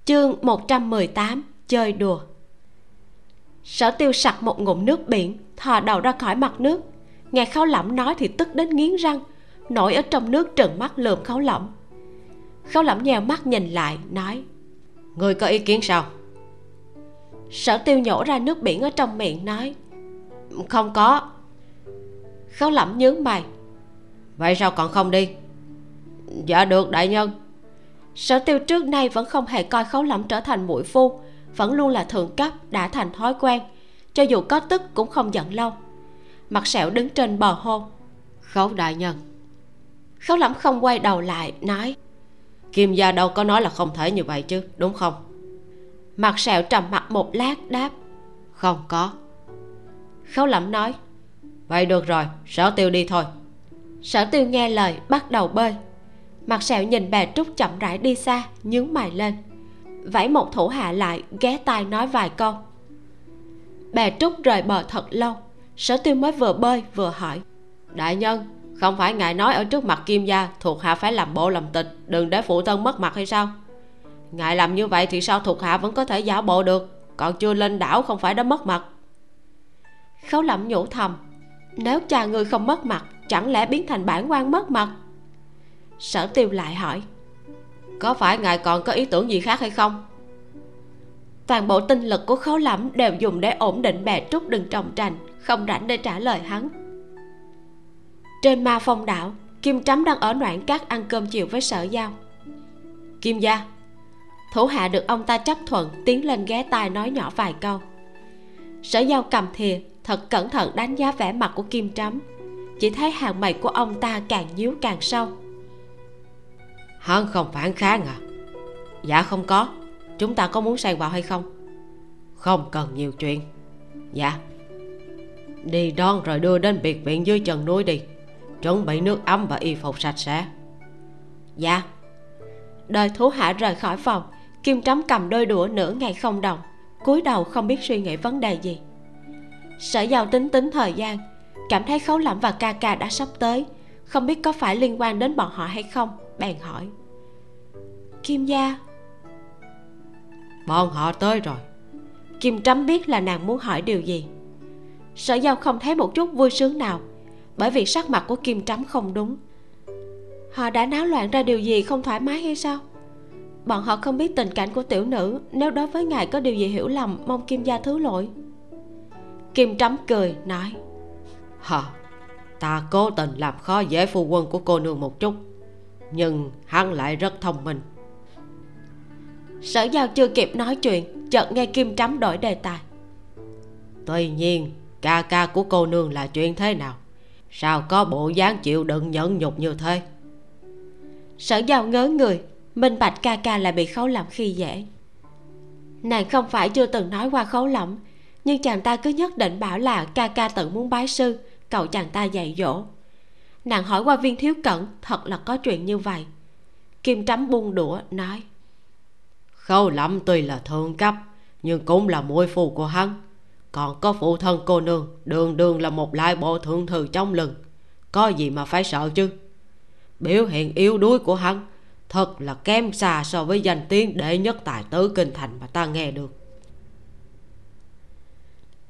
Chương 118 chơi đùa. Sở tiêu sặc một ngụm nước biển thò đầu ra khỏi mặt nước. Nghe khấu lẩm nói thì tức đến nghiến răng nổi ở trong nước trừng mắt lườm khấu lẩm khấu lẩm nhèo mắt nhìn lại nói người có ý kiến sao? Sở tiêu nhổ ra nước biển ở trong miệng nói không có. Khấu lẩm nhướng mày vậy sao còn không đi? Dạ được đại nhân sở tiêu trước nay vẫn không hề coi khấu lẫm trở thành mũi phu, vẫn luôn là thượng cấp, đã thành thói quen, cho dù có tức cũng không giận lâu. Mặt sẹo đứng trên bờ hô, khấu đại nhân. Khấu lẫm không quay đầu lại, nói, kim gia đâu có nói là không thể như vậy chứ, đúng không? Mặt sẹo trầm mặt một lát đáp, không có. Khấu lẫm nói, vậy được rồi, sở tiêu đi thôi. Sở tiêu nghe lời, bắt đầu bơi mặt sẹo nhìn bà trúc chậm rãi đi xa nhướng mày lên. Vẫy một thủ hạ lại ghé tai nói vài câu. Bà trúc rời bờ thật lâu. Sở tiêu mới vừa bơi vừa hỏi. Đại nhân không phải ngài nói ở trước mặt kim gia thuộc hạ phải làm bộ làm tịch đừng để phụ thân mất mặt hay sao? Ngài làm như vậy thì sao thuộc hạ vẫn có thể giả bộ được? Còn chưa lên đảo không phải đã mất mặt. Khấu lẩm nhủ thầm. Nếu cha ngươi không mất mặt chẳng lẽ biến thành bản quan mất mặt sở tiêu lại hỏi, có phải ngài còn có ý tưởng gì khác hay không? Toàn bộ tinh lực của khấu lẫm đều dùng để ổn định bè trúc đừng trồng trành, không rảnh để trả lời hắn. Trên ma phong đảo, kim trắm đang ở noạn cát ăn cơm chiều với sở giao. Kim gia, thủ hạ được ông ta chấp thuận tiến lên ghé tai nói nhỏ vài câu. Sở giao cầm thìa, thật cẩn thận đánh giá vẻ mặt của kim trắm chỉ thấy hàng mày của ông ta càng nhíu càng sâu hắn không, phản kháng à? Dạ không có. Chúng ta có muốn sang vào hay không? Không cần nhiều chuyện. Dạ. Đi đón rồi đưa đến biệt viện dưới chân núi đi. Chuẩn bị nước ấm và y phục sạch sẽ. Dạ. Đời thú hạ rời khỏi phòng, kim trắm cầm đôi đũa nửa ngày không đồng cúi đầu không biết suy nghĩ vấn đề gì. Sở giao tính tính thời gian, cảm thấy khấu lẩm và ca ca đã sắp tới, không biết có phải liên quan đến bọn họ hay không bèn hỏi, kim gia? Bọn họ tới rồi. Kim trắm biết là nàng muốn hỏi điều gì. Sở giao không thấy một chút vui sướng nào, bởi vì sắc mặt của kim trắm không đúng. Họ đã náo loạn ra điều gì không thoải mái hay sao? Bọn họ không biết tình cảnh của tiểu nữ, nếu đối với ngài có điều gì hiểu lầm, mong kim gia thứ lỗi. Kim trắm cười, nói, hờ, ta cố tình làm khó dễ phu quân của cô nương một chút nhưng hắn lại rất thông minh. Sở giao chưa kịp nói chuyện, chợt nghe kim trắm đổi đề tài. Tuy nhiên, ca ca của cô nương là chuyện thế nào? Sao có bộ dáng chịu đựng nhẫn nhục như thế? Sở giao ngớ người, minh bạch ca ca là bị khấu lẩm khi dễ. Nàng không phải chưa từng nói qua khấu lẩm nhưng chàng ta cứ nhất định bảo là ca ca tự muốn bái sư cậu chàng ta dạy dỗ nàng hỏi qua viên thiếu cẩn thật là có chuyện như vậy. Kim trắm buông đũa nói. Khâu lẩm tuy là thượng cấp nhưng cũng là muội phu của hắn. Còn có phụ thân cô nương đường đường là một lai bộ thượng thư trong lưng có gì mà phải sợ chứ? Biểu hiện yếu đuối của hắn thật là kém xa so với danh tiếng đệ nhất tài tử kinh thành mà ta nghe được.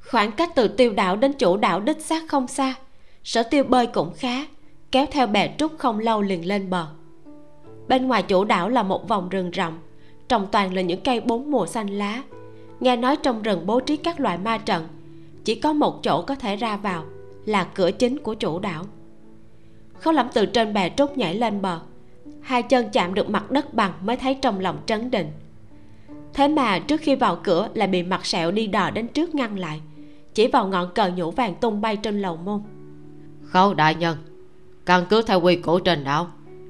Khoảng cách từ tiêu đảo đến chủ đảo đích xác không xa. Sở tiêu bơi cũng khá kéo theo bè trúc không lâu liền lên bờ. Bên ngoài chủ đảo là một vòng rừng rậm, trồng toàn là những cây bốn mùa xanh lá. Nghe nói trong rừng bố trí các loại ma trận, chỉ có một chỗ có thể ra vào, là cửa chính của chủ đảo. Khấu lẩm từ trên bè trúc nhảy lên bờ, hai chân chạm được mặt đất bằng mới thấy trong lòng trấn định. Thế mà trước khi vào cửa lại bị mặt sẹo đi đò đến trước ngăn lại, chỉ vào ngọn cờ nhũ vàng tung bay trên lầu môn. Khâu đại nhân căn cứ theo quy củ trên đảo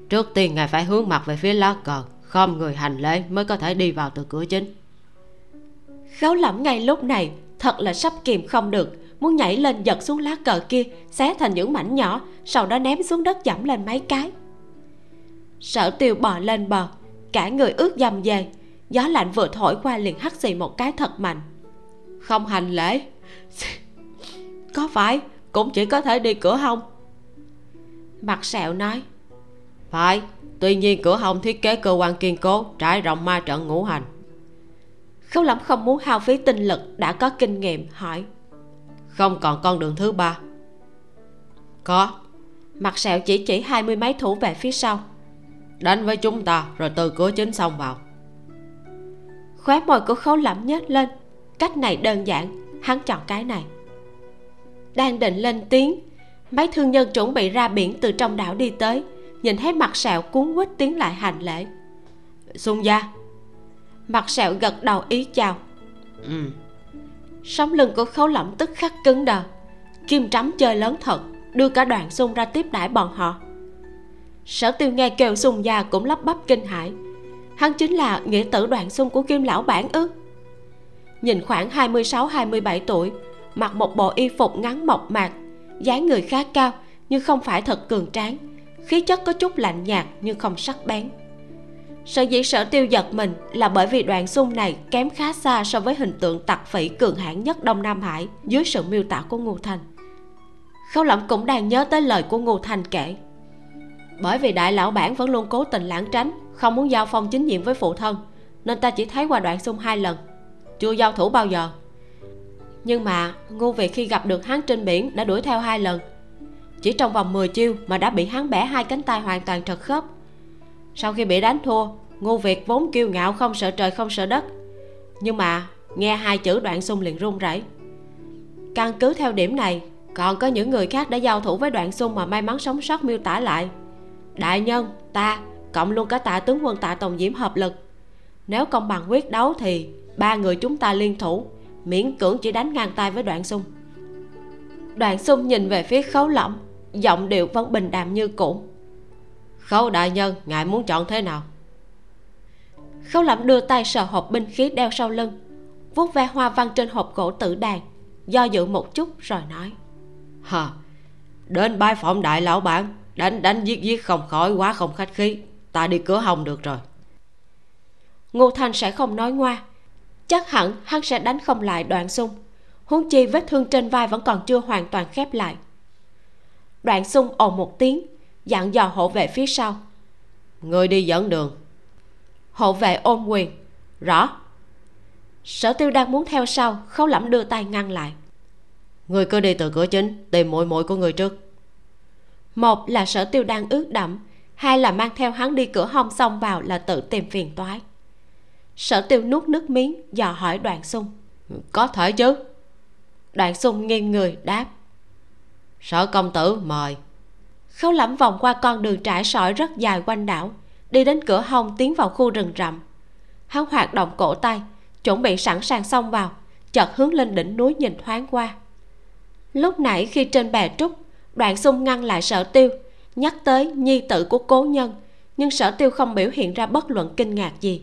trước tiên ngài phải hướng mặt về phía lá cờ không người hành lễ mới có thể đi vào từ cửa chính. Khấu lẩm ngay lúc này, thật là sắp kìm không được. Muốn nhảy lên giật xuống lá cờ kia, xé thành những mảnh nhỏ, sau đó ném xuống đất dẫm lên mấy cái. Sở tiêu bò lên bờ, cả người ướt dầm về. Gió lạnh vừa thổi qua liền hắt xì một cái thật mạnh. Không hành lễ? Có phải, cũng chỉ có thể đi cửa hông mặt sẹo nói, phải, tuy nhiên cửa hồng thiết kế cơ quan kiên cố, trải rộng ma trận ngũ hành. Khấu lắm không muốn hao phí tinh lực đã có kinh nghiệm, hỏi, không còn con đường thứ ba. Có. Mặt sẹo chỉ chỉ hai mươi mấy thủ về phía sau đánh với chúng ta, rồi từ cửa chính xông vào. Khóe môi của khấu lẩm nhếch lên, cách này đơn giản, hắn chọn cái này. Đang định lên tiếng mấy thương nhân chuẩn bị ra biển từ trong đảo đi tới nhìn thấy mặt sẹo cuốn quýt tiến lại hành lễ. Xung gia. Mặt sẹo gật đầu ý chào. Ừ. Sống lưng của khấu lẩm tức khắc cứng đờ. Kim trắm chơi lớn thật đưa cả đoàn xung ra tiếp đãi bọn họ. Sở tiêu nghe kêu xung gia cũng lắp bắp kinh hãi. Hắn chính là nghĩa tử đoàn xung của kim lão bản ư? Nhìn khoảng 26-27 tuổi mặc một bộ y phục ngắn mộc mạc dáng người khá cao, nhưng không phải thật cường tráng. Khí chất có chút lạnh nhạt, nhưng không sắc bén. Sở dĩ sở tiêu giật mình là bởi vì đoạn xung này kém khá xa so với hình tượng tặc phỉ cường hãn nhất đông nam hải dưới sự miêu tả của ngô thành. Khấu lẩm cũng đang nhớ tới lời của ngô thành kể. Bởi vì đại lão bản vẫn luôn cố tình lãng tránh, không muốn giao phong chính nhiệm với phụ thân, nên ta chỉ thấy qua đoạn xung hai lần. Chưa giao thủ bao giờ nhưng mà ngô việt khi gặp được hắn trên biển đã đuổi theo hai lần. Chỉ trong vòng 10 chiêu mà đã bị hắn bẻ hai cánh tay hoàn toàn trật khớp. Sau khi bị đánh thua ngô việt vốn kiêu ngạo không sợ trời không sợ đất. Nhưng mà nghe hai chữ đoạn xung liền run rẩy. Căn cứ theo điểm này, còn có những người khác đã giao thủ với đoạn xung mà may mắn sống sót miêu tả lại. Đại nhân, ta, cộng luôn cả tạ tướng quân, tạ tổng diễm hợp lực. Nếu công bằng quyết đấu thì ba người chúng ta liên thủ miễn cưỡng chỉ đánh ngang tay với đoạn sung đoạn sung nhìn về phía khấu lỏng giọng điệu vẫn bình đạm như cũ. Khấu đại nhân, ngài muốn chọn thế nào? Khấu lẩm đưa tay sờ hộp binh khí đeo sau lưng, vuốt ve hoa văn trên hộp gỗ tử đàn, do dự một chút rồi nói, hờ, đến bái phỏng đại lão bản, đánh đánh giết giết không khỏi quá không khách khí, ta đi cửa hồng được rồi. Ngô thanh sẽ không nói ngoa chắc hẳn hắn sẽ đánh không lại đoạn xung huống chi vết thương trên vai vẫn còn chưa hoàn toàn khép lại. Đoạn xung ồn một tiếng dặn dò hộ vệ phía sau. Người đi dẫn đường. Hộ vệ ôm quyền rõ. Sở tiêu đang muốn theo sau khấu lẩm đưa tay ngăn lại. Người cứ đi từ cửa chính tìm muội muội của người trước. Một là sở tiêu đang ướt đẫm hai là mang theo hắn đi cửa hông xông vào là tự tìm phiền toái sở tiêu nuốt nước miếng, dò hỏi đoạn sung có thể chứ? Đoạn sung nghiêng người, đáp. Sở công tử mời. Khấu lẩm vòng qua con đường trải sỏi rất dài quanh đảo, đi đến cửa hông tiến vào khu rừng rậm. Hắn hoạt động cổ tay, chuẩn bị sẵn sàng xông vào, chợt hướng lên đỉnh núi nhìn thoáng qua. Lúc nãy khi trên bè trúc đoạn xung ngăn lại sở tiêu, nhắc tới nhi tử của cố nhân, nhưng sở tiêu không biểu hiện ra bất luận kinh ngạc gì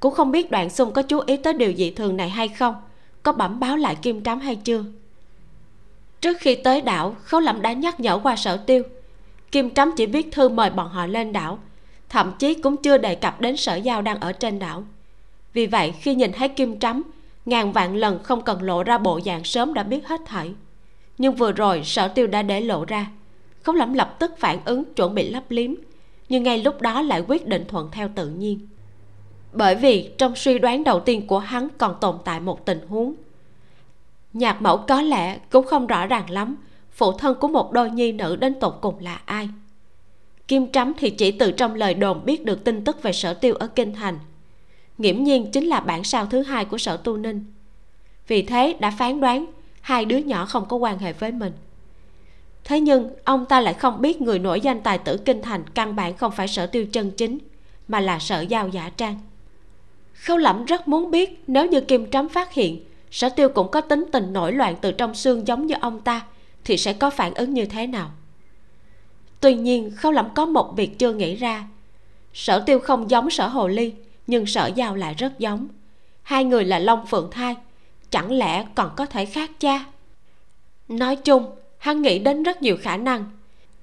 cũng không biết đoạn xung có chú ý tới điều dị thường này hay không. Có bẩm báo lại kim trám hay chưa? Trước khi tới đảo, khấu lẩm đã nhắc nhở qua sở tiêu. Kim trắm chỉ viết thư mời bọn họ lên đảo, thậm chí cũng chưa đề cập đến sở giao đang ở trên đảo. Vì vậy, khi nhìn thấy kim trắm ngàn vạn lần không cần lộ ra bộ dạng sớm đã biết hết thảy. Nhưng vừa rồi, sở tiêu đã để lộ ra. Khấu lẩm lập tức phản ứng, chuẩn bị lấp liếm, nhưng ngay lúc đó lại quyết định thuận theo tự nhiên bởi vì trong suy đoán đầu tiên của hắn còn tồn tại một tình huống. Nhạc mẫu có lẽ cũng không rõ ràng lắm phụ thân của một đôi nhi nữ đến tột cùng là ai. Kim trắm thì chỉ từ trong lời đồn biết được tin tức về sở tiêu ở kinh thành. Nghiễm nhiên chính là bản sao thứ hai của sở tu ninh. Vì thế đã phán đoán hai đứa nhỏ không có quan hệ với mình. Thế nhưng ông ta lại không biết người nổi danh tài tử kinh thành căn bản không phải sở tiêu chân chính, mà là sở giao giả trang khâu lẩm rất muốn biết nếu như kim trắm phát hiện, sở tiêu cũng có tính tình nổi loạn từ trong xương giống như ông ta, thì sẽ có phản ứng như thế nào? Tuy nhiên, khâu lẩm có một việc chưa nghĩ ra. Sở tiêu không giống sở hồ ly, nhưng sở giao lại rất giống. Hai người là long phượng thai, chẳng lẽ còn có thể khác cha? Nói chung, hắn nghĩ đến rất nhiều khả năng,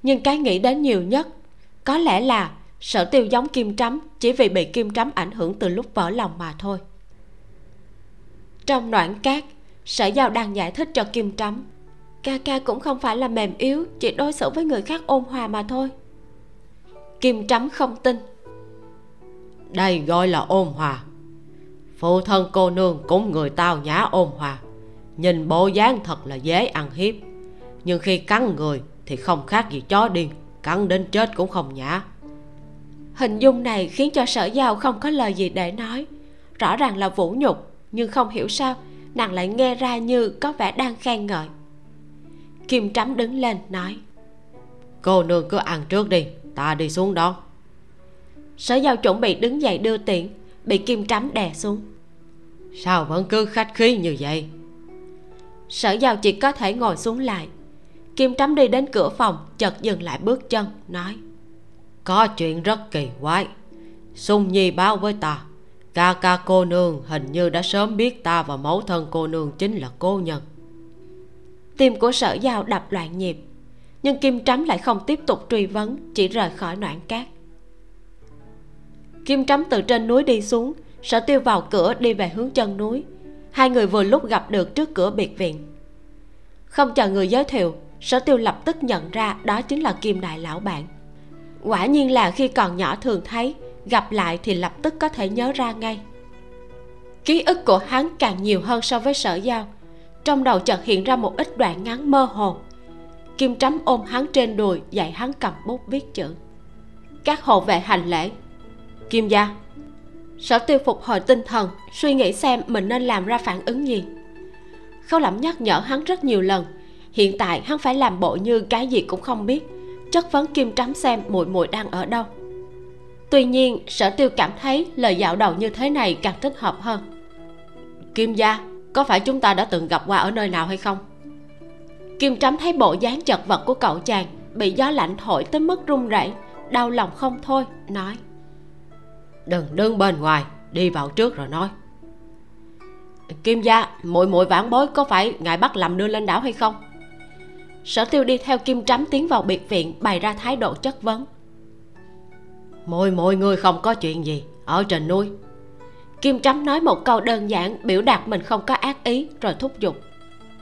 nhưng cái nghĩ đến nhiều nhất có lẽ là sở tiêu giống kim trắm chỉ vì bị kim trắm ảnh hưởng từ lúc vỡ lòng mà thôi. Trong noãn cát, sở giao đang giải thích cho kim trắm, ca ca cũng không phải là mềm yếu, chỉ đối xử với người khác ôn hòa mà thôi. Kim trắm không tin. Đây gọi là ôn hòa. Phụ thân cô nương cũng người tao nhã ôn hòa. Nhìn bộ dáng thật là dễ ăn hiếp. Nhưng khi cắn người thì không khác gì chó điên, cắn đến chết cũng không nhã hình dung này khiến cho sở giao không có lời gì để nói. Rõ ràng là vũ nhục nhưng không hiểu sao nàng lại nghe ra như có vẻ đang khen ngợi. Kim trắm đứng lên nói cô nương cứ ăn trước đi ta đi xuống đó. Sở giao chuẩn bị đứng dậy đưa tiện bị kim trắm đè xuống. Sao vẫn cứ khách khí như vậy? Sở giao chỉ có thể ngồi xuống lại. Kim trắm đi đến cửa phòng chợt dừng lại bước chân nói có chuyện rất kỳ quái. Sung nhi báo với ta, ca ca cô nương hình như đã sớm biết ta và mẫu thân cô nương chính là cô nhân. Tim của sở giao đập loạn nhịp, nhưng kim trắm lại không tiếp tục truy vấn, chỉ rời khỏi noạn cát. Kim trắm từ trên núi đi xuống, sở tiêu vào cửa đi về hướng chân núi. Hai người vừa lúc gặp được trước cửa biệt viện. Không chờ người giới thiệu, sở tiêu lập tức nhận ra đó chính là kim đại lão bạn quả nhiên là khi còn nhỏ thường thấy, gặp lại thì lập tức có thể nhớ ra ngay. Ký ức của hắn càng nhiều hơn so với sở giao. Trong đầu chợt hiện ra một ít đoạn ngắn mơ hồ. Kim trắm ôm hắn trên đùi, dạy hắn cầm bút viết chữ. Các hộ vệ hành lễ. Kim gia, sở tiêu phục hồi tinh thần, suy nghĩ xem mình nên làm ra phản ứng gì. Khâu lẩm nhắc nhở hắn rất nhiều lần, hiện tại hắn phải làm bộ như cái gì cũng không biết chất vấn kim trắm xem muội muội đang ở đâu. Tuy nhiên, sở tiêu cảm thấy lời dạo đầu như thế này càng thích hợp hơn. Kim gia, có phải chúng ta đã từng gặp qua ở nơi nào hay không? Kim trắm thấy bộ dáng chật vật của cậu chàng bị gió lạnh thổi tới mức run rẩy, đau lòng không thôi, nói. Đừng đứng bên ngoài, đi vào trước rồi nói. Kim gia, muội muội vãn bối có phải ngài bắt làm đưa lên đảo hay không? Sở tiêu đi theo kim trắm tiến vào biệt viện bày ra thái độ chất vấn. Mỗi mỗi người không có chuyện gì ở trên núi. Kim trắm nói một câu đơn giản biểu đạt mình không có ác ý rồi thúc giục.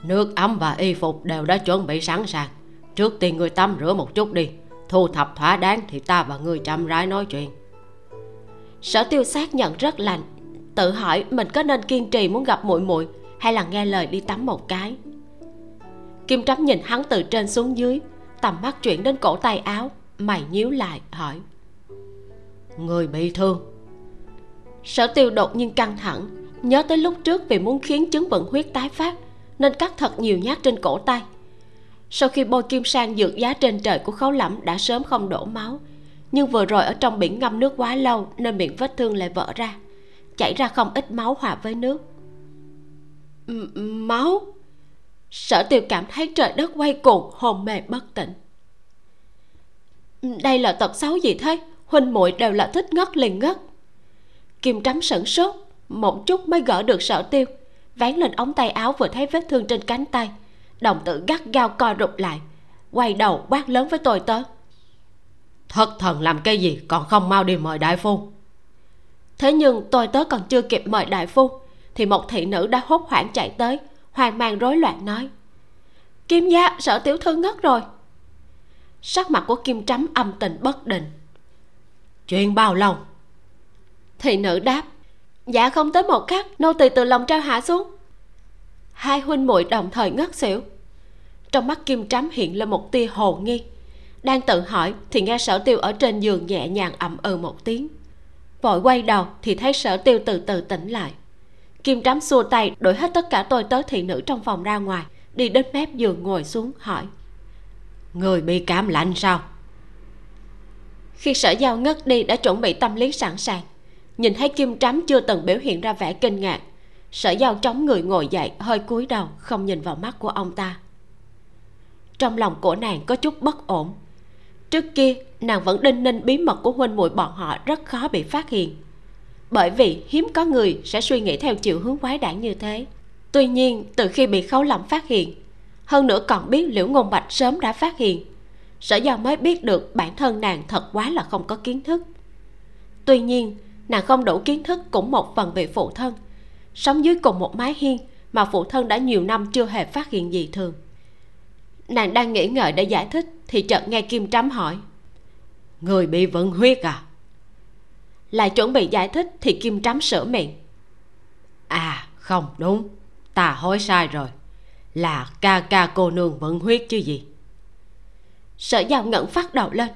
Nước ấm và y phục đều đã chuẩn bị sẵn sàng. Trước tiên người tắm rửa một chút đi thu thập thỏa đáng thì ta và người chậm rãi nói chuyện. Sở tiêu xác nhận rất lành tự hỏi mình có nên kiên trì muốn gặp muội muội hay là nghe lời đi tắm một cái kim trắm nhìn hắn từ trên xuống dưới, tầm mắt chuyển đến cổ tay áo, mày nhíu lại, hỏi. Người bị thương. Sở tiêu đột nhiên căng thẳng, nhớ tới lúc trước vì muốn khiến chứng vận huyết tái phát, nên cắt thật nhiều nhát trên cổ tay. Sau khi bôi kim sang dược giá trên trời của khấu lẫm đã sớm không đổ máu, nhưng vừa rồi ở trong biển ngâm nước quá lâu nên miệng vết thương lại vỡ ra, chảy ra không ít máu hòa với nước. M, máu? Sở tiêu cảm thấy trời đất quay cuồng hồn mê bất tỉnh. Đây là tật xấu gì thế? Huynh muội đều là thích ngất liền ngất. Kim trắm sửng sốt một chút mới gỡ được sở tiêu vén lên ống tay áo vừa thấy vết thương trên cánh tay đồng tử gắt gao co rụt lại quay đầu quát lớn với tôi tớ thất thần làm cái gì? Còn không mau đi mời đại phu. Thế nhưng tôi tớ còn chưa kịp mời đại phu thì một thị nữ đã hốt hoảng chạy tới hoang mang rối loạn nói, kim gia, sợ tiểu thư ngất rồi. Sắc mặt của kim trắm âm tình bất định. Chuyện bao lâu? Thị nữ đáp dạ không tới một khắc, nô tỳ từ lòng trao hạ xuống. Hai huynh muội đồng thời ngất xỉu. Trong mắt kim trắm hiện lên một tia hồ nghi. Đang tự hỏi thì nghe sở tiêu ở trên giường nhẹ nhàng ậm ừ một tiếng. Vội quay đầu thì thấy sở tiêu từ từ tỉnh lại kim trắm xua tay, đuổi hết tất cả tôi tớ thị nữ trong phòng ra ngoài, đi đến mép giường ngồi xuống, hỏi. Người bị cảm lạnh sao? Khi sở giao ngất đi đã chuẩn bị tâm lý sẵn sàng. Nhìn thấy kim trắm chưa từng biểu hiện ra vẻ kinh ngạc, sở giao chống người ngồi dậy, hơi cúi đầu, không nhìn vào mắt của ông ta. Trong lòng của nàng có chút bất ổn. Trước kia, nàng vẫn đinh ninh bí mật của huynh muội bọn họ, rất khó bị phát hiện bởi vì hiếm có người sẽ suy nghĩ theo chiều hướng quái đản như thế. Tuy nhiên, từ khi bị khấu lẩm phát hiện, hơn nữa còn biết liễu ngôn bạch sớm đã phát hiện, sở do mới biết được bản thân nàng thật quá là không có kiến thức. Tuy nhiên, nàng không đủ kiến thức cũng một phần vì phụ thân. Sống dưới cùng một mái hiên mà phụ thân đã nhiều năm chưa hề phát hiện gì thường. Nàng đang nghĩ ngợi để giải thích thì chợt nghe kim trắm hỏi. Người bị vận huyết à? Lại chuẩn bị giải thích thì kim trắm sửa miệng. À không, đúng. Ta hối sai rồi. Là ca ca cô nương vận huyết chứ gì? Sở giao ngẩng phát đầu lên.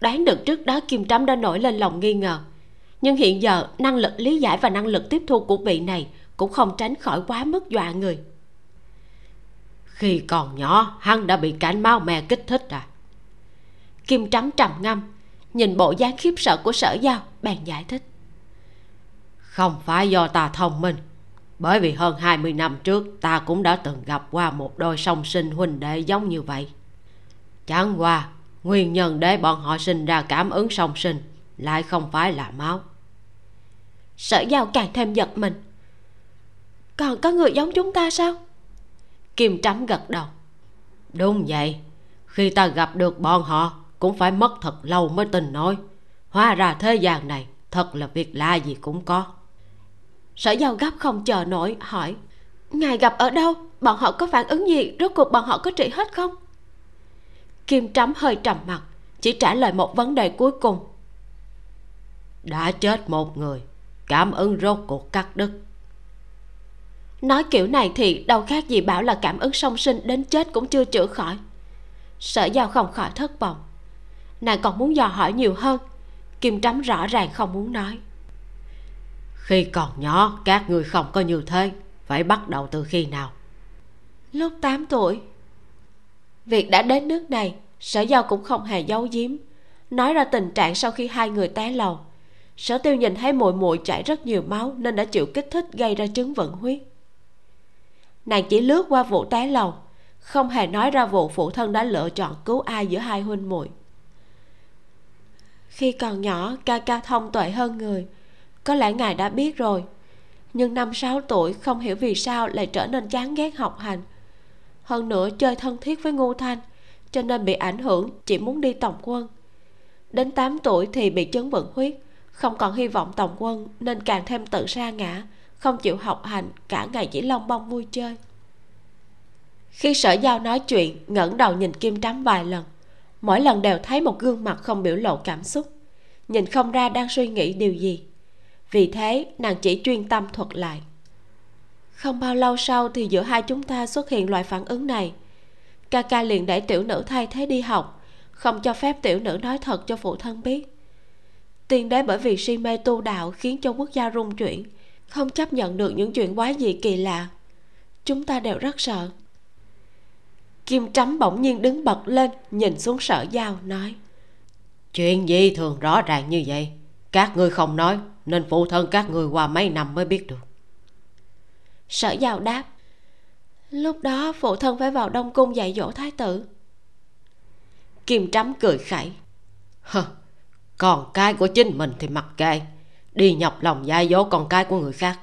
Đoán được trước đó kim trắm đã nổi lên lòng nghi ngờ. Nhưng hiện giờ, năng lực lý giải và năng lực tiếp thu của vị này cũng không tránh khỏi quá mức dọa người. Khi còn nhỏ, hắn đã bị cảnh mau mè kích thích à? Kim trắm trầm ngâm nhìn bộ dáng khiếp sợ của sở giao, bèn giải thích. Không phải do ta thông minh, bởi vì hơn 20 năm trước ta cũng đã từng gặp qua một đôi song sinh huynh đệ giống như vậy. Chẳng qua, nguyên nhân để bọn họ sinh ra cảm ứng song sinh lại không phải là máu. Sở giao càng thêm giật mình. Còn có người giống chúng ta sao? Kim trắm gật đầu. Đúng vậy, khi ta gặp được bọn họ cũng phải mất thật lâu mới tin nói. Hóa ra thế gian này thật là việc lạ gì cũng có. Sở giao gấp không chờ nổi, hỏi, ngài gặp ở đâu? Bọn họ có phản ứng gì? Rốt cuộc bọn họ có trị hết không? Kim trắm hơi trầm mặt, chỉ trả lời một vấn đề cuối cùng. Đã chết một người, cảm ứng rốt cuộc cắt đứt. Nói kiểu này thì đâu khác gì bảo là cảm ứng song sinh đến chết cũng chưa chữa khỏi. Sở giao không khỏi thất vọng nàng còn muốn dò hỏi nhiều hơn. Kim trắm rõ ràng không muốn nói. Khi còn nhỏ các người không có như thế. Phải bắt đầu từ khi nào? Lúc 8 tuổi. Việc đã đến nước này sở giao cũng không hề giấu giếm. Nói ra tình trạng sau khi hai người té lầu. Sở tiêu nhìn thấy muội muội chảy rất nhiều máu nên đã chịu kích thích gây ra chứng vận huyết. Nàng chỉ lướt qua vụ té lầu không hề nói ra vụ phụ thân đã lựa chọn cứu ai giữa hai huynh muội khi còn nhỏ, ca ca thông tuệ hơn người. Có lẽ ngài đã biết rồi. Nhưng năm sáu tuổi, không hiểu vì sao lại trở nên chán ghét học hành. Hơn nữa, chơi thân thiết với Ngô thanh, cho nên bị ảnh hưởng, chỉ muốn đi tổng quân. Đến 8 tuổi thì bị chấn vận huyết, không còn hy vọng tổng quân, nên càng thêm tự sa ngã, không chịu học hành, cả ngày chỉ lông bông vui chơi. Khi sở giao nói chuyện, ngẩng đầu nhìn kim trắm vài lần mỗi lần đều thấy một gương mặt không biểu lộ cảm xúc. Nhìn không ra đang suy nghĩ điều gì. Vì thế, nàng chỉ chuyên tâm thuật lại. Không bao lâu sau thì giữa hai chúng ta xuất hiện loại phản ứng này. Ca ca liền để tiểu nữ thay thế đi học, không cho phép tiểu nữ nói thật cho phụ thân biết. Tiên đế bởi vì si mê tu đạo khiến cho quốc gia rung chuyển, không chấp nhận được những chuyện quái dị kỳ lạ. Chúng ta đều rất sợ kim trắm bỗng nhiên đứng bật lên, nhìn xuống sở giao, nói, chuyện gì thường rõ ràng như vậy? Các ngươi không nói, nên phụ thân các ngươi qua mấy năm mới biết được. Sở giao đáp, lúc đó phụ thân phải vào đông cung dạy dỗ thái tử. Kim trắm cười khẩy hơ còn cái của chính mình thì mặc kệ, đi nhọc lòng dạy dỗ con cái của người khác.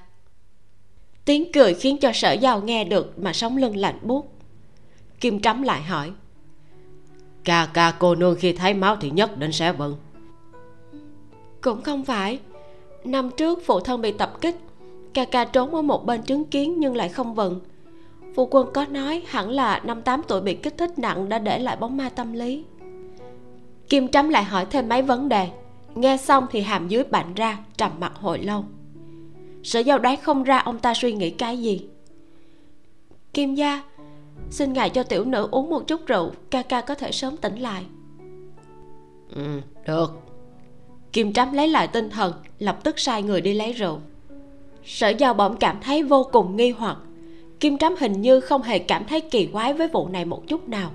Tiếng cười khiến cho sở giao nghe được mà sống lưng lạnh buốt kim trắm lại hỏi. Ca ca cô nương khi thấy máu thì nhất định sẽ vâng. Cũng không phải. Năm trước phụ thân bị tập kích, ca ca trốn ở một bên chứng kiến nhưng lại không vận. phụ quân có nói hẳn là năm tám tuổi bị kích thích nặng đã để lại bóng ma tâm lý. Kim trắm lại hỏi thêm mấy vấn đề. Nghe xong thì hàm dưới bạnh ra, trầm mặt hồi lâu. Sở giao đoán không ra ông ta suy nghĩ cái gì. Kim gia xin ngài cho tiểu nữ uống một chút rượu ca ca có thể sớm tỉnh lại. Ừ được. Kim trắm lấy lại tinh thần lập tức sai người đi lấy rượu. Sở giao bỗng cảm thấy vô cùng nghi hoặc. Kim trắm hình như không hề cảm thấy kỳ quái với vụ này một chút nào.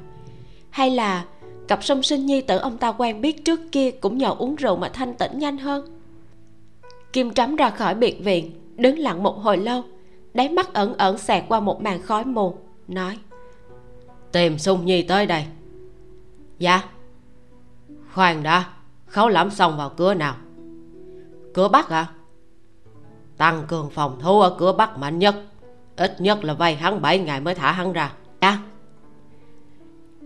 Hay là cặp song sinh nhi tử ông ta quen biết trước kia cũng nhờ uống rượu mà thanh tĩnh nhanh hơn? Kim trắm ra khỏi biệt viện đứng lặng một hồi lâu đáy mắt ẩn ẩn xẹt qua một màn khói mù nói tìm sung nhi tới đây. Dạ. Khoan đã, khấu lãm xong vào cửa nào? Cửa bắc à tăng cường phòng thủ ở cửa bắc mạnh nhất. Ít nhất là vay hắn 7 ngày mới thả hắn ra. Dạ.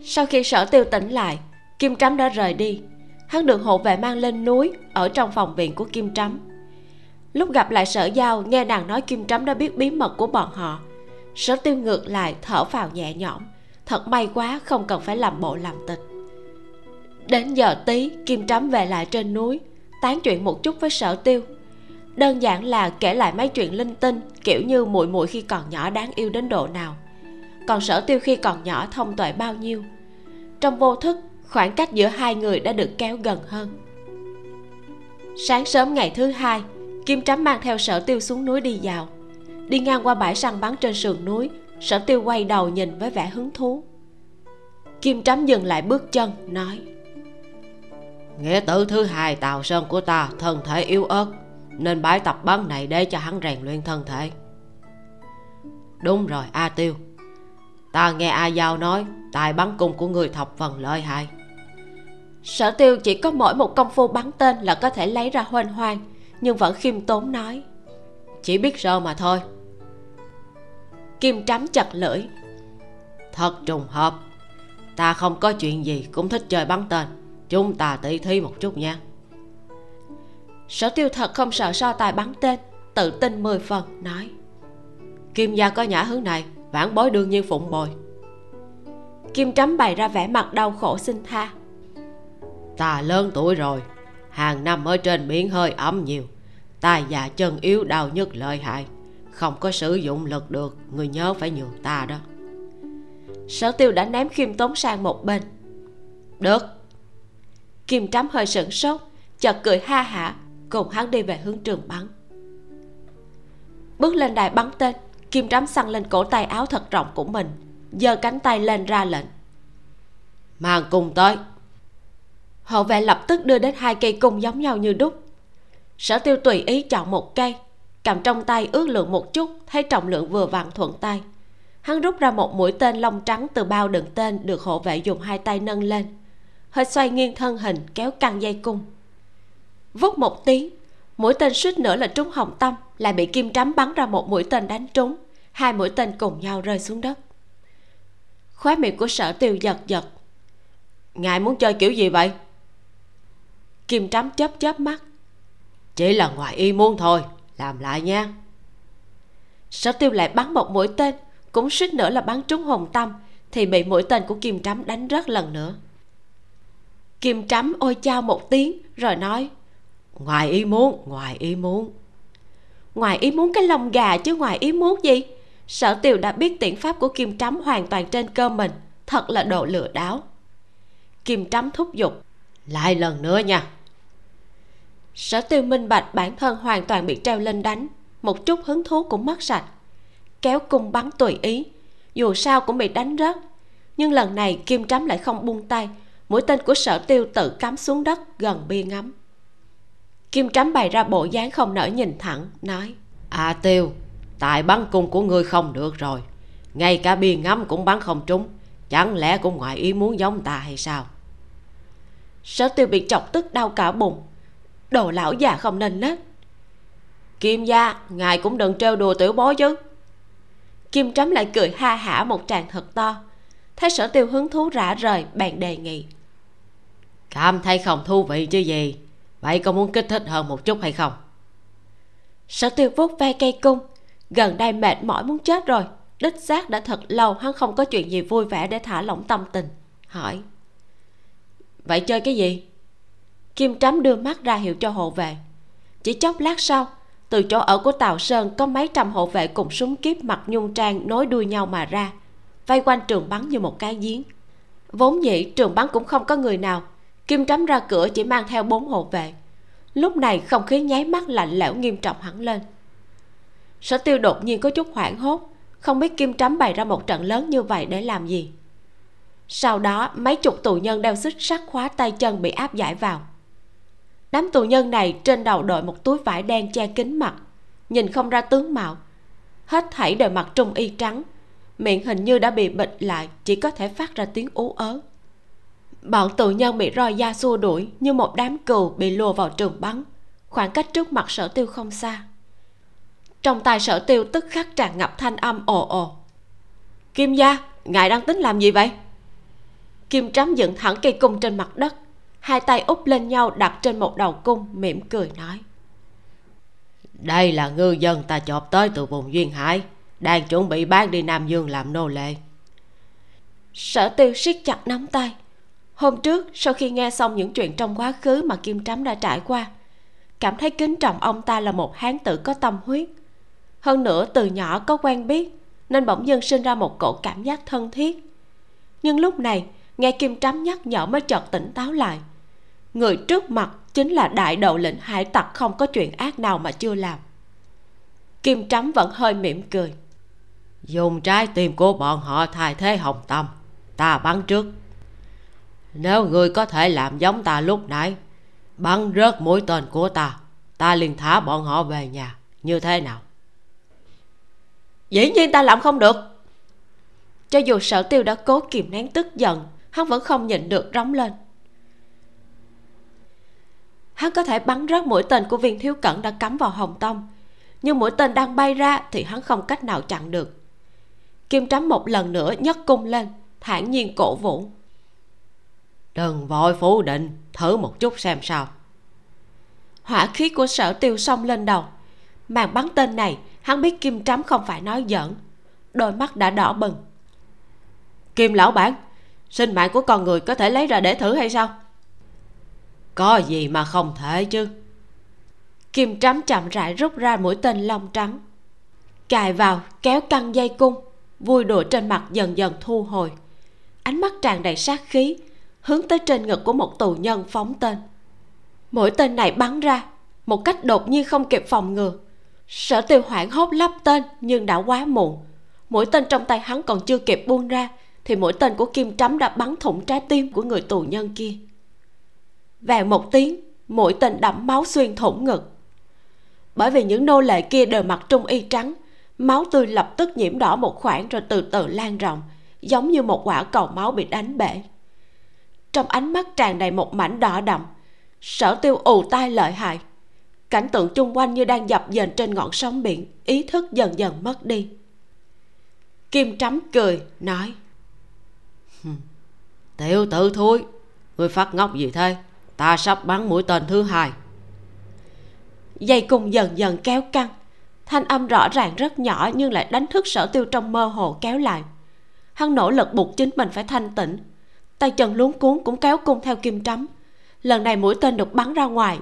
Sau khi sở tiêu tỉnh lại, kim trắm đã rời đi. Hắn được hộ vệ mang lên núi, ở trong phòng viện của kim trắm. Lúc gặp lại sở giao, nghe nàng nói kim trắm đã biết bí mật của bọn họ. Sở tiêu ngược lại, thở phào nhẹ nhõm thật may quá, không cần phải làm bộ làm tịch. Đến giờ tí, kim trắm về lại trên núi, tán chuyện một chút với sở tiêu. Đơn giản là kể lại mấy chuyện linh tinh, kiểu như muội muội khi còn nhỏ đáng yêu đến độ nào. Còn sở tiêu khi còn nhỏ thông tuệ bao nhiêu? Trong vô thức, khoảng cách giữa hai người đã được kéo gần hơn. Sáng sớm ngày thứ hai, kim trắm mang theo sở tiêu xuống núi đi dạo. Đi ngang qua bãi săn bắn trên sườn núi sở tiêu quay đầu nhìn với vẻ hứng thú. Kim trắm dừng lại bước chân nói nghĩa tử thứ hai tào sơn của ta thân thể yếu ớt nên bãi tập bắn này để cho hắn rèn luyện thân thể. Đúng rồi a tiêu. Ta nghe a giao nói tài bắn cung của người thập phần lợi hại. Sở tiêu chỉ có mỗi một công phu bắn tên là có thể lấy ra hoành hoang nhưng vẫn khiêm tốn nói chỉ biết sơ mà thôi kim trắm chặt lưỡi. Thật trùng hợp. Ta không có chuyện gì cũng thích chơi bắn tên. Chúng ta tỉ thí một chút nha. Sở tiêu thật không sợ so tài bắn tên tự tin mười phần nói. Kim gia có nhã hướng này vãn bối đương nhiên phụng bồi. Kim trắm bày ra vẻ mặt đau khổ xin tha. Ta lớn tuổi rồi hàng năm ở trên biển hơi ấm nhiều. Tai già chân yếu đau nhất lợi hại không có sử dụng lực được, người nhớ phải nhường ta đó. Sở tiêu đã ném khiêm tốn sang một bên. Được. Kim trắm hơi sửng sốt, chợt cười ha hả, cùng hắn đi về hướng trường bắn. Bước lên đài bắn tên, kim trắm xăng lên cổ tay áo thật rộng của mình, giơ cánh tay lên ra lệnh. Mang cùng tới. Hậu vệ lập tức đưa đến hai cây cung giống nhau như đúc. Sở tiêu tùy ý chọn một cây cầm trong tay ước lượng một chút, thấy trọng lượng vừa vặn thuận tay. Hắn rút ra một mũi tên lông trắng từ bao đựng tên, được hộ vệ dùng hai tay nâng lên. Hơi xoay nghiêng thân hình, kéo căng dây cung. Vút một tiếng mũi tên suýt nữa là trúng hồng tâm, lại bị kim trắm bắn ra một mũi tên đánh trúng. Hai mũi tên cùng nhau rơi xuống đất. Khóe miệng của sở tiêu giật giật. Ngài muốn chơi kiểu gì vậy? Kim trắm chớp chớp mắt. Chỉ là ngoài y muốn thôi làm lại nha. Sở tiêu lại bắn một mũi tên, cũng suýt nữa là bắn trúng hồng tâm, thì bị mũi tên của kim trắm đánh rớt lần nữa. Kim trắm ôi chao một tiếng, rồi nói, ngoài ý muốn, ngoài ý muốn. Ngoài ý muốn cái lông gà chứ ngoài ý muốn gì? Sở Tiêu đã biết tiện pháp của kim trắm hoàn toàn trên cơ mình, thật là độ lừa đảo. Kim trắm thúc giục, lại lần nữa nha sở tiêu minh bạch bản thân hoàn toàn bị treo lên đánh một chút hứng thú cũng mất sạch. Kéo cung bắn tùy ý dù sao cũng bị đánh rớt. Nhưng lần này kim trắm lại không buông tay mũi tên của sở tiêu tự cắm xuống đất gần bia ngắm. Kim trắm bày ra bộ dáng không nở nhìn thẳng nói à tiêu tại bắn cung của ngươi không được rồi. Ngay cả bia ngắm cũng bắn không trúng chẳng lẽ cũng ngoại ý muốn giống ta hay sao? Sở tiêu bị chọc tức đau cả bụng đồ lão già không nên nết. Kim gia, ngài cũng đừng trêu đùa tiểu bối chứ. Kim trắm lại cười ha hả một tràng thật to. Thấy sở tiêu hứng thú rã rời, bèn đề nghị. Cảm thấy không thú vị chứ gì? Vậy có muốn kích thích hơn một chút hay không? Sở tiêu vuốt ve cây cung. Gần đây mệt mỏi muốn chết rồi. Đích xác đã thật lâu hắn không có chuyện gì vui vẻ để thả lỏng tâm tình. Hỏi. Vậy chơi cái gì? Kim trắm đưa mắt ra hiệu cho hộ vệ. Chỉ chốc lát sau, từ chỗ ở của tào sơn có mấy trăm hộ vệ cùng súng kiếp mặc nhung trang nối đuôi nhau mà ra, vây quanh trường bắn như một cái giếng. Vốn dĩ, trường bắn cũng không có người nào. Kim trắm ra cửa chỉ mang theo bốn hộ vệ. Lúc này không khí nháy mắt lạnh lẽo nghiêm trọng hẳn lên. Sở tiêu đột nhiên có chút hoảng hốt, không biết kim trắm bày ra một trận lớn như vậy để làm gì. Sau đó, mấy chục tù nhân đeo xích sắt khóa tay chân bị áp giải vào đám tù nhân này trên đầu đội một túi vải đen che kín mặt, nhìn không ra tướng mạo. Hết thảy đều mặc trung y trắng, miệng hình như đã bị bịt lại, chỉ có thể phát ra tiếng ú ớ. Bọn tù nhân bị roi da xua đuổi như một đám cừu bị lùa vào trường bắn, khoảng cách trước mặt sở tiêu không xa. Trong tai sở tiêu tức khắc tràn ngập thanh âm ồ ồ. Kim gia, ngài đang tính làm gì vậy? Kim trắm dựng thẳng cây cung trên mặt đất hai tay úp lên nhau đặt trên một đầu cung mỉm cười nói. Đây là ngư dân ta chộp tới từ vùng duyên hải đang chuẩn bị bán đi nam dương làm nô lệ. Sở tiêu siết chặt nắm tay. Hôm trước sau khi nghe xong những chuyện trong quá khứ mà kim trắm đã trải qua cảm thấy kính trọng ông ta là một hán tử có tâm huyết. Hơn nữa từ nhỏ có quen biết nên bỗng dưng sinh ra một cổ cảm giác thân thiết. Nhưng lúc này nghe kim trắm nhắc nhở mới chợt tỉnh táo lại người trước mặt chính là đại đầu lệnh hải tặc không có chuyện ác nào mà chưa làm. Kim trắm vẫn hơi mỉm cười. Dùng trái tim của bọn họ thay thế hồng tâm. Ta bắn trước. Nếu người có thể làm giống ta lúc nãy bắn rớt mũi tên của ta ta liền thả bọn họ về nhà. Như thế nào? Dĩ nhiên ta làm không được. Cho dù sở tiêu đã cố kìm nén tức giận hắn vẫn không nhịn được rống lên hắn có thể bắn rớt mũi tên của viên thiếu cẩn đã cắm vào hồng tông. Nhưng mũi tên đang bay ra thì hắn không cách nào chặn được. Kim trắm một lần nữa nhấc cung lên thản nhiên cổ vũ. Đừng vội phủ định thử một chút xem sao. Hỏa khí của sở tiêu xông lên đầu. Màn bắn tên này hắn biết kim trắm không phải nói giỡn. Đôi mắt đã đỏ bừng. Kim lão bản sinh mạng của con người có thể lấy ra để thử hay sao có gì mà không thể chứ? Kim trắm chậm rãi rút ra mũi tên lông trắng. Cài vào, kéo căng dây cung, vui đùa trên mặt dần dần thu hồi. Ánh mắt tràn đầy sát khí, hướng tới trên ngực của một tù nhân phóng tên. Mũi tên này bắn ra, một cách đột nhiên không kịp phòng ngừa. Sở tiêu hoảng hốt lắp tên, nhưng đã quá muộn. Mũi tên trong tay hắn còn chưa kịp buông ra, thì mũi tên của kim trắm đã bắn thủng trái tim của người tù nhân kia vèo một tiếng, mũi tên đẫm máu xuyên thủng ngực. Bởi vì những nô lệ kia đều mặc trung y trắng, máu tươi lập tức nhiễm đỏ một khoảng rồi từ từ lan rộng, giống như một quả cầu máu bị đánh bể. Trong ánh mắt tràn đầy một mảnh đỏ đậm, sở tiêu ù tai lợi hại. Cảnh tượng chung quanh như đang dập dềnh trên ngọn sóng biển, ý thức dần dần mất đi. Kim trắm cười, nói tiểu tử thôi người phát ngốc gì thế? Ta sắp bắn mũi tên thứ hai. Dây cung dần dần kéo căng. Thanh âm rõ ràng rất nhỏ nhưng lại đánh thức sở tiêu trong mơ hồ kéo lại. Hắn nỗ lực buộc chính mình phải thanh tĩnh. Tay chân luống cuốn cũng kéo cung theo kim trắm lần này mũi tên được bắn ra ngoài,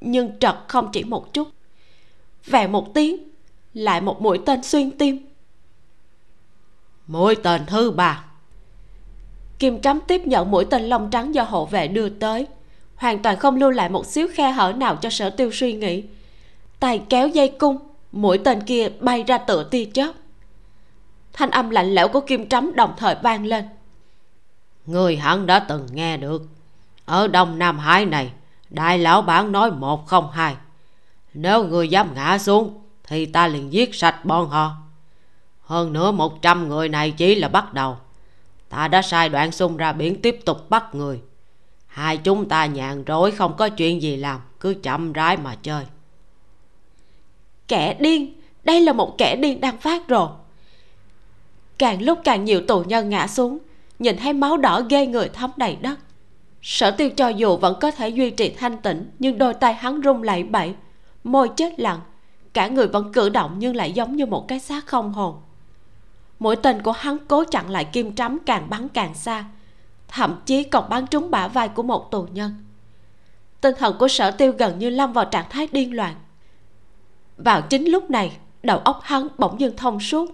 nhưng trật không chỉ một chút. Vẹn một tiếng, lại một mũi tên xuyên tim. Mũi tên thứ ba. Kim trắm tiếp nhận mũi tên lông trắng do hộ vệ đưa tới hoàn toàn không lưu lại một xíu khe hở nào cho sở tiêu suy nghĩ. Tay kéo dây cung, mũi tên kia bay ra tựa tia chớp. Thanh âm lạnh lẽo của kim trắm đồng thời vang lên. Người hẳn đã từng nghe được. Ở đông nam hải này, đại lão bản nói một không hai. Nếu người dám ngã xuống, thì ta liền giết sạch bọn họ. Hơn nữa một trăm người này chỉ là bắt đầu. Ta đã sai đoạn xung ra biển tiếp tục bắt người hai chúng ta nhàn rỗi, không có chuyện gì làm, cứ chậm rãi mà chơi. Kẻ điên, đây là một kẻ điên đang phát rồ càng lúc càng nhiều tù nhân ngã xuống, nhìn thấy máu đỏ ghê người thấm đầy đất. Sở tiêu cho dù vẫn có thể duy trì thanh tịnh, nhưng đôi tay hắn rung lẩy bẩy, môi chết lặng. Cả người vẫn cử động nhưng lại giống như một cái xác không hồn. Mũi tên của hắn cố chặn lại kim trắm càng bắn càng xa thậm chí còn bắn trúng bả vai của một tù nhân. Tinh thần của sở tiêu gần như lâm vào trạng thái điên loạn. Vào chính lúc này, đầu óc hắn bỗng dưng thông suốt.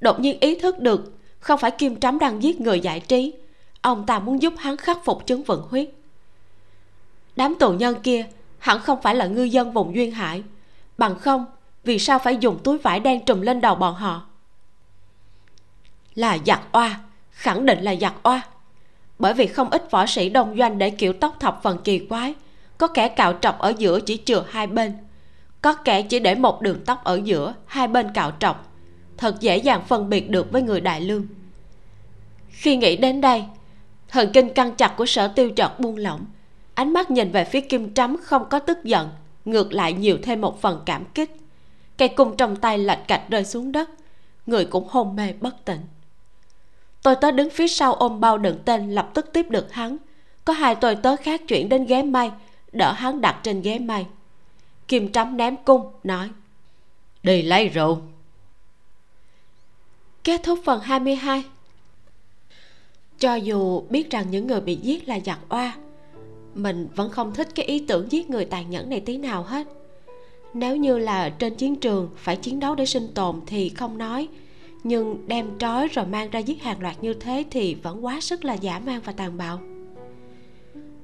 Đột nhiên ý thức được, không phải kim trắm đang giết người giải trí. Ông ta muốn giúp hắn khắc phục chứng vận huyết. Đám tù nhân kia hẳn không phải là ngư dân vùng duyên hải. Bằng không, vì sao phải dùng túi vải đen trùm lên đầu bọn họ? Là giặc oa, khẳng định là giặc oa bởi vì không ít võ sĩ đông doanh để kiểu tóc thập phần kỳ quái. Có kẻ cạo trọc ở giữa chỉ chừa hai bên. Có kẻ chỉ để một đường tóc ở giữa, hai bên cạo trọc. Thật dễ dàng phân biệt được với người đại lương. Khi nghĩ đến đây, thần kinh căng chặt của sở tiêu chợt buông lỏng. Ánh mắt nhìn về phía kim trắm không có tức giận, ngược lại nhiều thêm một phần cảm kích. Cây cung trong tay lạch cạch rơi xuống đất, người cũng hôn mê bất tỉnh tôi tớ đứng phía sau ôm bao đựng tên lập tức tiếp được hắn. Có hai tôi tớ khác chuyển đến ghế may, đỡ hắn đặt trên ghế may. Kim trắm ném cung, nói, đi lấy rượu. Kết thúc phần 22 cho dù biết rằng những người bị giết là giặc oa, mình vẫn không thích cái ý tưởng giết người tàn nhẫn này tí nào hết. Nếu như là trên chiến trường phải chiến đấu để sinh tồn thì không nói nhưng đem trói rồi mang ra giết hàng loạt như thế thì vẫn quá sức là giả man và tàn bạo.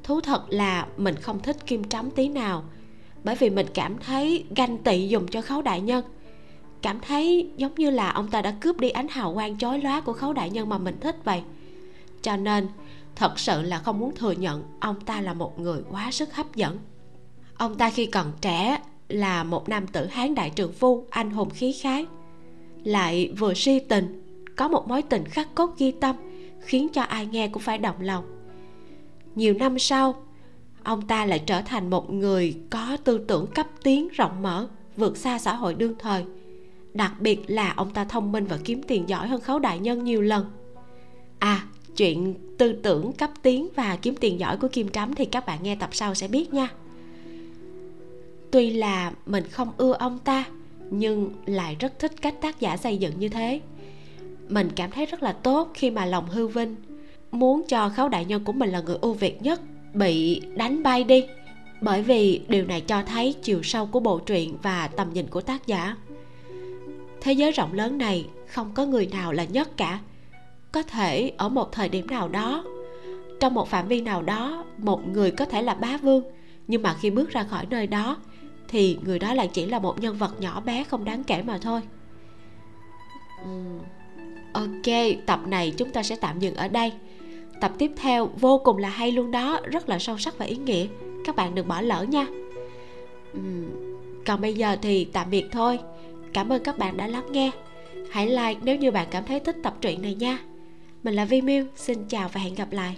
Thú thật là mình không thích kim trắm tí nào, bởi vì mình cảm thấy ganh tị dùng cho khấu đại nhân. Cảm thấy giống như là ông ta đã cướp đi ánh hào quang chói lóa của khấu đại nhân mà mình thích vậy. Cho nên, thật sự là không muốn thừa nhận ông ta là một người quá sức hấp dẫn. Ông ta khi còn trẻ là một nam tử hán đại trường phu, anh hùng khí khái lại vừa si tình, có một mối tình khắc cốt ghi tâm, khiến cho ai nghe cũng phải động lòng. Nhiều năm sau, ông ta lại trở thành một người có tư tưởng cấp tiến rộng mở, vượt xa xã hội đương thời. Đặc biệt là ông ta thông minh và kiếm tiền giỏi hơn khấu đại nhân nhiều lần. À chuyện tư tưởng cấp tiến và kiếm tiền giỏi của kim trắm thì các bạn nghe tập sau sẽ biết nha. Tuy là mình không ưa ông ta nhưng lại rất thích cách tác giả xây dựng như thế. Mình cảm thấy rất là tốt khi mà lòng hư vinh muốn cho khấu đại nhân của mình là người ưu việt nhất, bị đánh bay đi. Bởi vì điều này cho thấy chiều sâu của bộ truyện và tầm nhìn của tác giả. Thế giới rộng lớn này không có người nào là nhất cả. Có thể ở một thời điểm nào đó, trong một phạm vi nào đó, một người có thể là bá vương. Nhưng mà khi bước ra khỏi nơi đó thì người đó lại chỉ là một nhân vật nhỏ bé không đáng kể mà thôi. Ừ, ok, tập này chúng ta sẽ tạm dừng ở đây. Tập tiếp theo vô cùng là hay luôn đó, rất là sâu sắc và ý nghĩa. Các bạn đừng bỏ lỡ nha. Ừ, còn bây giờ thì tạm biệt thôi. Cảm ơn các bạn đã lắng nghe. Hãy like nếu như bạn cảm thấy thích tập truyện này nha. Mình là vi miu, xin chào và hẹn gặp lại.